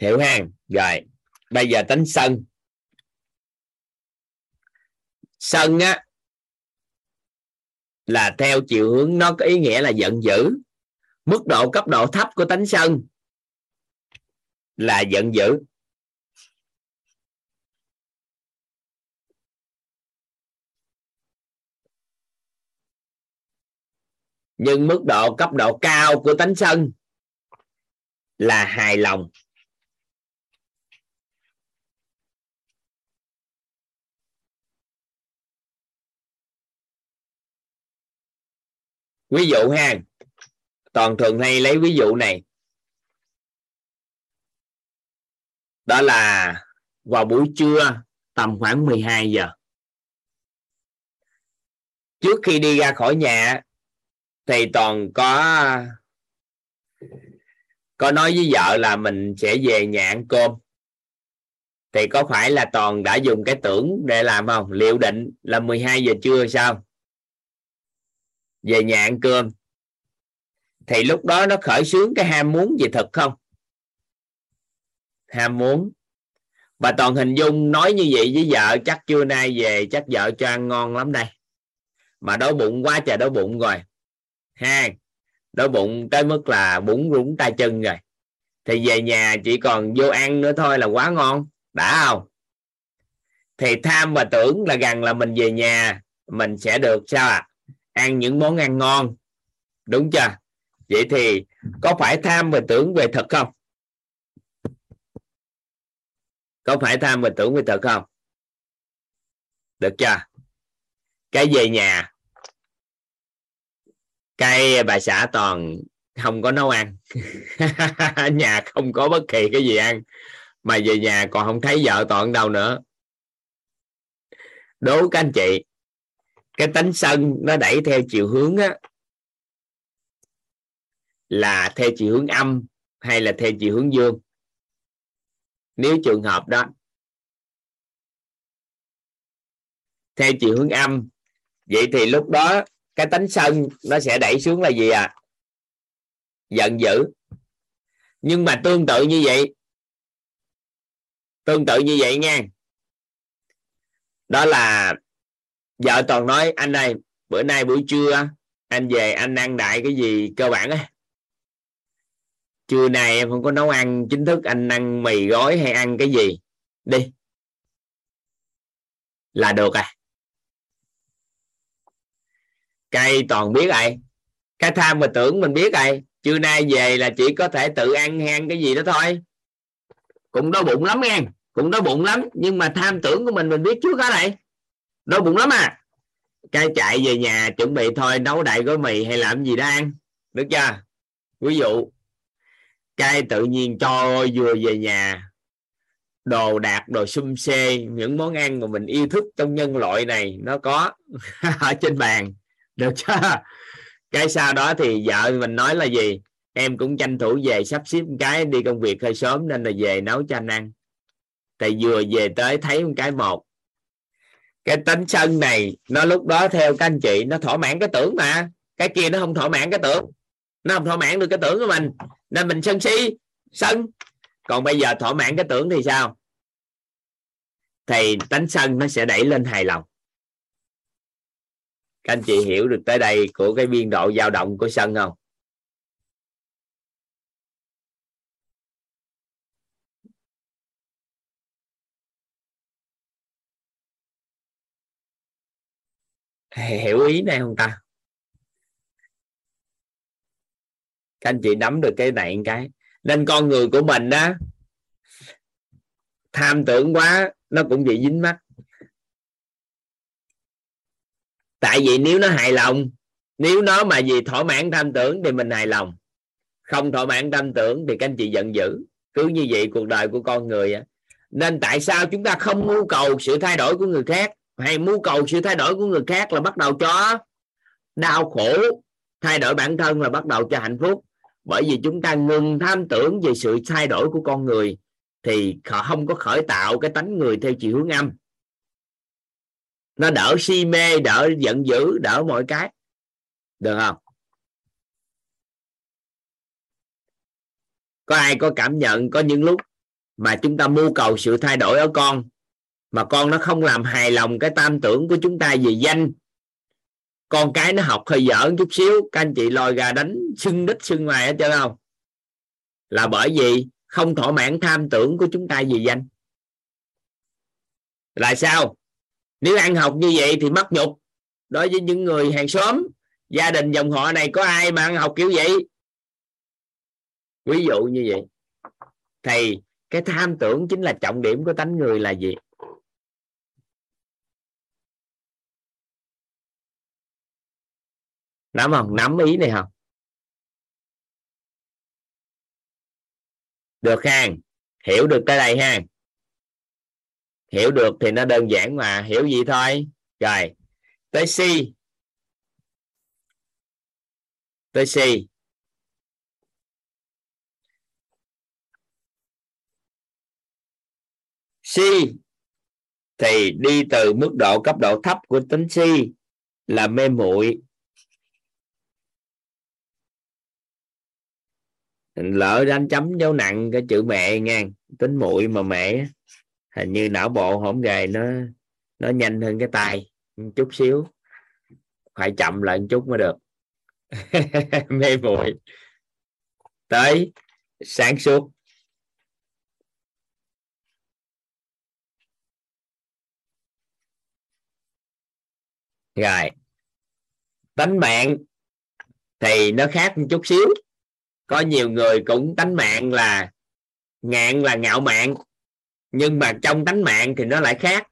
Hiểu ha? Rồi, bây giờ tính sân sân á, là theo chiều hướng nó có ý nghĩa là giận dữ. Mức độ cấp độ thấp của tánh sân là giận dữ. Nhưng mức độ cấp độ cao của tánh sân là hài lòng. Ví dụ ha, toàn thường hay lấy ví dụ này. Đó là vào buổi trưa tầm khoảng 12 giờ. Trước khi đi ra khỏi nhà thì toàn có có nói với vợ là mình sẽ về nhà ăn cơm. Thì có phải là toàn đã dùng cái tưởng để làm không? Liệu định là 12 giờ trưa sao? Về nhà ăn cơm. Thì lúc đó nó khởi sướng cái ham muốn gì thật không? Ham muốn. Và toàn hình dung nói như vậy với vợ, chắc trưa nay về, chắc vợ cho ăn ngon lắm đây. Mà đói bụng quá trời đói bụng rồi. Ha đói bụng tới mức là bún rúng tay chân rồi. Thì về nhà chỉ còn vô ăn nữa thôi là quá ngon. Đã không? Thì tham và tưởng là rằng là mình về nhà, mình sẽ được sao ạ? à? Ăn những món ăn ngon. Đúng chưa? Vậy thì có phải tham và tưởng về thật không? Có phải tham và tưởng về thật không? Được chưa? Cái về nhà. Cái bà xã toàn không có nấu ăn. Nhà không có bất kỳ cái gì ăn. Mà về nhà còn không thấy vợ toàn đâu nữa. Đố các anh chị cái tánh sân nó đẩy theo chiều hướng á, là theo chiều hướng âm hay là theo chiều hướng dương? Nếu trường hợp đó, theo chiều hướng âm, vậy thì lúc đó cái tánh sân nó sẽ đẩy xuống là gì à? Giận dữ. Nhưng mà tương tự như vậy, tương tự như vậy nha. Đó là vợ toàn nói, anh này bữa nay buổi trưa anh về anh ăn đại cái gì cơ bản á? Trưa nay em không có nấu ăn, chính thức anh ăn mì gói hay ăn cái gì? Đi. Là được à. Cây toàn biết ai cái tham mà tưởng mình biết ai trưa nay về là chỉ có thể tự ăn hay ăn cái gì đó thôi. Cũng đói bụng lắm nghe cũng đói bụng lắm, nhưng mà tham tưởng của mình mình biết trước đó này đói bụng lắm à. Cái chạy về nhà chuẩn bị thôi, nấu đại gói mì hay làm gì đó ăn. Được chưa? Ví dụ, cái tự nhiên cho vừa về nhà, đồ đạc, đồ xum xê những món ăn mà mình yêu thích trong nhân loại này, nó có ở trên bàn. Được chưa? Cái sau đó thì vợ mình nói là gì? Em cũng tranh thủ về sắp xếp một cái, đi công việc hơi sớm nên là về nấu cho anh ăn. Tại vừa về tới thấy một cái một cái tính sân này, nó lúc đó theo các anh chị, nó thỏa mãn cái tưởng mà. Cái kia nó không thỏa mãn cái tưởng. Nó không thỏa mãn được cái tưởng của mình. Nên mình sân si, sân. Còn bây giờ thỏa mãn cái tưởng thì sao? Thì tánh sân nó sẽ đẩy lên hài lòng. Các anh chị hiểu được tới đây của cái biên độ dao động của sân không? Hiểu ý này không ta? Các anh chị nắm được cái này cái. Nên con người của mình đó tham tưởng quá, nó cũng bị dính mắt. Tại vì nếu nó hài lòng, nếu nó mà gì thỏa mãn tham tưởng thì mình hài lòng. Không thỏa mãn tham tưởng thì các anh chị giận dữ. Cứ như vậy cuộc đời của con người nên tại sao chúng ta không mưu cầu sự thay đổi của người khác? Hay mưu cầu sự thay đổi của người khác là bắt đầu cho đau khổ, thay đổi bản thân là bắt đầu cho hạnh phúc. Bởi vì chúng ta ngừng tham tưởng về sự thay đổi của con người thì họ không có khởi tạo cái tánh người theo chiều hướng âm. Nó đỡ si mê, đỡ giận dữ, đỡ mọi cái. Được không? Có ai có cảm nhận, có những lúc mà chúng ta mưu cầu sự thay đổi ở con mà con nó không làm hài lòng cái tam tưởng của chúng ta về danh. Con cái nó học hơi dở chút xíu, các anh chị lòi gà đánh sưng đít sưng ngoài hết trơn không? Là bởi vì không thỏa mãn tham tưởng của chúng ta về danh. Là sao? Nếu ăn học như vậy thì mất nhục. Đối với những người hàng xóm, gia đình dòng họ này có ai mà ăn học kiểu vậy? Ví dụ như vậy. Thì cái tham tưởng chính là trọng điểm của tánh người là gì? Nắm không? Nắm ý này không? Được ha hiểu được cái đây ha hiểu được thì nó đơn giản mà. Hiểu gì thôi. Rồi. Tới C. Tới C. C. Thì đi từ mức độ cấp độ thấp của tính si là mê muội. Lỡ anh chấm dấu nặng cái chữ mẹ nha. Tính muội mà mẹ, hình như não bộ không gầy nó nó nhanh hơn cái tay chút xíu. Phải chậm lại một chút mới được. Mê muội. Tới, sáng suốt. Rồi. Tánh bạn thì nó khác một chút xíu có nhiều người cũng tánh mạng là ngạn là ngạo mạn, nhưng mà trong tánh mạng thì nó lại khác.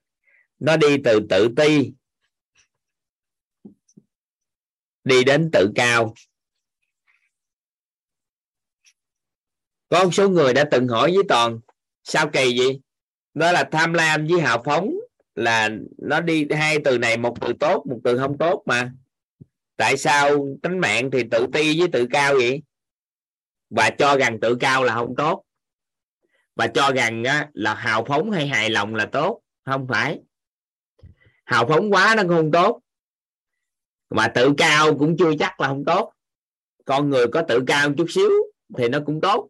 Nó đi từ tự ti, đi đến tự cao. Có một số người đã từng hỏi với toàn, sao kỳ vậy? Đó là tham lam với hào phóng, là nó đi hai từ này, một từ tốt, một từ không tốt mà. Tại sao tánh mạng thì tự ti với tự cao vậy? Và cho rằng tự cao là không tốt. Và cho rằng á, là hào phóng hay hài lòng là tốt. Không phải. Hào phóng quá nó không tốt. Mà tự cao cũng chưa chắc là không tốt. Con người có tự cao chút xíu thì nó cũng tốt.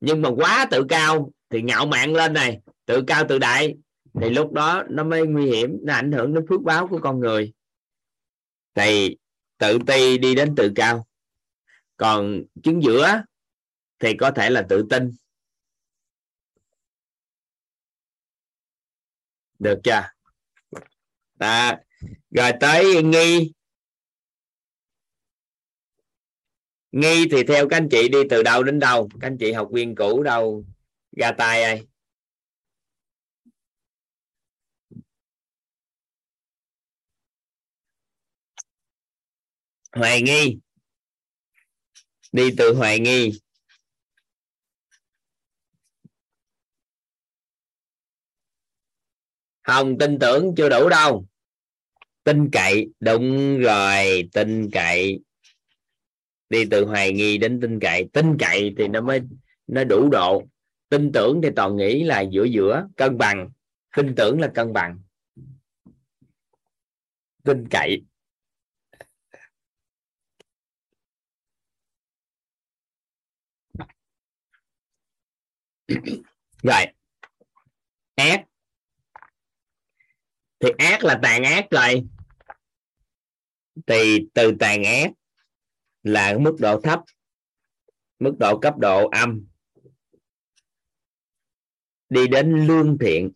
Nhưng mà quá tự cao thì ngạo mạn lên này tự cao tự đại thì lúc đó nó mới nguy hiểm nó ảnh hưởng đến phước báo của con người. Thì tự ti đi đến tự cao còn chứng giữa thì có thể là tự tin. Được chưa? À, rồi tới nghi. Nghi thì theo các anh chị đi từ đâu đến đâu? Các anh chị học viên cũ đâu? Ra tay ai? Hoài nghi đi từ hoài nghi. Không tin tưởng chưa đủ đâu. Tin cậy, đúng rồi, tin cậy. Đi từ hoài nghi đến tin cậy. Tin cậy thì nó mới, nó đủ độ. Tin tưởng thì toàn nghĩ là giữa giữa, cân bằng. Tin tưởng là cân bằng. Tin cậy. Rồi. Ác. Thì ác là tàn ác rồi. Thì từ tàn ác là mức độ thấp, mức độ cấp độ âm. Đi đến lương thiện.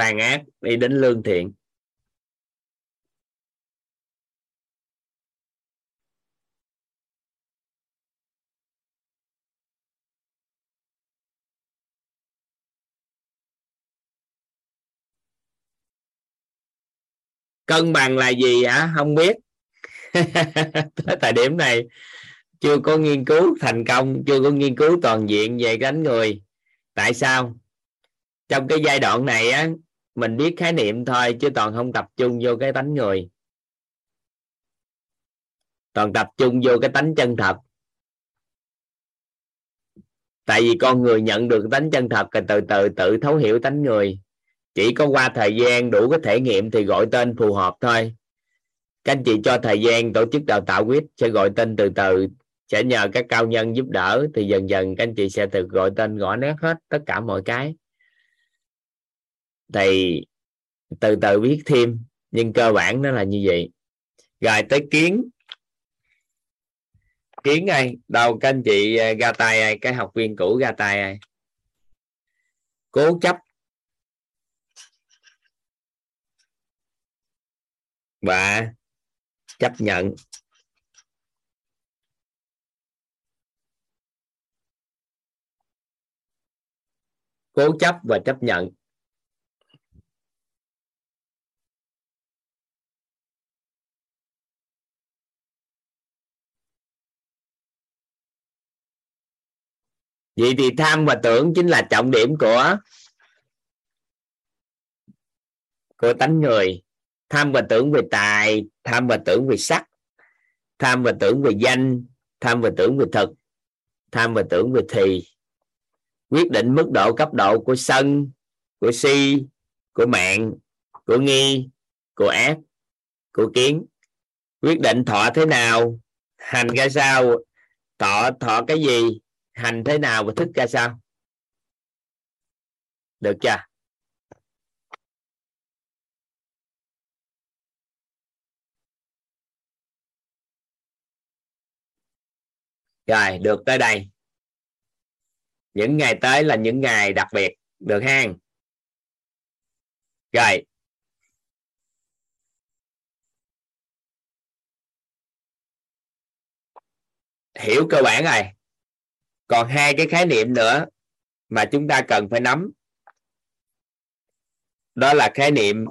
Tàn ác, đi đến lương thiện. Cân bằng là gì hả? Không biết. Tới thời điểm này, chưa có nghiên cứu thành công, chưa có nghiên cứu toàn diện về đánh người. Tại sao? Trong cái giai đoạn này á mình biết khái niệm thôi, chứ toàn không tập trung vô cái tánh người. Toàn tập trung vô cái tánh chân thật. Tại vì con người nhận được tánh chân thật rồi từ từ tự thấu hiểu tánh người. Chỉ có qua thời gian đủ cái thể nghiệm thì gọi tên phù hợp thôi. Các anh chị cho thời gian tổ chức đào tạo quyết sẽ gọi tên từ từ. Sẽ nhờ các cao nhân giúp đỡ thì dần dần các anh chị sẽ được gọi tên gõ nét hết tất cả mọi cái thì từ từ biết thêm, nhưng cơ bản nó là như vậy. Rồi tới kiến. Kiến ai? Đâu, các anh chị à, ra tay ai? Cái học viên cũ ra tay ai? Cố chấp. Và chấp nhận. Cố chấp và chấp nhận. Vậy thì tham và tưởng chính là trọng điểm của của tánh người. Tham và tưởng về tài, tham và tưởng về sắc, tham và tưởng về danh, tham và tưởng về thực, tham và tưởng về thì. Quyết định mức độ cấp độ của sân, của si, của mạng, của nghi, của ác, của kiến. Quyết định thọ thế nào, hành ra sao, thọ thọ cái gì hành thế nào và thức ra sao? Được chưa? Rồi, được tới đây. Những ngày tới là những ngày đặc biệt, được hang rồi. Hiểu cơ bản rồi còn hai cái khái niệm nữa mà chúng ta cần phải nắm. Đó là khái niệm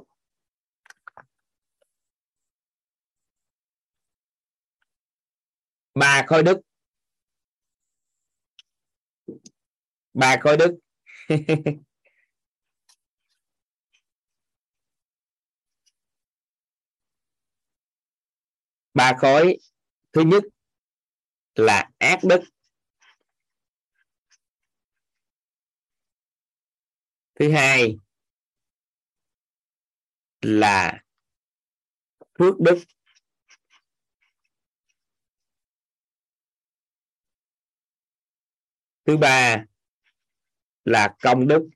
ba khối đức. Ba khối đức. Ba khối. Thứ nhất là ác đức. Thứ hai là phước đức thứ ba là công đức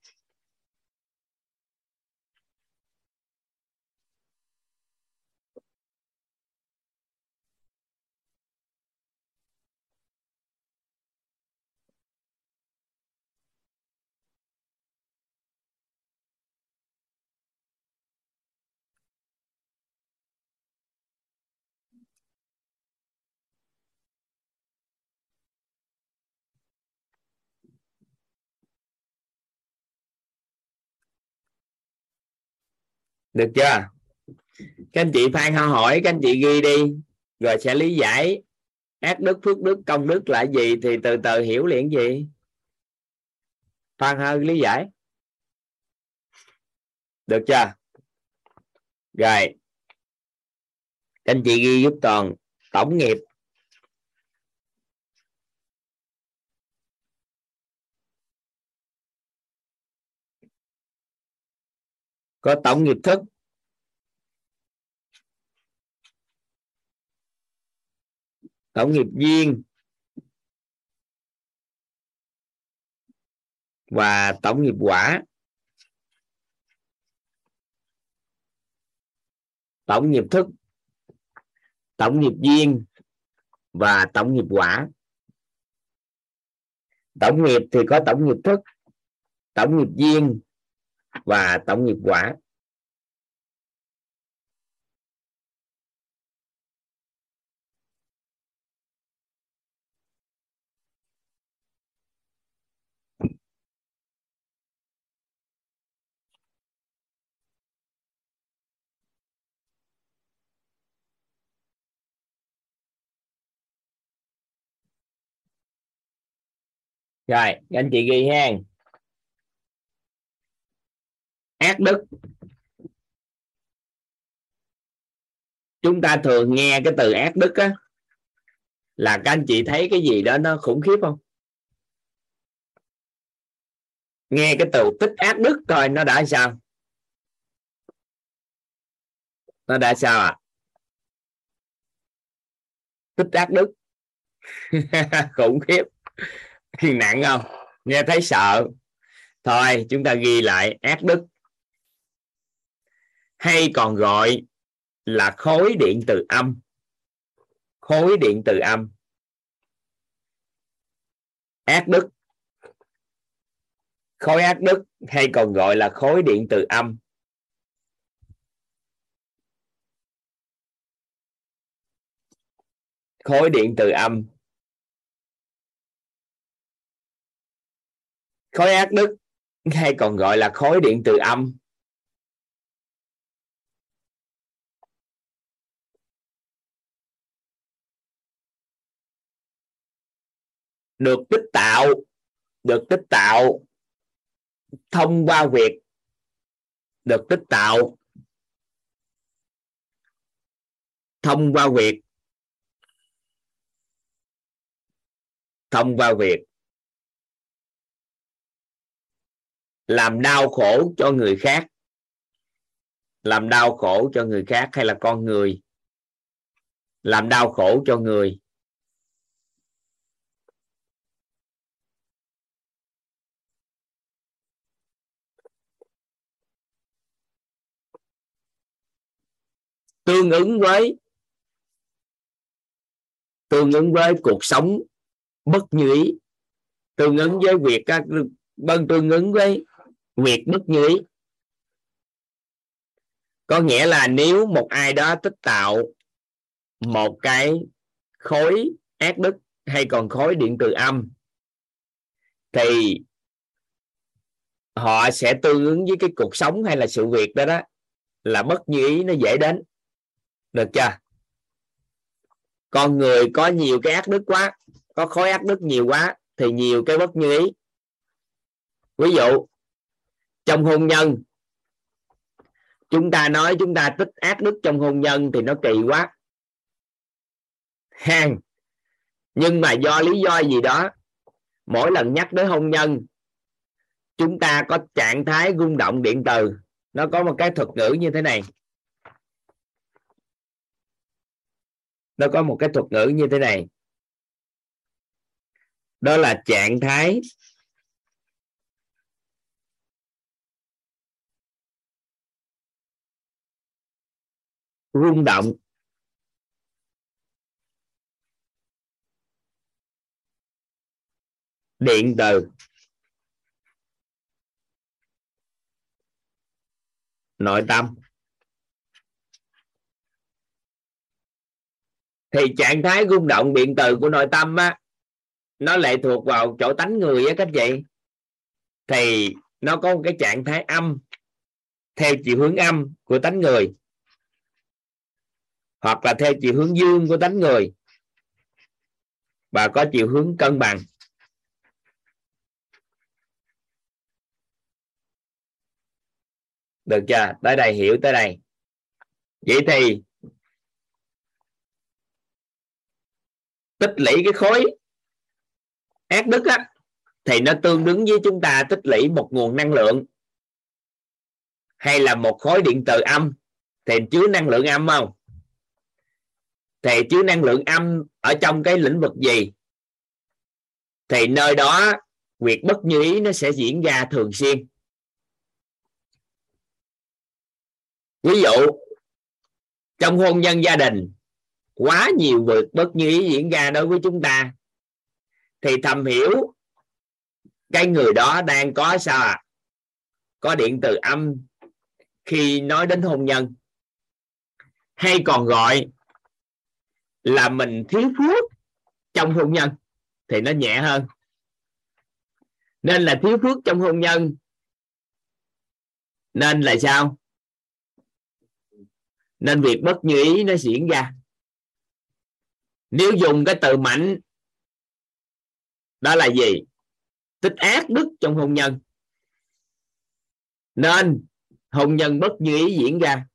được chưa? Các anh chị phan ho hỏi, các anh chị ghi đi, rồi sẽ lý giải. Ác đức, phước đức, công đức là gì thì từ từ hiểu liền gì. Phan ho lý giải. Được chưa? Rồi. Các anh chị ghi giúp toàn tổng nghiệp. Có tổng nghiệp thức. Tổng nghiệp duyên và tổng nghiệp quả. Tổng nghiệp thức. Tổng nghiệp duyên và tổng nghiệp quả. Tổng nghiệp thì có tổng nghiệp thức. Tổng nghiệp duyên và tổng nghiệp quả. Rồi anh chị ghi ha ác đức. Chúng ta thường nghe cái từ ác đức á, là các anh chị thấy cái gì đó nó khủng khiếp không? Nghe cái từ tích ác đức coi nó đã sao? Nó đã sao ạ? À? tích ác đức. Khủng khiếp. Nặng không? Nghe thấy sợ. Thôi, chúng ta ghi lại ác đức hay còn gọi là khối điện từ âm. Khối điện từ âm. Ác đức. Khối ác đức hay còn gọi là khối điện từ âm. Khối điện từ âm. Khối ác đức hay còn gọi là khối điện từ âm. Được tích tạo, được tích tạo thông qua việc được tích tạo. Thông qua việc, thông qua việc làm đau khổ cho người khác, làm đau khổ cho người khác hay là con người, làm đau khổ cho người. Tương ứng với, tương ứng với cuộc sống bất như ý, tương ứng với việc các bên tương ứng với việc bất như ý. Có nghĩa là nếu một ai đó tích tạo một cái khối ác đức hay còn khối điện từ âm, thì họ sẽ tương ứng với cái cuộc sống hay là sự việc đó đó, là bất như ý nó dễ đến được chưa? Con người có nhiều cái ác đức quá, có khối ác đức nhiều quá thì nhiều cái bất như ý. Ví dụ, trong hôn nhân, chúng ta nói chúng ta tích ác đức trong hôn nhân thì nó kỳ quá. Hàng nhưng mà do lý do gì đó, mỗi lần nhắc đến hôn nhân, chúng ta có trạng thái rung động điện từ. Nó có một cái thuật ngữ như thế này. Nó có một cái thuật ngữ như thế này. Đó là trạng thái. Rung động. Điện từ. Nội tâm. Thì trạng thái rung động điện từ của nội tâm á, nó lệ thuộc vào chỗ tánh người á các chị thì nó có một cái trạng thái âm, theo chiều hướng âm của tánh người, hoặc là theo chiều hướng dương của tánh người, và có chiều hướng cân bằng. Được chưa? Tới đây hiểu tới đây. Vậy thì tích lũy cái khối ác đức á, thì nó tương ứng với chúng ta tích lũy một nguồn năng lượng. Hay là một khối điện từ âm, thì chứa năng lượng âm không? Thì chứa năng lượng âm ở trong cái lĩnh vực gì? Thì nơi đó việc bất như ý nó sẽ diễn ra thường xuyên. Ví dụ, trong hôn nhân gia đình quá nhiều việc bất như ý diễn ra đối với chúng ta, thì thầm hiểu cái người đó đang có sao à? Có điện từ âm khi nói đến hôn nhân. Hay còn gọi là mình thiếu phước trong hôn nhân, thì nó nhẹ hơn. Nên là thiếu phước trong hôn nhân, nên là sao? Nên việc bất như ý nó diễn ra nếu dùng cái từ mạnh, đó là gì? Tích ác đức trong hôn nhân. Nên hôn nhân bất như ý diễn ra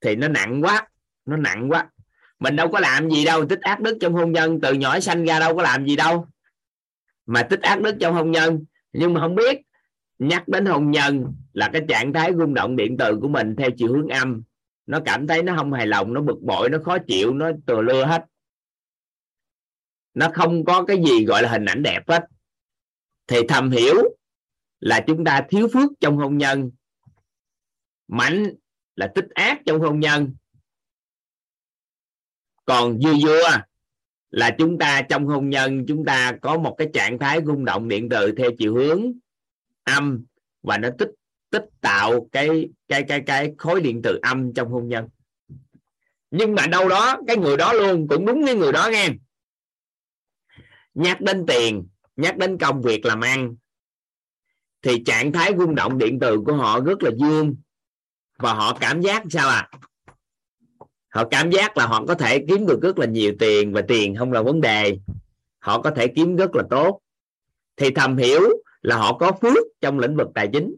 thì nó nặng quá, nó nặng quá. Mình đâu có làm gì đâu, tích ác đức trong hôn nhân từ nhỏ sanh ra đâu có làm gì đâu. Mà tích ác đức trong hôn nhân, nhưng mà không biết, nhắc đến hôn nhân là cái trạng thái rung động điện từ của mình theo chiều hướng âm. Nó cảm thấy nó không hài lòng, nó bực bội, nó khó chịu, nó từa lưa hết nó không có cái gì gọi là hình ảnh đẹp hết. Thì thầm hiểu là chúng ta thiếu phước trong hôn nhân. Mạnh là tích ác trong hôn nhân. Còn dưa dưa là chúng ta trong hôn nhân, chúng ta có một cái trạng thái rung động điện từ theo chiều hướng âm và nó tích tích tạo cái cái cái cái khối điện từ âm trong hôn nhân. Nhưng mà đâu đó cái người đó luôn cũng đúng với người đó nghe nhắc đến tiền, nhắc đến công việc làm ăn, thì trạng thái rung động điện từ của họ rất là dương. Và họ cảm giác sao à họ cảm giác là họ có thể kiếm được rất là nhiều tiền, và tiền không là vấn đề. Họ có thể kiếm rất là tốt. Thì thầm hiểu là họ có phước trong lĩnh vực tài chính.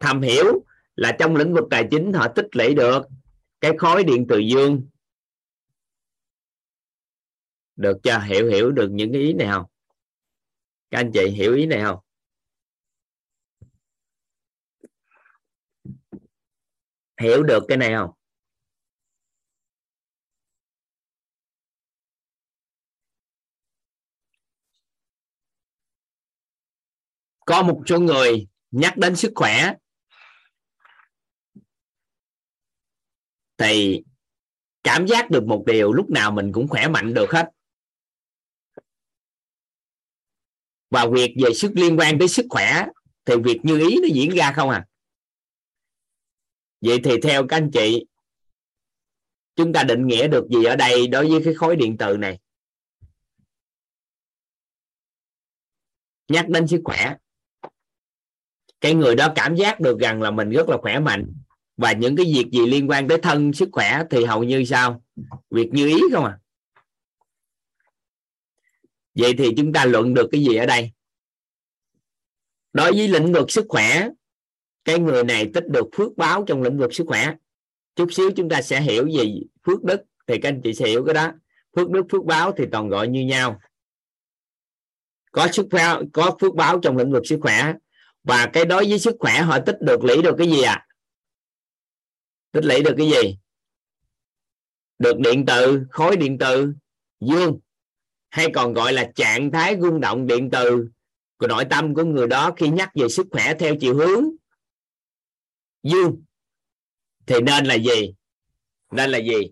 Thầm hiểu là trong lĩnh vực tài chính họ tích lũy được cái khối điện từ dương được cho hiểu hiểu được những cái ý này không? Các anh chị hiểu ý này không? Hiểu được cái này không? Có một số người nhắc đến sức khỏe. Thì cảm giác được một điều, lúc nào mình cũng khỏe mạnh được hết. Và việc về sức liên quan tới sức khỏe thì việc như ý nó diễn ra không à? Vậy thì theo các anh chị, chúng ta định nghĩa được gì ở đây đối với cái khối điện từ này? Nhắc đến sức khỏe. Cái người đó cảm giác được rằng là mình rất là khỏe mạnh. Và những cái việc gì liên quan tới thân, sức khỏe thì hầu như sao? Việc như ý không à? Vậy thì chúng ta luận được cái gì ở đây? Đối với lĩnh vực sức khỏe, cái người này tích được phước báo trong lĩnh vực sức khỏe. Chút xíu chúng ta sẽ hiểu gì phước đức, thì các anh chị sẽ hiểu cái đó. Phước đức, phước báo thì toàn gọi như nhau. Có sức khỏe, có phước báo trong lĩnh vực sức khỏe. Và cái đối với sức khỏe, họ tích được lũy được cái gì à tích lũy được cái gì? Được điện tử khối điện tử dương hay còn gọi là trạng thái rung động điện từ. Của nội tâm của người đó khi nhắc về sức khỏe theo chiều hướng dương. Thì nên là gì? Nên là gì?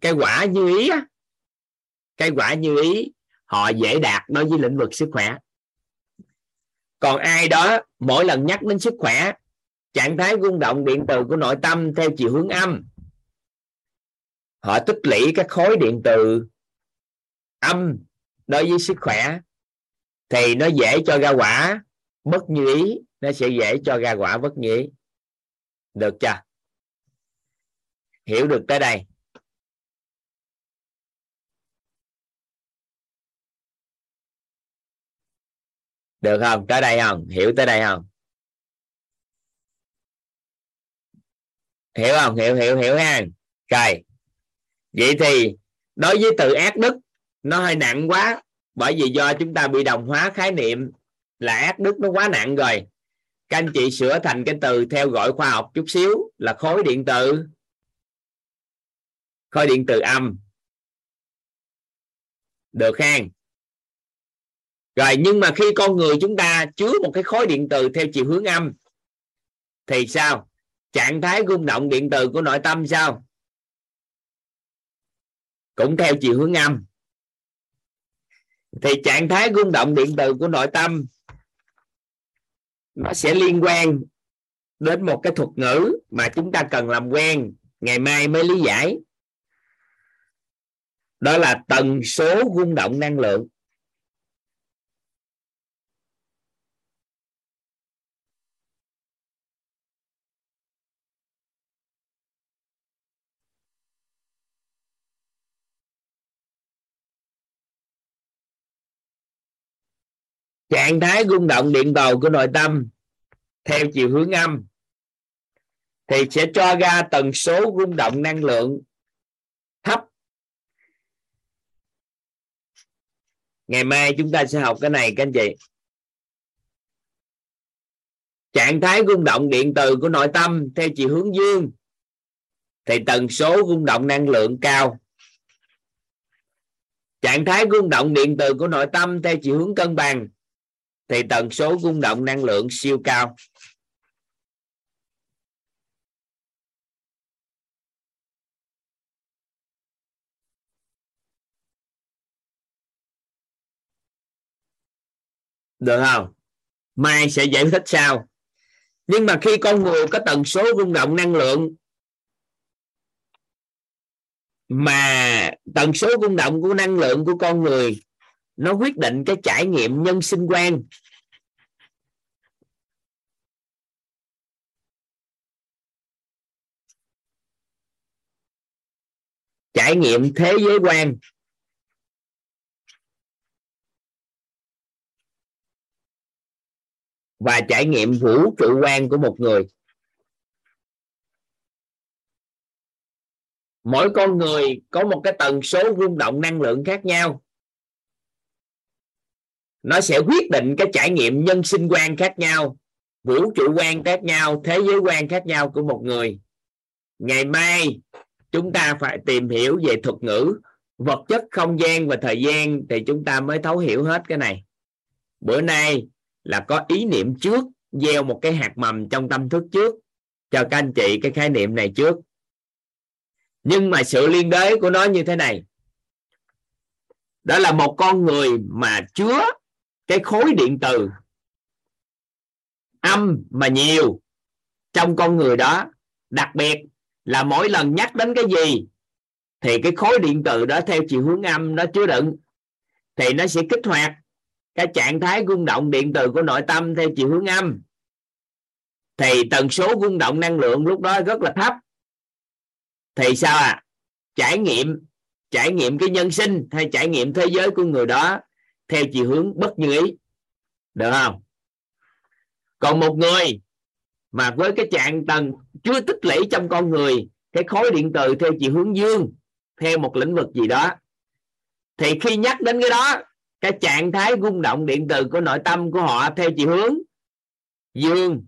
Cái quả như ý á. Cái quả như ý, họ dễ đạt đối với lĩnh vực sức khỏe. Còn ai đó mỗi lần nhắc đến sức khỏe, trạng thái rung động điện từ của nội tâm theo chiều hướng âm, họ tích lũy các khối điện từ âm đối với sức khỏe thì nó dễ cho ra quả, bất như ý, nó sẽ dễ cho ra quả bất như ý. Được chưa? Hiểu được tới đây. Được không? Tới đây không? Hiểu tới đây không? Hiểu không? Hiểu hiểu hiểu ha. Rồi. Vậy thì đối với từ ác đức nó hơi nặng quá. Bởi vì do chúng ta bị đồng hóa khái niệm là ác đức nó quá nặng rồi. Các anh chị sửa thành cái từ theo gọi khoa học chút xíu là khối điện tử. Khối điện từ âm. Được khen. Rồi, nhưng mà khi con người chúng ta chứa một cái khối điện từ theo chiều hướng âm, thì sao? Trạng thái rung động điện từ của nội tâm sao? Cũng theo chiều hướng âm thì trạng thái rung động điện từ của nội tâm, nó sẽ liên quan đến một cái thuật ngữ mà chúng ta cần làm quen, ngày mai mới lý giải. Đó là tần số rung động năng lượng. Trạng thái rung động điện cầu của nội tâm theo chiều hướng âm thì sẽ cho ra tần số rung động năng lượng thấp. Ngày mai chúng ta sẽ học cái này các anh chị. Trạng thái rung động điện từ của nội tâm theo chiều hướng dương thì tần số rung động năng lượng cao. Trạng thái rung động điện từ của nội tâm theo chiều hướng cân bằng thì tần số rung động năng lượng siêu cao được không mai sẽ giải thích sao. nhưng mà khi con người có tần số rung động năng lượng, mà tần số rung động của năng lượng của con người nó quyết định cái trải nghiệm nhân sinh quan. Trải nghiệm thế giới quan. Và trải nghiệm vũ trụ quan của một người. Mỗi con người có một cái tần số rung động năng lượng khác nhau nó sẽ quyết định cái trải nghiệm nhân sinh quan khác nhau, vũ trụ quan khác nhau, thế giới quan khác nhau của một người. Ngày mai, chúng ta phải tìm hiểu về thuật ngữ, vật chất, không gian và thời gian thì chúng ta mới thấu hiểu hết cái này. Bữa nay là có ý niệm trước, gieo một cái hạt mầm trong tâm thức trước, cho các anh chị cái khái niệm này trước. Nhưng mà sự liên đới của nó như thế này. Đó là một con người mà chứa cái khối điện từ âm mà nhiều trong con người đó, đặc biệt là mỗi lần nhắc đến cái gì, thì cái khối điện từ đó theo chiều hướng âm nó chứa đựng, thì nó sẽ kích hoạt cái trạng thái rung động điện từ của nội tâm theo chiều hướng âm. Thì tần số rung động năng lượng lúc đó rất là thấp. Thì sao à trải nghiệm trải nghiệm cái nhân sinh hay trải nghiệm thế giới của người đó theo chiều hướng bất như ý. Được không? Còn một người mà với cái trạng tầng chưa tích lũy trong con người, cái khối điện từ theo chiều hướng dương, theo một lĩnh vực gì đó, thì khi nhắc đến cái đó, cái trạng thái rung động điện từ của nội tâm của họ theo chiều hướng dương,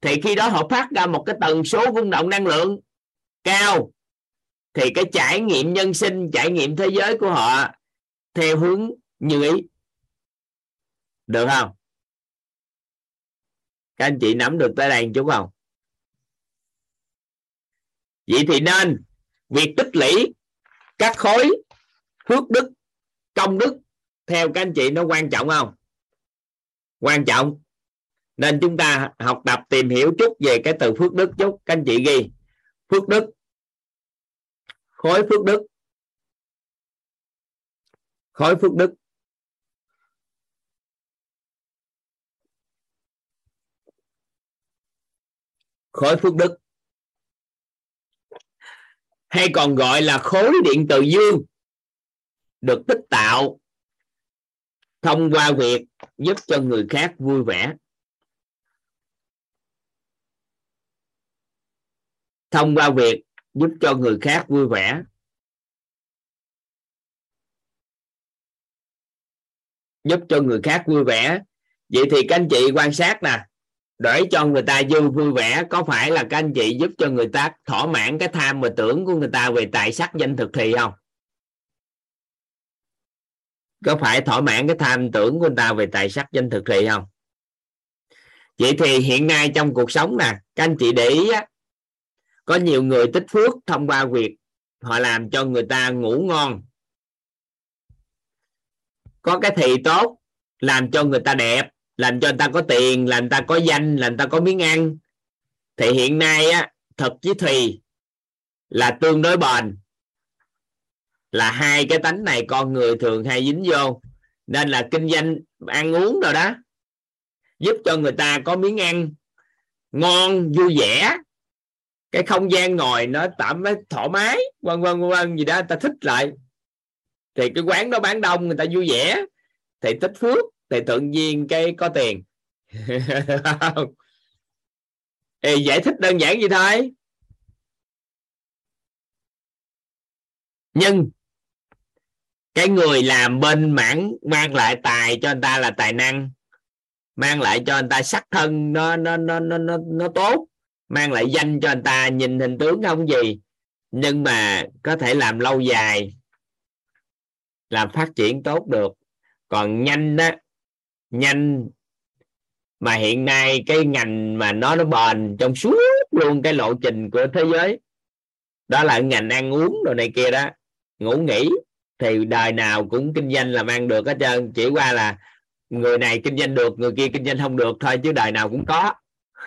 thì khi đó họ phát ra một cái tần số rung động năng lượng cao, thì cái trải nghiệm nhân sinh, trải nghiệm thế giới của họ theo hướng như ý được không? Các anh chị nắm được tới đây chút không? Vậy thì nên việc tích lũy các khối phước đức, công đức theo các anh chị nó quan trọng không? Quan trọng. Nên chúng ta học tập tìm hiểu chút về cái từ phước đức chút. Các anh chị ghi. Phước đức. Khối phước đức. Khối phước đức. Khối phước đức. Hay còn gọi là khối điện từ dương, được tích tạo thông qua việc giúp cho người khác vui vẻ. Thông qua việc giúp cho người khác vui vẻ. Giúp cho người khác vui vẻ. Vậy thì các anh chị quan sát nè để cho người ta vui vui vẻ có phải là các anh chị giúp cho người ta thỏa mãn cái tham và tưởng của người ta về tài sắc danh thực thì không? Có phải thỏa mãn cái tham tưởng của người ta về tài sắc danh thực thì không? Vậy thì hiện nay trong cuộc sống nè các anh chị để ý á, có nhiều người tích phước thông qua việc họ làm cho người ta ngủ ngon. Có cái thì tốt làm cho người ta đẹp làm cho người ta có tiền, làm người ta có danh, làm người ta có miếng ăn. Thì hiện nay á, thật với thùy là tương đối bền. Là hai cái tánh này con người thường hay dính vô. Nên là kinh doanh, ăn uống rồi đó, giúp cho người ta có miếng ăn ngon, vui vẻ. Cái không gian ngồi nó tạm thoải mái, vân vân vân, gì đó ta thích lại. Thì cái quán đó bán đông, người ta vui vẻ. Thì tích phước thì tự nhiên cái có tiền. Thì giải thích đơn giản vậy thôi. Nhưng cái người làm bên mảng mang lại tài cho anh ta là tài năng mang lại cho anh ta sắc thân nó nó nó nó nó, nó tốt mang lại danh cho anh ta nhìn hình tướng không gì. Nhưng mà có thể làm lâu dài làm phát triển tốt được. Còn nhanh đó nhanh. Mà hiện nay cái ngành mà nó nó bền trong suốt luôn cái lộ trình của thế giới. Đó là ngành ăn uống rồi này kia đó. Ngủ nghỉ thì đời nào cũng kinh doanh làm ăn được hết trơn. Chỉ qua là người này kinh doanh được, người kia kinh doanh không được thôi, chứ đời nào cũng có.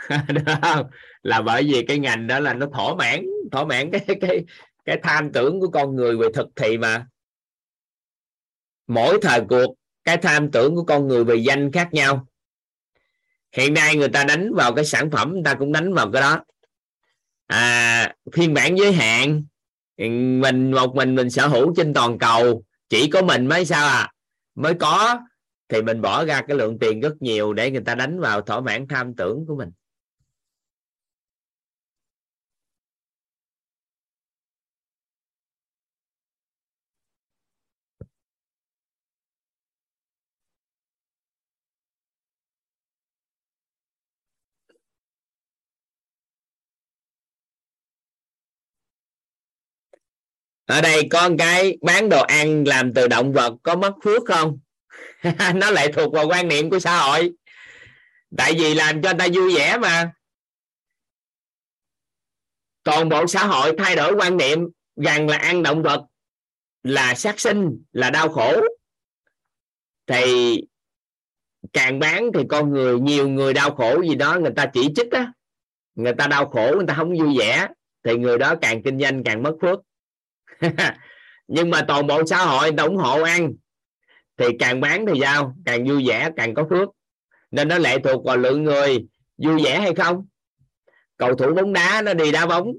Là bởi vì cái ngành đó là nó thỏa mãn thỏa mãn cái cái cái tham tưởng của con người về thực thị mà. Mỗi thời cuộc cái tham tưởng của con người về danh khác nhau. Hiện nay người ta đánh vào cái sản phẩm người ta cũng đánh vào cái đó. À, phiên bản giới hạn. Mình một mình mình sở hữu trên toàn cầu. Chỉ có mình mới sao à? Mới có. Thì mình bỏ ra cái lượng tiền rất nhiều để người ta đánh vào thỏa mãn tham tưởng của mình. Ở đây có cái bán đồ ăn làm từ động vật, có mất phước không? Nó lại thuộc vào quan niệm của xã hội. Tại vì làm cho người ta vui vẻ mà. Toàn bộ xã hội thay đổi quan niệm rằng là ăn động vật là sát sinh, là đau khổ. Thì càng bán thì con người, nhiều người đau khổ gì đó người ta chỉ trích á. Người ta đau khổ, người ta không vui vẻ. Thì người đó càng kinh doanh, càng mất phước. nhưng mà toàn bộ xã hội ủng hộ ăn, thì càng bán thì sao càng vui vẻ, càng có phước. Nên nó lệ thuộc vào lượng người vui vẻ hay không. Cầu thủ bóng đá nó đi đá bóng,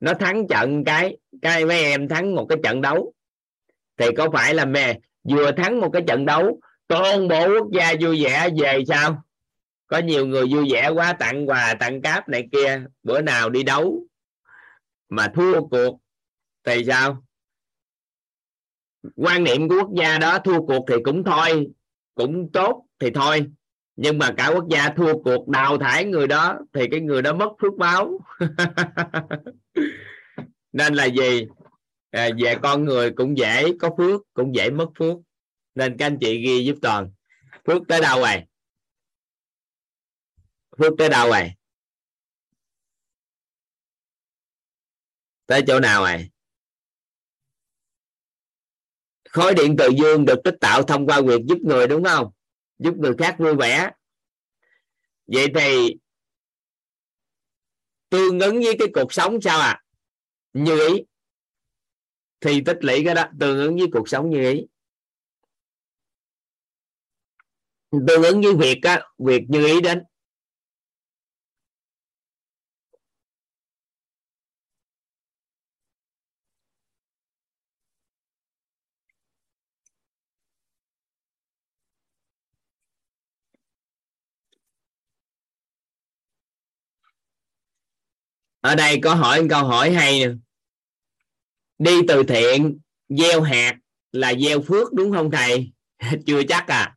nó thắng trận cái cái mấy em thắng một cái trận đấu. Thì có phải là mẹ vừa thắng một cái trận đấu, toàn bộ quốc gia vui vẻ về sao? Có nhiều người vui vẻ quá, tặng quà, tặng cáp này kia, bữa nào đi đấu mà thua cuộc thì sao? Quan niệm của quốc gia đó thua cuộc thì cũng thôi cũng tốt thì thôi. Nhưng mà cả quốc gia thua cuộc đào thải người đó thì cái người đó mất phước báo. Nên là gì? À, về con người cũng dễ có phước cũng dễ mất phước. Nên các anh chị ghi giúp toàn. Phước tới đâu rồi? Phước tới đâu rồi? Tới chỗ nào rồi? Khối điện từ dương được tích tạo thông qua việc giúp người đúng không? Giúp người khác vui vẻ. Vậy thì tương ứng với cái cuộc sống sao à? Như ý. Thì tích lũy cái đó tương ứng với cuộc sống như ý. Tương ứng với việc á, việc như ý đến. Ở đây có hỏi câu hỏi hay nè. Đi từ thiện, gieo hạt là gieo phước, đúng không thầy? Chưa chắc à.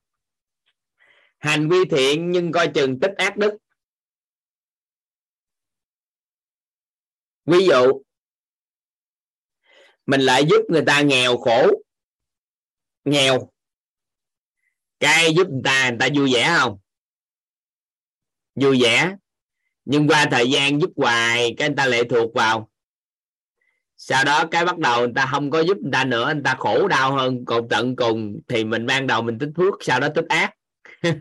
Hành vi thiện nhưng coi chừng tích ác đức. Ví dụ, mình lại giúp người ta nghèo khổ. Nghèo. Cái giúp người ta người ta vui vẻ không? Vui vẻ nhưng qua thời gian giúp hoài cái người ta lệ thuộc vào. Sau đó cái bắt đầu người ta không có giúp người ta nữa người ta khổ đau hơn. Còn tận cùng thì mình ban đầu mình tích phước sau đó tích ác.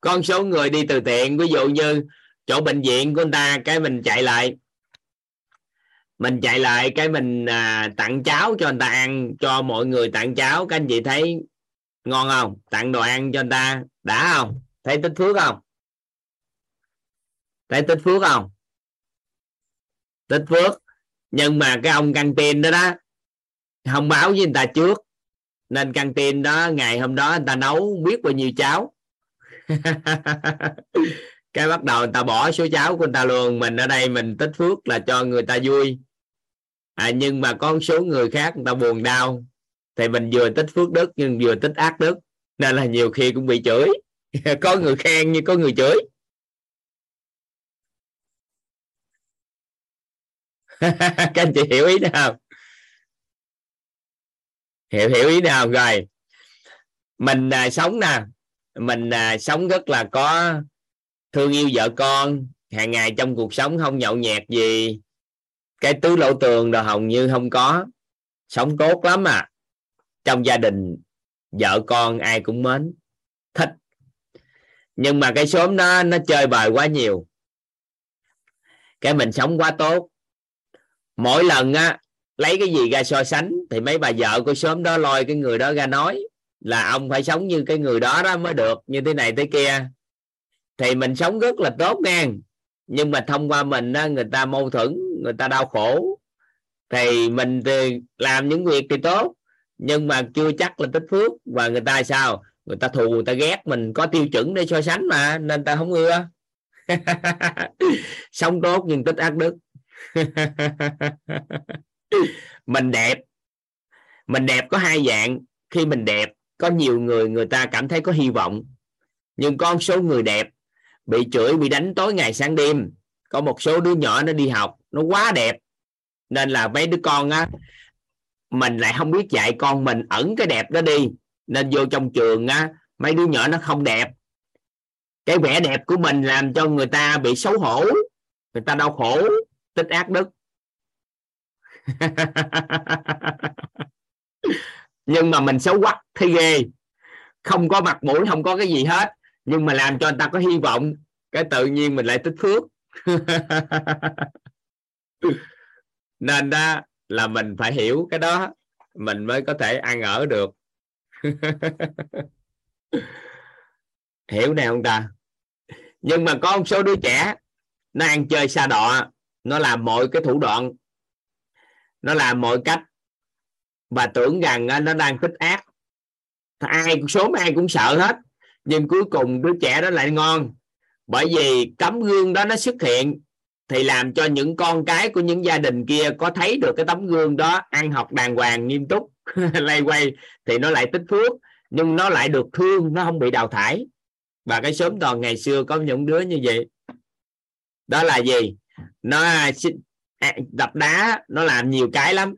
Con số người đi từ thiện ví dụ như chỗ bệnh viện của người ta cái mình chạy lại. Mình chạy lại cái mình à, tặng cháo cho người ta ăn cho mọi người tặng cháo. Các anh chị thấy ngon không? Tặng đồ ăn cho người ta đã không? Thấy tích phước không? Thấy tích phước không? Tích phước. Nhưng mà cái ông căng tin đó đó không báo với người ta trước. Nên căng tin đó ngày hôm đó người ta nấu biết bao nhiêu cháo. Cái bắt đầu người ta bỏ số cháo của người ta luôn. Mình ở đây mình tích phước là cho người ta vui. À, nhưng mà có số người khác người ta buồn đau. Thì mình vừa tích phước đức nhưng vừa tích ác đức. Nên là nhiều khi cũng bị chửi. Có người khen như có người chửi. các anh chị hiểu ý nào? Hiểu hiểu ý nào? Rồi. Mình à, sống nè. Mình à, sống rất là có thương yêu vợ con. Hàng ngày trong cuộc sống không nhậu nhẹt gì. Cái tứ lỗ tường rồi hầu như không có. Sống tốt lắm à. Trong gia đình vợ con ai cũng mến thích. Nhưng mà cái xóm nó nó chơi bời quá nhiều. Cái mình sống quá tốt mỗi lần á lấy cái gì ra so sánh thì mấy bà vợ của xóm đó lôi cái người đó ra nói là ông phải sống như cái người đó đó mới được như thế này thế kia. Thì mình sống rất là tốt ngang nhưng mà thông qua mình đó, người ta mâu thuẫn người ta đau khổ. Thì mình thì làm những việc thì tốt nhưng mà chưa chắc là tích phước. Và người ta sao? Người ta thù người ta ghét mình có tiêu chuẩn để so sánh mà nên ta không ưa. Sống tốt nhưng tích ác đức. mình đẹp. Mình đẹp có hai dạng. Khi mình đẹp, có nhiều người người ta cảm thấy có hy vọng. Nhưng con số người đẹp bị chửi, bị đánh tối ngày sáng đêm. Có một số đứa nhỏ nó đi học, nó quá đẹp. Nên là mấy đứa con á, mình lại không biết dạy con mình ẩn cái đẹp đó đi. Nên vô trong trường á, mấy đứa nhỏ nó không đẹp. Cái vẻ đẹp của mình làm cho người ta bị xấu hổ. Người ta đau khổ tích ác đức. Nhưng mà mình xấu quắc thì ghê. Không có mặt mũi, không có cái gì hết. Nhưng mà làm cho người ta có hy vọng, cái tự nhiên mình lại tích phước. Nên đó là mình phải hiểu cái đó, mình mới có thể ăn ở được. Hiểu này không ta. Nhưng mà có một số đứa trẻ, nó ăn chơi xa đọa nó làm mọi cái thủ đoạn. Nó làm mọi cách. Và tưởng rằng à, nó đang thích ác. Ai số ai cũng sợ hết. Nhưng cuối cùng đứa trẻ đó lại ngon. Bởi vì tấm gương đó nó xuất hiện thì làm cho những con cái của những gia đình kia có thấy được cái tấm gương đó ăn học đàng hoàng nghiêm túc. Lay quay thì nó lại tích phước, nhưng nó lại được thương, nó không bị đào thải. Và cái sớm toàn ngày xưa có những đứa như vậy. Đó là gì? Nó đập đá, nó làm nhiều cái lắm.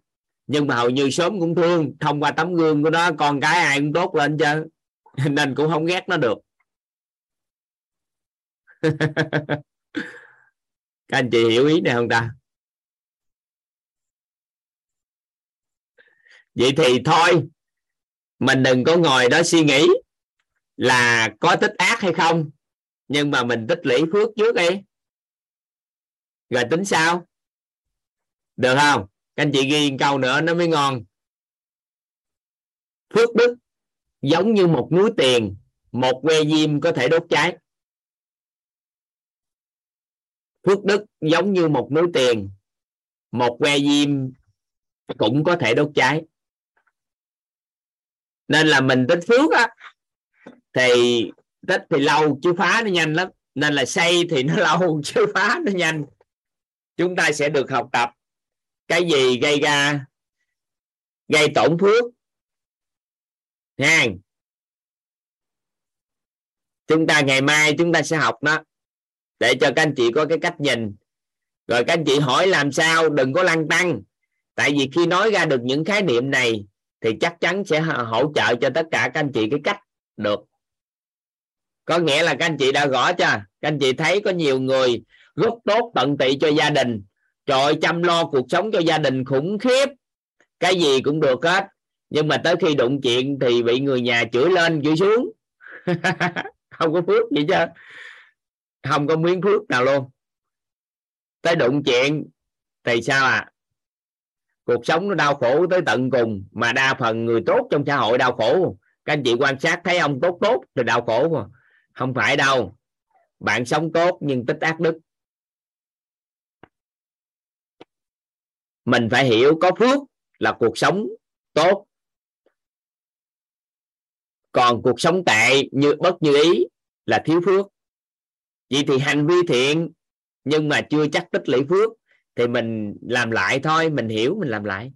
Nhưng mà hầu như sớm cũng thương, thông qua tấm gương của nó, con cái ai cũng tốt lên chứ. Nên cũng không ghét nó được. Các anh chị hiểu ý này không ta? Vậy thì thôi, mình đừng có ngồi đó suy nghĩ là có tích ác hay không, nhưng mà mình tích lũy phước trước đi rồi tính sao? Được không? Các anh chị ghi câu nữa, nó mới ngon. Phước đức giống như một núi tiền, một que diêm có thể đốt cháy. Phước đức giống như một núi tiền, một que diêm cũng có thể đốt cháy. Nên là mình tích phước á, thì tích thì lâu chứ phá nó nhanh lắm. Nên là xây thì nó lâu chứ phá nó nhanh chúng ta sẽ được học tập cái gì gây ra, gây tổn phước nha. Chúng ta ngày mai chúng ta sẽ học nó để cho các anh chị có cái cách nhìn. Rồi các anh chị hỏi làm sao, đừng có lăng tăng. Tại vì khi nói ra được những khái niệm này, thì chắc chắn sẽ hỗ trợ cho tất cả các anh chị cái cách được. Có nghĩa là các anh chị đã gõ cho các anh chị thấy có nhiều người rất tốt tận tụy cho gia đình. Trời chăm lo cuộc sống cho gia đình khủng khiếp. Cái gì cũng được hết. Nhưng mà tới khi đụng chuyện thì bị người nhà chửi lên, chửi xuống. Không có phước gì chứ. Không có miếng phước nào luôn. Tới đụng chuyện thì sao à? Cuộc sống nó đau khổ tới tận cùng, mà đa phần người tốt trong xã hội đau khổ. Các anh chị quan sát thấy ông tốt tốt thì đau khổ. Không phải đâu. Bạn sống tốt nhưng tích ác đức. Mình phải hiểu có phước là cuộc sống tốt. Còn cuộc sống tệ như, bất như ý là thiếu phước. Vậy thì hành vi thiện nhưng mà chưa chắc tích lũy phước thì mình làm lại thôi, mình hiểu mình làm lại.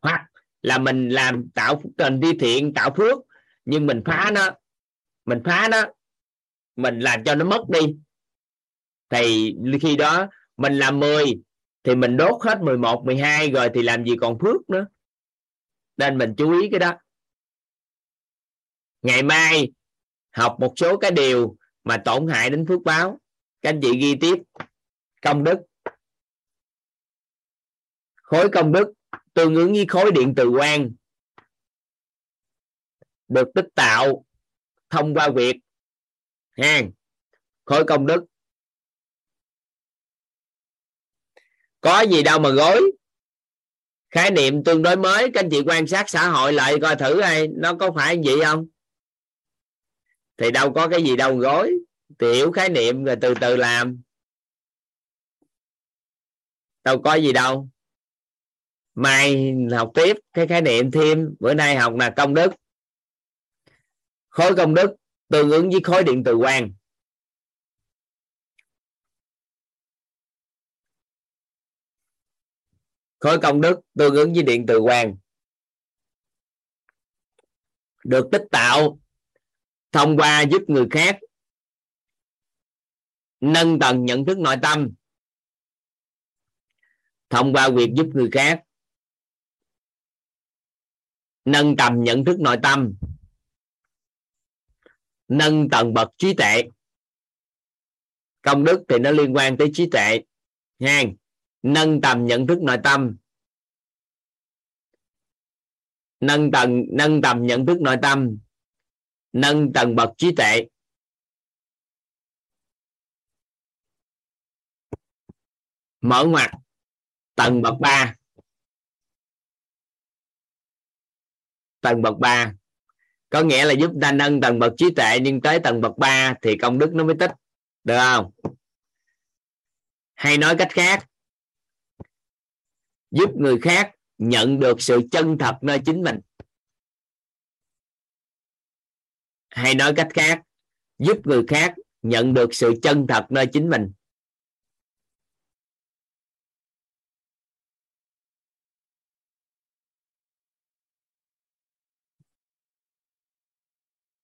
Hoặc là mình làm tạo trình vi thiện tạo phước nhưng mình phá nó, mình phá nó, mình làm cho nó mất đi. Thì khi đó mình làm 10 thì mình đốt hết 11 12 rồi thì làm gì còn phước nữa. Nên mình chú ý cái đó. Ngày mai học một số cái điều mà tổn hại đến phước báo. Các anh chị ghi tiếp. Công đức. Khối công đức tương ứng với khối điện từ quang được tích tạo thông qua việc. Ha. Khối công đức. Có gì đâu mà gối. Khái niệm tương đối mới, các anh chị quan sát xã hội lại coi thử hay nó có phải vậy không? Thì đâu có cái gì đâu gối. Thì hiểu khái niệm rồi từ từ làm. Đâu có gì đâu. Mai học tiếp cái khái niệm thêm. Bữa nay học là công đức. Khối công đức tương ứng với khối điện từ quang. Khối công đức tương ứng với điện từ quang. Được tích tạo thông qua giúp người khác nâng tầng nhận thức nội tâm. Thông qua việc giúp người khác nâng tầm nhận thức nội tâm. Nâng tầng bậc trí tuệ. Công đức thì nó liên quan tới trí tuệ. Nha nâng tầm nhận thức nội tâm. Nâng tầng nâng tầm nhận thức nội tâm. Nâng tầng bậc trí tuệ. Mở ngoặt tầng bậc ba. Tầng bậc ba. Có nghĩa là giúp ta nâng tầng bậc trí tuệ nhưng tới tầng bậc ba thì công đức nó mới tích. Được không? Hay nói cách khác giúp người khác nhận được sự chân thật nơi chính mình. Hay nói cách khác, giúp người khác nhận được sự chân thật nơi chính mình.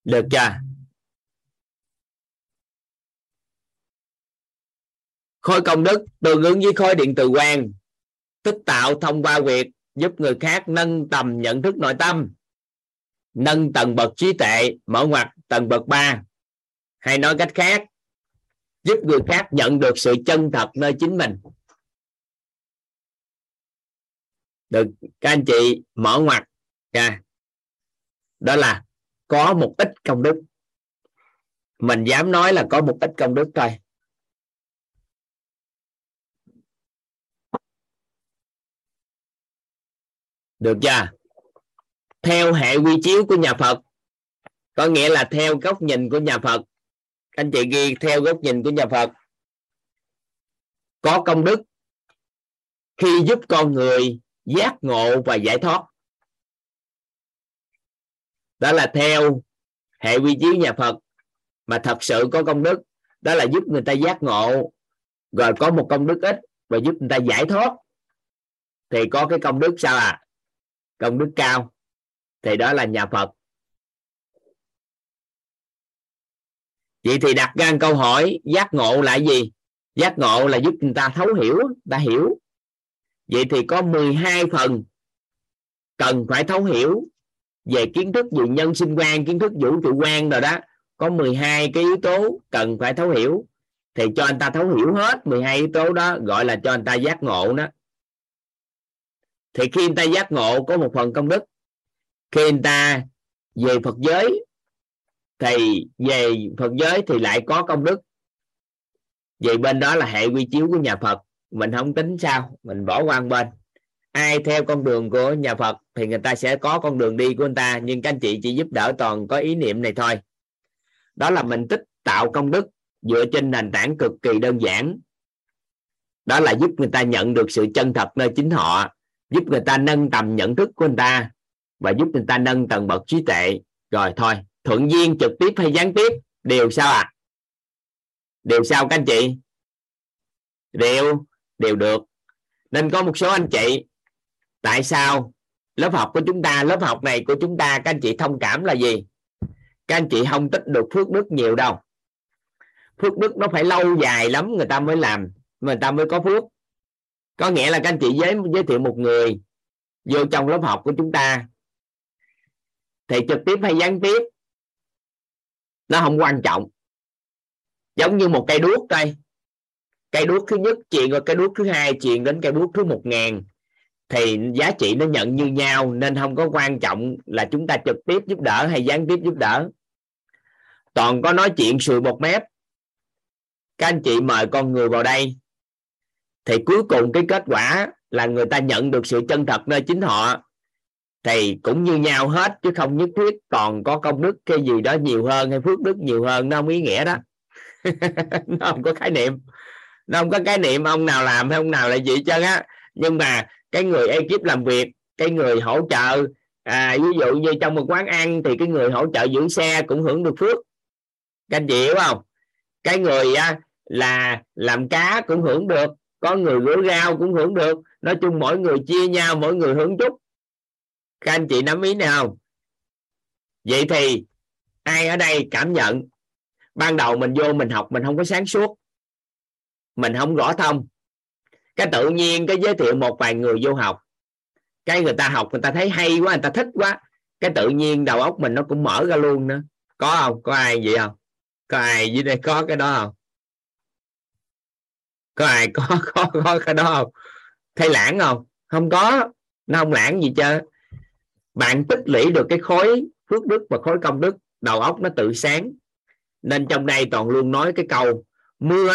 Được chưa? Khối công đức tương ứng với khối điện từ quang tích tạo thông qua việc giúp người khác nâng tầm nhận thức nội tâm, nâng tầng bậc trí tuệ, mở ngoặt tầng bậc 3 hay nói cách khác, giúp người khác nhận được sự chân thật nơi chính mình. Được, các anh chị mở ngoặt ra đó là có một ít công đức. Mình dám nói là có một ít công đức thôi. Được chưa? Theo hệ quy chiếu của nhà Phật, có nghĩa là theo góc nhìn của nhà Phật. Anh chị ghi theo góc nhìn của nhà Phật. Có công đức khi giúp con người giác ngộ và giải thoát. Đó là theo hệ quy chiếu nhà Phật. Mà thật sự có công đức, đó là giúp người ta giác ngộ. Rồi có một công đức ít và giúp người ta giải thoát. Thì có cái công đức sao à? Công đức cao, thì đó là nhà Phật. Vậy thì đặt ra câu hỏi, giác ngộ là gì? Giác ngộ là giúp người ta thấu hiểu, ta hiểu. Vậy thì có 12 phần cần phải thấu hiểu về kiến thức về nhân sinh quan, kiến thức vũ trụ quan rồi đó. Có 12 cái yếu tố cần phải thấu hiểu, thì cho anh ta thấu hiểu hết 12 yếu tố đó, gọi là cho anh ta giác ngộ đó thì khi người ta giác ngộ có một phần công đức, khi người ta về Phật giới thì về Phật giới thì lại có công đức. Về bên đó là hệ quy chiếu của nhà Phật, mình không tính sao, mình bỏ qua bên. Ai theo con đường của nhà Phật thì người ta sẽ có con đường đi của người ta, nhưng các anh chị chỉ giúp đỡ toàn có ý niệm này thôi. Đó là mình tích tạo công đức dựa trên nền tảng cực kỳ đơn giản. Đó là giúp người ta nhận được sự chân thật nơi chính họ giúp người ta nâng tầm nhận thức của người ta và giúp người ta nâng tầng bậc trí tuệ. Rồi thôi, thuận duyên trực tiếp hay gián tiếp, đều sao à đều sao các anh chị? Đều đều được. Nên có một số anh chị, tại sao lớp học của chúng ta, lớp học này của chúng ta, các anh chị thông cảm là gì? Các anh chị không tích được phước đức nhiều đâu. Phước đức nó phải lâu dài lắm, người ta mới làm, người ta mới có phước có nghĩa là các anh chị giới giới thiệu một người vô trong lớp học của chúng ta, thì trực tiếp hay gián tiếp, nó không quan trọng. Giống như một cây đuốc đây. Cây đuốc thứ nhất chuyện rồi cây đuốc thứ hai chuyện đến cây đuốc thứ một ngàn. Thì giá trị nó nhận như nhau, nên không có quan trọng là chúng ta trực tiếp giúp đỡ hay gián tiếp giúp đỡ. Toàn có nói chuyện sùi một mép. Các anh chị mời con người vào đây thì cuối cùng cái kết quả là người ta nhận được sự chân thật nơi chính họ. Thì cũng như nhau hết chứ không nhất thiết còn có công đức cái gì đó nhiều hơn hay phước đức nhiều hơn nó không ý nghĩa đó. Nó không có khái niệm. Nó không có khái niệm ông nào làm hay ông nào là gì chân á. Nhưng mà cái người ekip làm việc cái người hỗ trợ à, ví dụ như trong một quán ăn thì cái người hỗ trợ giữ xe cũng hưởng được phước. Các anh chị hiểu không? Cái người à, là làm cá cũng hưởng được có người rửa rau cũng hưởng được. Nói chung mỗi người chia nhau, mỗi người hưởng chút. Các anh chị nắm ý nào vậy thì ai ở đây cảm nhận? Ban đầu mình vô mình học, mình không có sáng suốt. Mình không rõ thông. Cái tự nhiên cái giới thiệu một vài người vô học. Cái người ta học, người ta thấy hay quá, người ta thích quá. Cái tự nhiên đầu óc mình nó cũng mở ra luôn nữa. Có không? Có ai vậy không? Có ai dưới đây có cái đó không? Có ai có có có cái đó không? Thấy lãng không? Không có. Nó không lãng gì chứ bạn tích lũy được cái khối phước đức và khối công đức, đầu óc nó tự sáng. Nên trong đây toàn luôn nói cái câu, mưa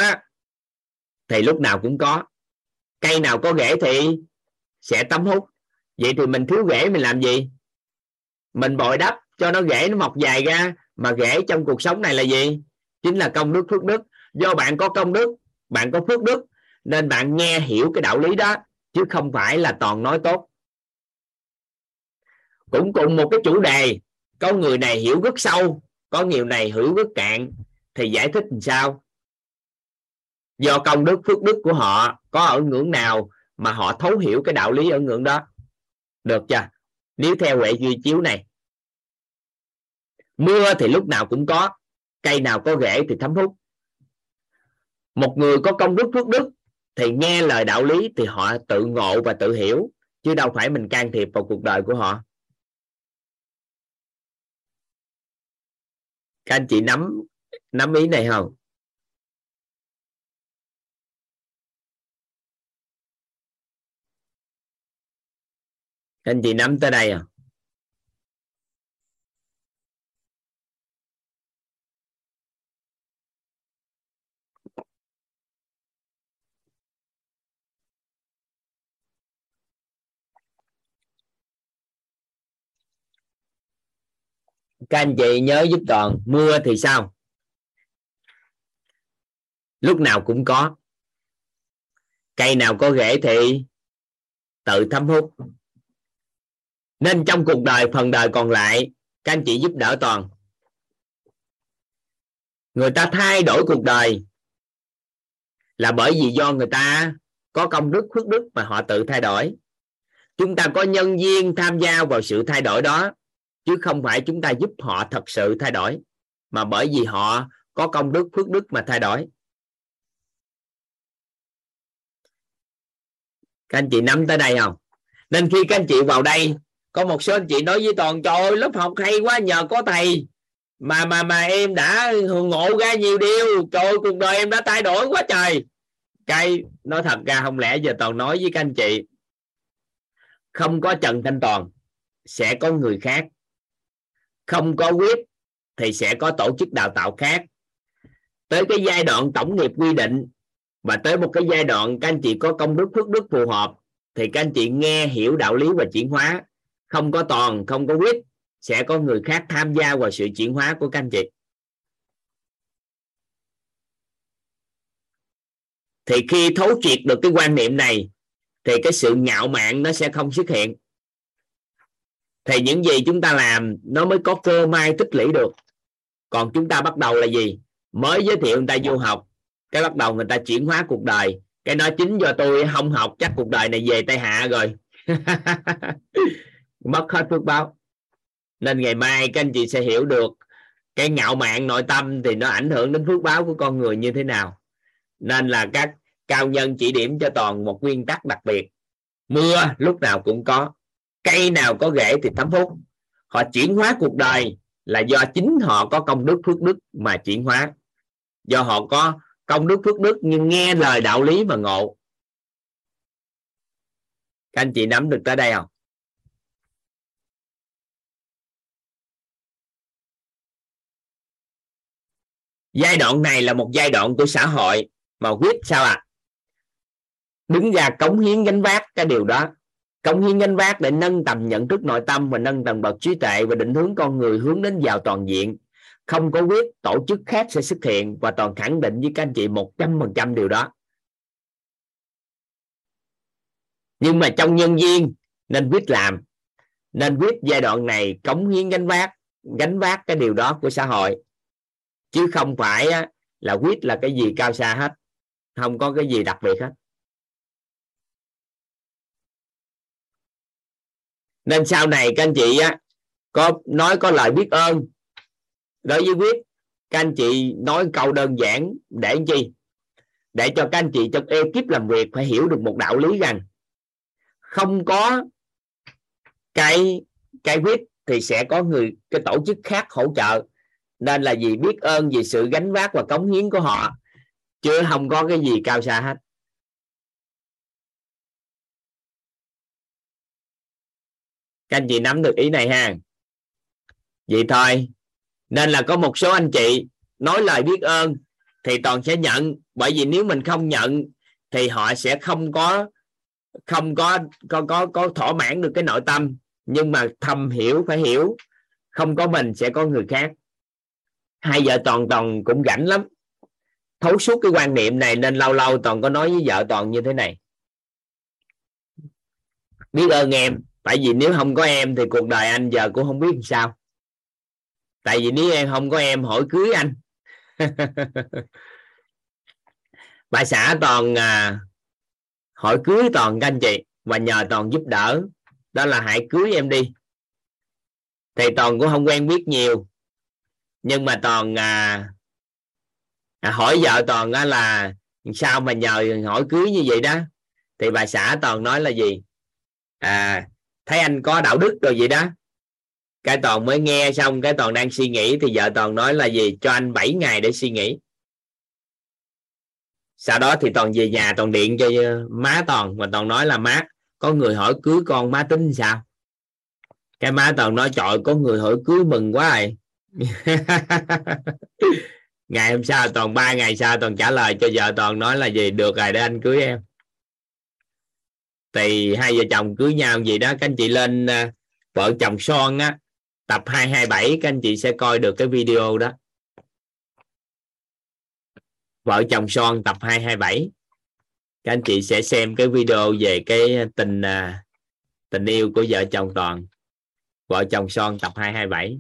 thì lúc nào cũng có. Cây nào có rễ thì sẽ tắm hút. Vậy thì mình thiếu rễ mình làm gì? Mình bồi đắp cho nó rễ nó mọc dài ra, mà rễ trong cuộc sống này là gì? Chính là công đức, phước đức. Do bạn có công đức bạn có phước đức, nên bạn nghe, hiểu cái đạo lý đó, chứ không phải là toàn nói tốt. Cũng cùng một cái chủ đề, có người này hiểu rất sâu, có nhiều này hiểu rất cạn, thì giải thích làm sao? Do công đức, phước đức của họ có ở ngưỡng nào mà họ thấu hiểu cái đạo lý ở ngưỡng đó? Được chưa? Nếu theo huệ duy chiếu này, mưa thì lúc nào cũng có, cây nào có rễ thì thấm hút một người có công đức phước đức thì nghe lời đạo lý thì họ tự ngộ và tự hiểu, chứ đâu phải mình can thiệp vào cuộc đời của họ. Các anh chị nắm nắm ý này không? Các anh chị nắm tới đây à? Các anh chị nhớ giúp toàn mưa thì sao? Lúc nào cũng có. Cây nào có rễ thì tự thấm hút. Nên trong cuộc đời, phần đời còn lại, các anh chị giúp đỡ toàn. Người ta thay đổi cuộc đời là bởi vì do người ta có công đức, phước đức mà họ tự thay đổi. Chúng ta có nhân viên tham gia vào sự thay đổi đó chứ không phải chúng ta giúp họ thật sự thay đổi mà bởi vì họ có công đức phước đức mà thay đổi. Các anh chị nắm tới đây không? Nên khi các anh chị vào đây có một số anh chị nói với toàn trời ơi lớp học hay quá nhờ có thầy. Mà mà mà em đã ngộ ra nhiều điều. Trời ơi, cuộc đời em đã thay đổi quá trời. Cái nói thật ra không lẽ giờ toàn nói với các anh chị không có trần thanh toàn sẽ có người khác không có quyết thì sẽ có tổ chức đào tạo khác. Tới cái giai đoạn tổng nghiệp quy định và tới một cái giai đoạn các anh chị có công đức, phước đức phù hợp thì các anh chị nghe, hiểu đạo lý và chuyển hóa. Không có toàn, không có quyết, sẽ có người khác tham gia vào sự chuyển hóa của các anh chị. Thì khi thấu triệt được cái quan niệm này thì cái sự ngạo mạn nó sẽ không xuất hiện thì những gì chúng ta làm, nó mới có cơ may tích lũy được. Còn chúng ta bắt đầu là gì? Mới giới thiệu người ta du học, cái bắt đầu người ta chuyển hóa cuộc đời. Cái nói chính do tôi không học, chắc cuộc đời này về tay hạ rồi. Mất hết phước báo. Nên ngày mai các anh chị sẽ hiểu được cái ngạo mạn nội tâm thì nó ảnh hưởng đến phước báo của con người như thế nào. Nên là các cao nhân chỉ điểm cho toàn một nguyên tắc đặc biệt. Mưa lúc nào cũng có cây nào có rễ thì thấm hút. Họ chuyển hóa cuộc đời là do chính họ có công đức phước đức mà chuyển hóa. Do họ có công đức phước đức nhưng nghe lời đạo lý mà ngộ. Các anh chị nắm được tới đây không? Giai đoạn này là một giai đoạn của xã hội mà quyết sao ạ? À? đứng ra cống hiến gánh vác cái điều đó cống hiến gánh vác để nâng tầm nhận thức nội tâm và nâng tầm bậc trí tuệ và định hướng con người hướng đến giàu toàn diện. Không có quyết, tổ chức khác sẽ xuất hiện và toàn khẳng định với các anh chị một trăm phần trăm điều đó. Nhưng mà trong nhân viên, nên quyết làm. Nên quyết giai đoạn này cống hiến gánh vác gánh vác cái điều đó của xã hội. Chứ không phải là quyết là cái gì cao xa hết, không có cái gì đặc biệt hết. Nên sau này các anh chị á, có nói có lời biết ơn. Đối với quyết, các anh chị nói câu đơn giản để làm chi? Để cho các anh chị trong ekip làm việc phải hiểu được một đạo lý rằng không có cái cái quyết thì sẽ có người, cái tổ chức khác hỗ trợ. Nên là vì biết ơn, vì sự gánh vác và cống hiến của họ chứ không có cái gì cao xa hết. Các anh chị nắm được ý này ha. Vậy thôi, nên là có một số anh chị nói lời biết ơn thì toàn sẽ nhận. Bởi vì nếu mình không nhận thì họ sẽ không có không có có có có thỏa mãn được cái nội tâm. Nhưng mà thầm hiểu, phải hiểu, không có mình sẽ có người khác. Hai vợ toàn toàn cũng rảnh lắm. Thấu suốt cái quan niệm này nên lâu lâu toàn có nói với vợ toàn như thế này. Biết ơn em tại vì nếu không có em thì cuộc đời anh giờ cũng không biết làm sao. Tại vì nếu em không có em hỏi cưới anh. Bà xã toàn à, hỏi cưới toàn các anh chị và nhờ toàn giúp đỡ. Đó là hãy cưới em đi. Thì toàn cũng không quen biết nhiều. Nhưng mà toàn à, à, hỏi vợ toàn á là sao mà nhờ hỏi cưới như vậy đó? Thì bà xã toàn nói là gì? À thấy anh có đạo đức rồi vậy đó. Cái toàn mới nghe xong, cái toàn đang suy nghĩ, thì vợ toàn nói là gì? Cho anh 7 ngày để suy nghĩ. Sau đó thì toàn về nhà, toàn điện cho ờ, má toàn, mà toàn nói là má, có người hỏi cưới con má tính sao? Cái má toàn nói, trời có người hỏi cưới mừng quá rồi ngày hôm sau, toàn ba ngày sau, toàn trả lời cho vợ toàn nói là gì? Được rồi, để anh cưới em thì hai vợ chồng cưới nhau gì đó, các anh chị lên à, vợ chồng son á, tập 227 các anh chị sẽ coi được cái video đó. Vợ chồng son tập 227 các anh chị sẽ xem cái video về cái tình à, tình yêu của vợ chồng toàn. Vợ chồng son tập 227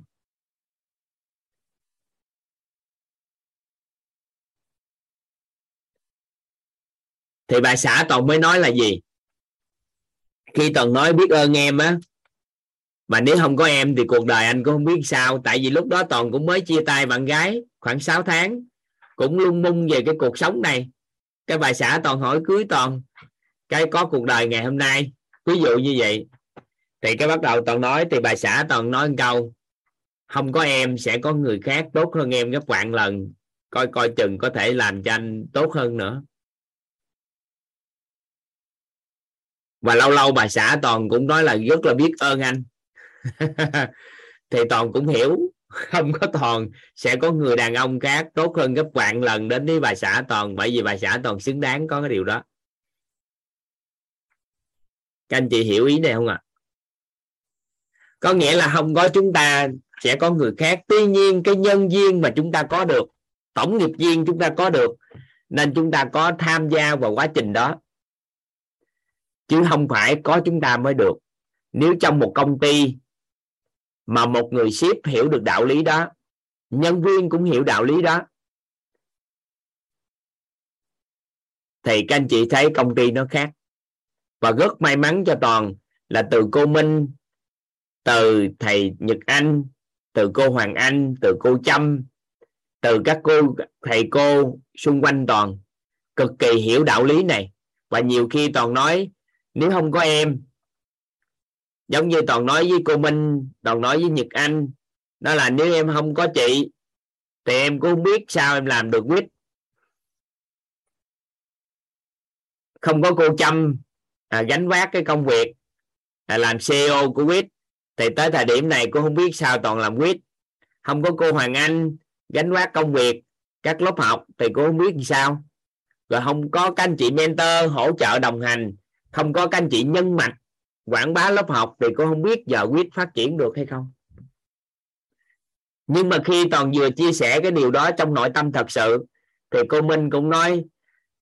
thì bà xã toàn mới nói là gì? Khi toàn nói biết ơn em á, mà nếu không có em thì cuộc đời anh cũng không biết sao. Tại vì lúc đó toàn cũng mới chia tay bạn gái khoảng 6 tháng, cũng lung mung về cái cuộc sống này. Cái bà xã toàn hỏi cưới toàn, cái có cuộc đời ngày hôm nay. Ví dụ như vậy. Thì cái bắt đầu toàn nói, thì bà xã toàn nói một câu, không có em sẽ có người khác tốt hơn em gấp vạn lần. Coi coi chừng có thể làm cho anh tốt hơn nữa. Và lâu lâu bà xã toàn cũng nói là rất là biết ơn anh. Thì toàn cũng hiểu không có toàn sẽ có người đàn ông khác tốt hơn gấp vạn lần đến với bà xã toàn bởi vì bà xã toàn xứng đáng có cái điều đó. Các anh chị hiểu ý này không ạ? À? có nghĩa là không có chúng ta sẽ có người khác. Tuy nhiên cái nhân duyên mà chúng ta có được tổng nghiệp duyên chúng ta có được nên chúng ta có tham gia vào quá trình đó chứ không phải có chúng ta mới được. Nếu trong một công ty mà một người ship hiểu được đạo lý đó, nhân viên cũng hiểu đạo lý đó, thì các anh chị thấy công ty nó khác. Và rất may mắn cho toàn là từ cô Minh, từ thầy Nhật Anh, từ cô Hoàng Anh, từ cô Trâm, từ các cô, thầy cô xung quanh toàn cực kỳ hiểu đạo lý này. Và nhiều khi toàn nói nếu không có em giống như toàn nói với cô Minh toàn nói với Nhật Anh đó là nếu em không có chị thì em cũng không biết sao em làm được quýt. Không có cô Trâm à, gánh vác cái công việc à, làm CEO của quýt. Thì tới thời điểm này cô không biết sao toàn làm quýt. Không có cô Hoàng Anh gánh vác công việc các lớp học thì cô không biết làm sao. Rồi không có các anh chị mentor hỗ trợ đồng hành không có các anh chị nhân mạch quảng bá lớp học thì cô không biết giờ quyết phát triển được hay không. Nhưng mà khi toàn vừa chia sẻ cái điều đó trong nội tâm thật sự thì cô Minh cũng nói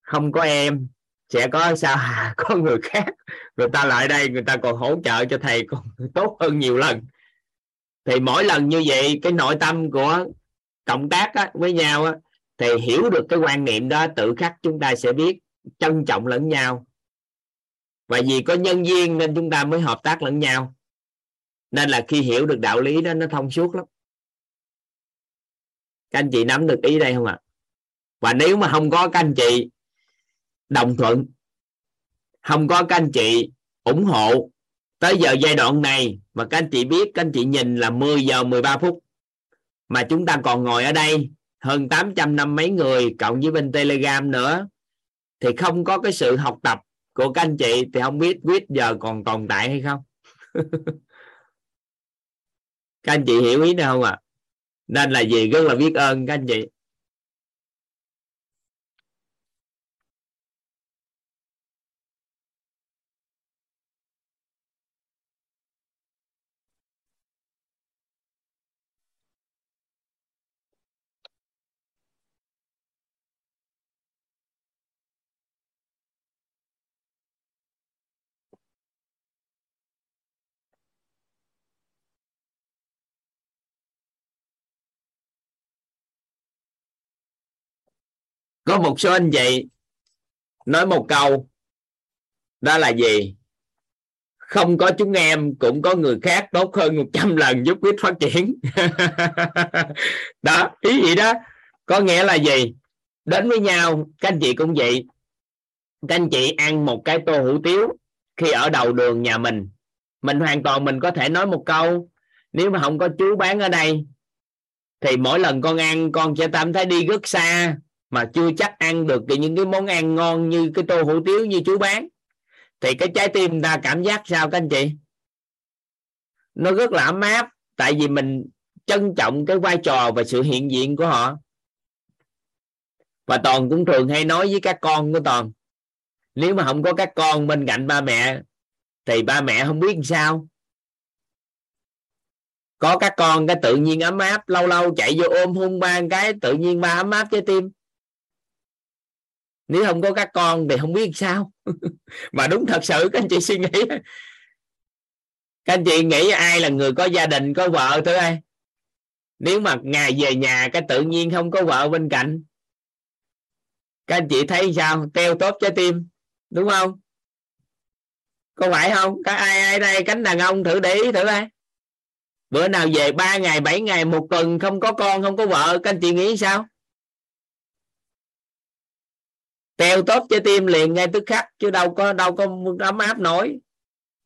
không có em sẽ có sao có người khác. Người ta lại đây người ta còn hỗ trợ cho thầy còn tốt hơn nhiều lần. Thì mỗi lần như vậy cái nội tâm của cộng tác á, với nhau á, thì hiểu được cái quan niệm đó tự khắc chúng ta sẽ biết trân trọng lẫn nhau và vì có nhân duyên nên chúng ta mới hợp tác lẫn nhau nên là khi hiểu được đạo lý đó, nó thông suốt lắm các anh chị nắm được ý đây không ạ à? và nếu mà không có các anh chị đồng thuận, không có các anh chị ủng hộ tới giờ giai đoạn này, mà các anh chị biết, các anh chị nhìn là 10 giờ 13 phút, mà chúng ta còn ngồi ở đây hơn 800 năm mấy người, cộng với bên telegram nữa, thì không có cái sự học tập của các anh chị thì không biết quýt giờ còn tồn tại hay không các anh chị hiểu ý nào không ạ à? nên là gì rất là biết ơn các anh chị có một số anh chị, nói một câu. Đó là gì? Không có chúng em, cũng có người khác tốt hơn 100 lần giúp quyết phát triển. Đó, ý gì đó? Có nghĩa là gì? Đến với nhau, các anh chị cũng vậy. Các anh chị ăn một cái tô hủ tiếu khi ở đầu đường nhà mình. Mình hoàn toàn mình có thể nói một câu. Nếu mà không có chú bán ở đây, thì mỗi lần con ăn, con sẽ cảm thấy đi rất xa mà chưa chắc ăn được những cái món ăn ngon như cái tô hủ tiếu như chú bán. Thì cái trái tim ta cảm giác sao các anh chị? Nó rất là ấm áp, tại vì mình trân trọng cái vai trò và sự hiện diện của họ. Và toàn cũng thường hay nói với các con của toàn, nếu mà không có các con bên cạnh ba mẹ, thì ba mẹ không biết làm sao. Có các con cái tự nhiên ấm áp, lâu lâu chạy vô ôm hôn ba cái, tự nhiên ba ấm áp trái tim nếu không có các con thì không biết sao. Mà đúng thật sự, các anh chị suy nghĩ. Các anh chị nghĩ ai là người có gia đình, có vợ thưa ai. Nếu mà ngày về nhà cái tự nhiên không có vợ bên cạnh, các anh chị thấy sao? Teo tốt trái tim, đúng không? Có phải không? Có ai ai đây? Cánh đàn ông thử để ý thử đây bữa nào về ba ngày, bảy ngày, một tuần không có con, không có vợ, các anh chị nghĩ sao? Teo tốt cho tim liền ngay tức khắc chứ đâu có đâu có ấm áp nổi.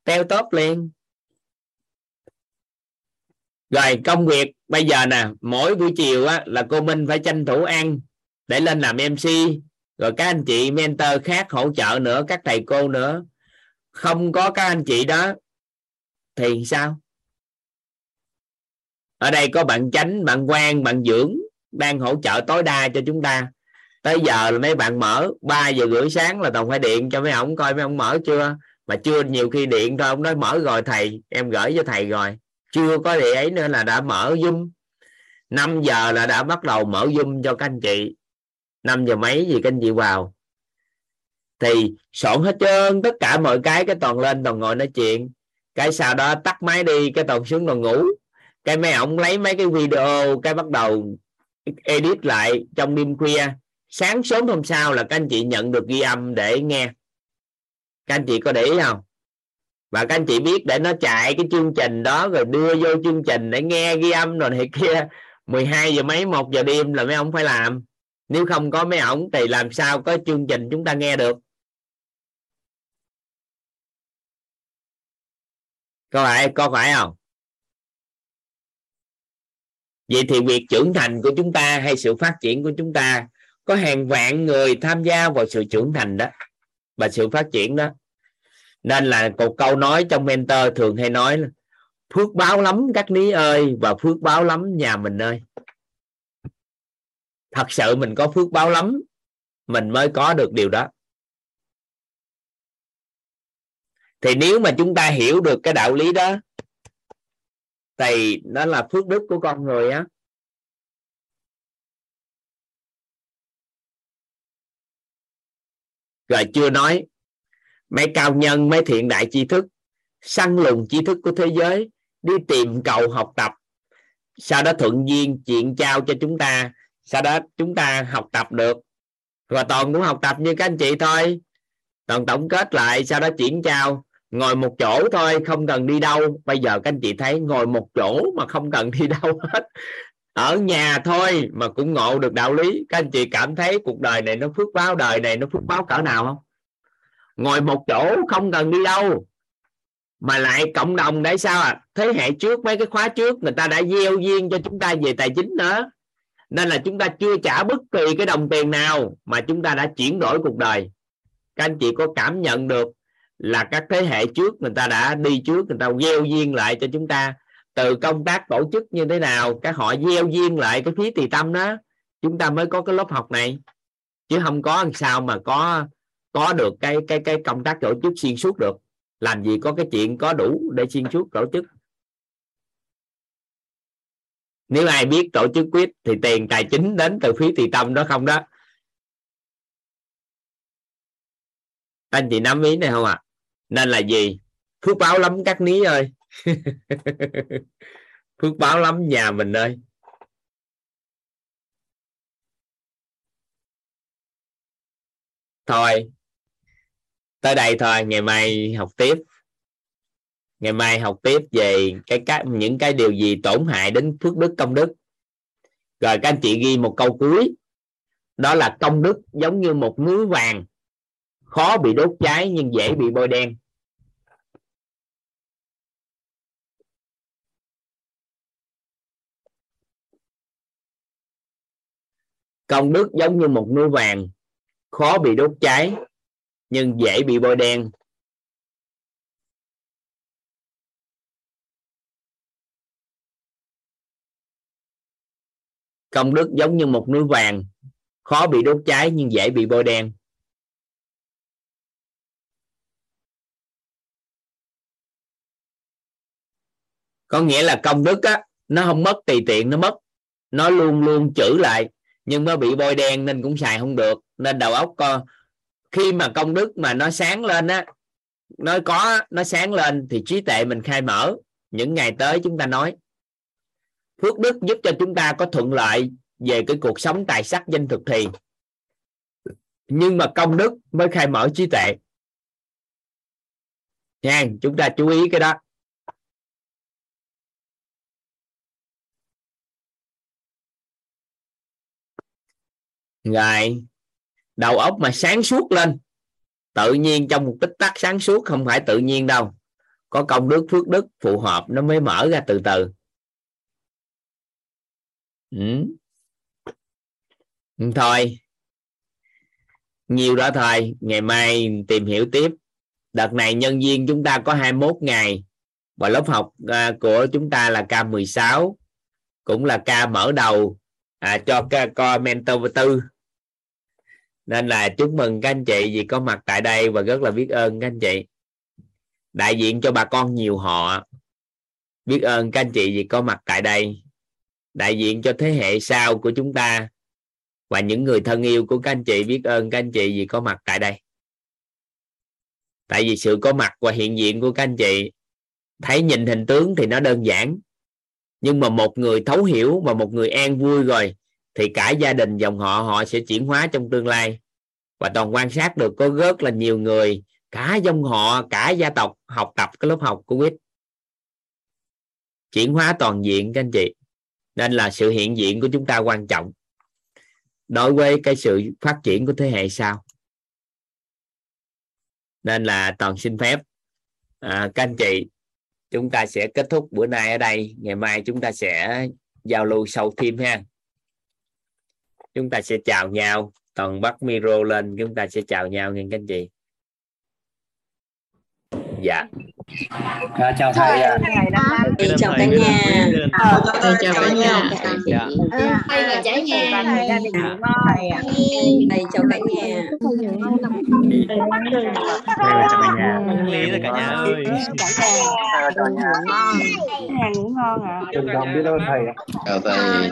Teo tốt liền. Rồi công việc bây giờ nè mỗi buổi chiều á, là cô Minh phải tranh thủ ăn để lên làm MC rồi các anh chị mentor khác hỗ trợ nữa các thầy cô nữa. Không có các anh chị đó thì sao? Ở đây có bạn chánh bạn quan bạn dưỡng đang hỗ trợ tối đa cho chúng ta tới giờ là mấy bạn mở 3 giờ rưỡi sáng là toàn phải điện cho mấy ông coi mấy ông mở chưa? Mà chưa, nhiều khi điện thôi ông nói mở rồi thầy, em gửi cho thầy rồi. Chưa có địa ấy nữa là đã mở zoom. 5 giờ là đã bắt đầu mở zoom cho các anh chị. 5 giờ mấy gì các anh chị vào? Thì soạn hết trơn, tất cả mọi cái cái toàn lên, toàn ngồi nói chuyện. Cái sau đó tắt máy đi, cái toàn xuống toàn ngủ. Cái mấy ông lấy mấy cái video, cái bắt đầu edit lại trong đêm khuya sáng sớm hôm sau là các anh chị nhận được ghi âm để nghe. Các anh chị có để ý không? Và các anh chị biết để nó chạy cái chương trình đó, rồi đưa vô chương trình để nghe ghi âm rồi này kia. 12 giờ mấy, một giờ đêm là mấy ông phải làm. Nếu không có mấy ổng thì làm sao có chương trình chúng ta nghe được? Có phải có phải không? Vậy thì việc trưởng thành của chúng ta hay sự phát triển của chúng ta có hàng vạn người tham gia vào sự trưởng thành đó và sự phát triển đó. Nên là một câu nói trong mentor thường hay nói là, phước báo lắm các ní ơi và phước báo lắm nhà mình ơi. Thật sự mình có phước báo lắm, mình mới có được điều đó. Thì nếu mà chúng ta hiểu được cái đạo lý đó, thì nó là phước đức của con người á rồi chưa nói, mấy cao nhân, mấy thiện đại tri thức, săn lùng tri thức của thế giới, đi tìm cầu học tập. Sau đó thuận duyên chuyện trao cho chúng ta, sau đó chúng ta học tập được. Và toàn cũng học tập như các anh chị thôi. Toàn tổng kết lại, sau đó chuyển trao ngồi một chỗ thôi, không cần đi đâu. Bây giờ các anh chị thấy ngồi một chỗ mà không cần đi đâu hết ở nhà thôi mà cũng ngộ được đạo lý. Các anh chị cảm thấy cuộc đời này nó phước báo, đời này nó phước báo cỡ nào không? Ngồi một chỗ không cần đi đâu, mà lại cộng đồng để sao à thế hệ trước, mấy cái khóa trước, người ta đã gieo duyên cho chúng ta về tài chính nữa. Nên là chúng ta chưa trả bất kỳ cái đồng tiền nào mà chúng ta đã chuyển đổi cuộc đời. Các anh chị có cảm nhận được là các thế hệ trước người ta đã đi trước, người ta gieo duyên lại cho chúng ta từ công tác tổ chức như thế nào các họ gieo duyên lại cái phí tỳ tâm đó, chúng ta mới có cái lớp học này. Chứ không có làm sao mà có có được cái cái cái công tác tổ chức xuyên suốt được. Làm gì có cái chuyện có đủ để xuyên suốt tổ chức. Nếu ai biết tổ chức quyết thì tiền tài chính đến từ phí tỳ tâm đó không đó? Anh chị nắm ý này không ạ? À? nên là gì? Phước báo lắm các ní ơi. phước báo lắm, nhà mình ơi. Thôi, tới đây thôi, ngày mai học tiếp. Ngày mai học tiếp về cái các những cái điều gì tổn hại đến phước đức công đức. Rồi các anh chị ghi một câu cuối. Đó là công đức giống như một núi vàng, khó bị đốt cháy nhưng dễ bị bôi đen. Công đức giống như một núi vàng, khó bị đốt cháy, nhưng dễ bị bôi đen. Công đức giống như một núi vàng, khó bị đốt cháy nhưng dễ bị bôi đen. Có nghĩa là công đức á, nó không mất tùy tiện, nó mất, nó luôn luôn chữ lại nhưng nó bị bôi đen nên cũng xài không được. Nên đầu óc con khi mà công đức mà nó sáng lên á, nó có, nó sáng lên thì trí tuệ mình khai mở. Những ngày tới chúng ta nói. Phước đức giúp cho chúng ta có thuận lợi về cái cuộc sống tài sắc danh thực thì. Nhưng mà công đức mới khai mở trí tuệ. Nha, chúng ta chú ý cái đó. Rồi đầu óc mà sáng suốt lên tự nhiên trong một tích tắc sáng suốt không phải tự nhiên đâu. Có công đức phước đức phù hợp nó mới mở ra từ từ. Ừ. ừ thôi. Nhiều đó thôi ngày mai tìm hiểu tiếp. Đợt này nhân viên chúng ta có 21 ngày và lớp học à, của chúng ta là K16 cũng là ca mở đầu à, cho ca co mentor tư nên là chúc mừng các anh chị vì có mặt tại đây và rất là biết ơn các anh chị. Đại diện cho bà con nhiều họ, biết ơn các anh chị vì có mặt tại đây. Đại diện cho thế hệ sau của chúng ta và những người thân yêu của các anh chị, biết ơn các anh chị vì có mặt tại đây. Tại vì sự có mặt và hiện diện của các anh chị, thấy nhìn hình tướng thì nó đơn giản. Nhưng mà một người thấu hiểu và một người an vui rồi thì cả gia đình dòng họ họ sẽ chuyển hóa trong tương lai. Và toàn quan sát được có rất là nhiều người cả dòng họ cả gia tộc học tập cái lớp học của quýt chuyển hóa toàn diện các anh chị. Nên là sự hiện diện của chúng ta quan trọng. Đối với cái sự phát triển của thế hệ sau. Nên là toàn xin phép à, các anh chị chúng ta sẽ kết thúc bữa nay ở đây. Ngày mai chúng ta sẽ giao lưu sâu thêm ha chúng ta sẽ chào nhau. Toàn bắt micro lên chúng ta sẽ chào nhau nghe các anh chị. Dạ. À, chào thầy à. Thầy chào cả nhà. Thầy chào cả nhà. Dạ. thầy và cả nhà. Thầy chào cả nhà. chào cả nhà. Lý rồi cả nhà ơi. chào cả nhà. Nhà. Ngủ ngon thầy. Ạ. chào thầy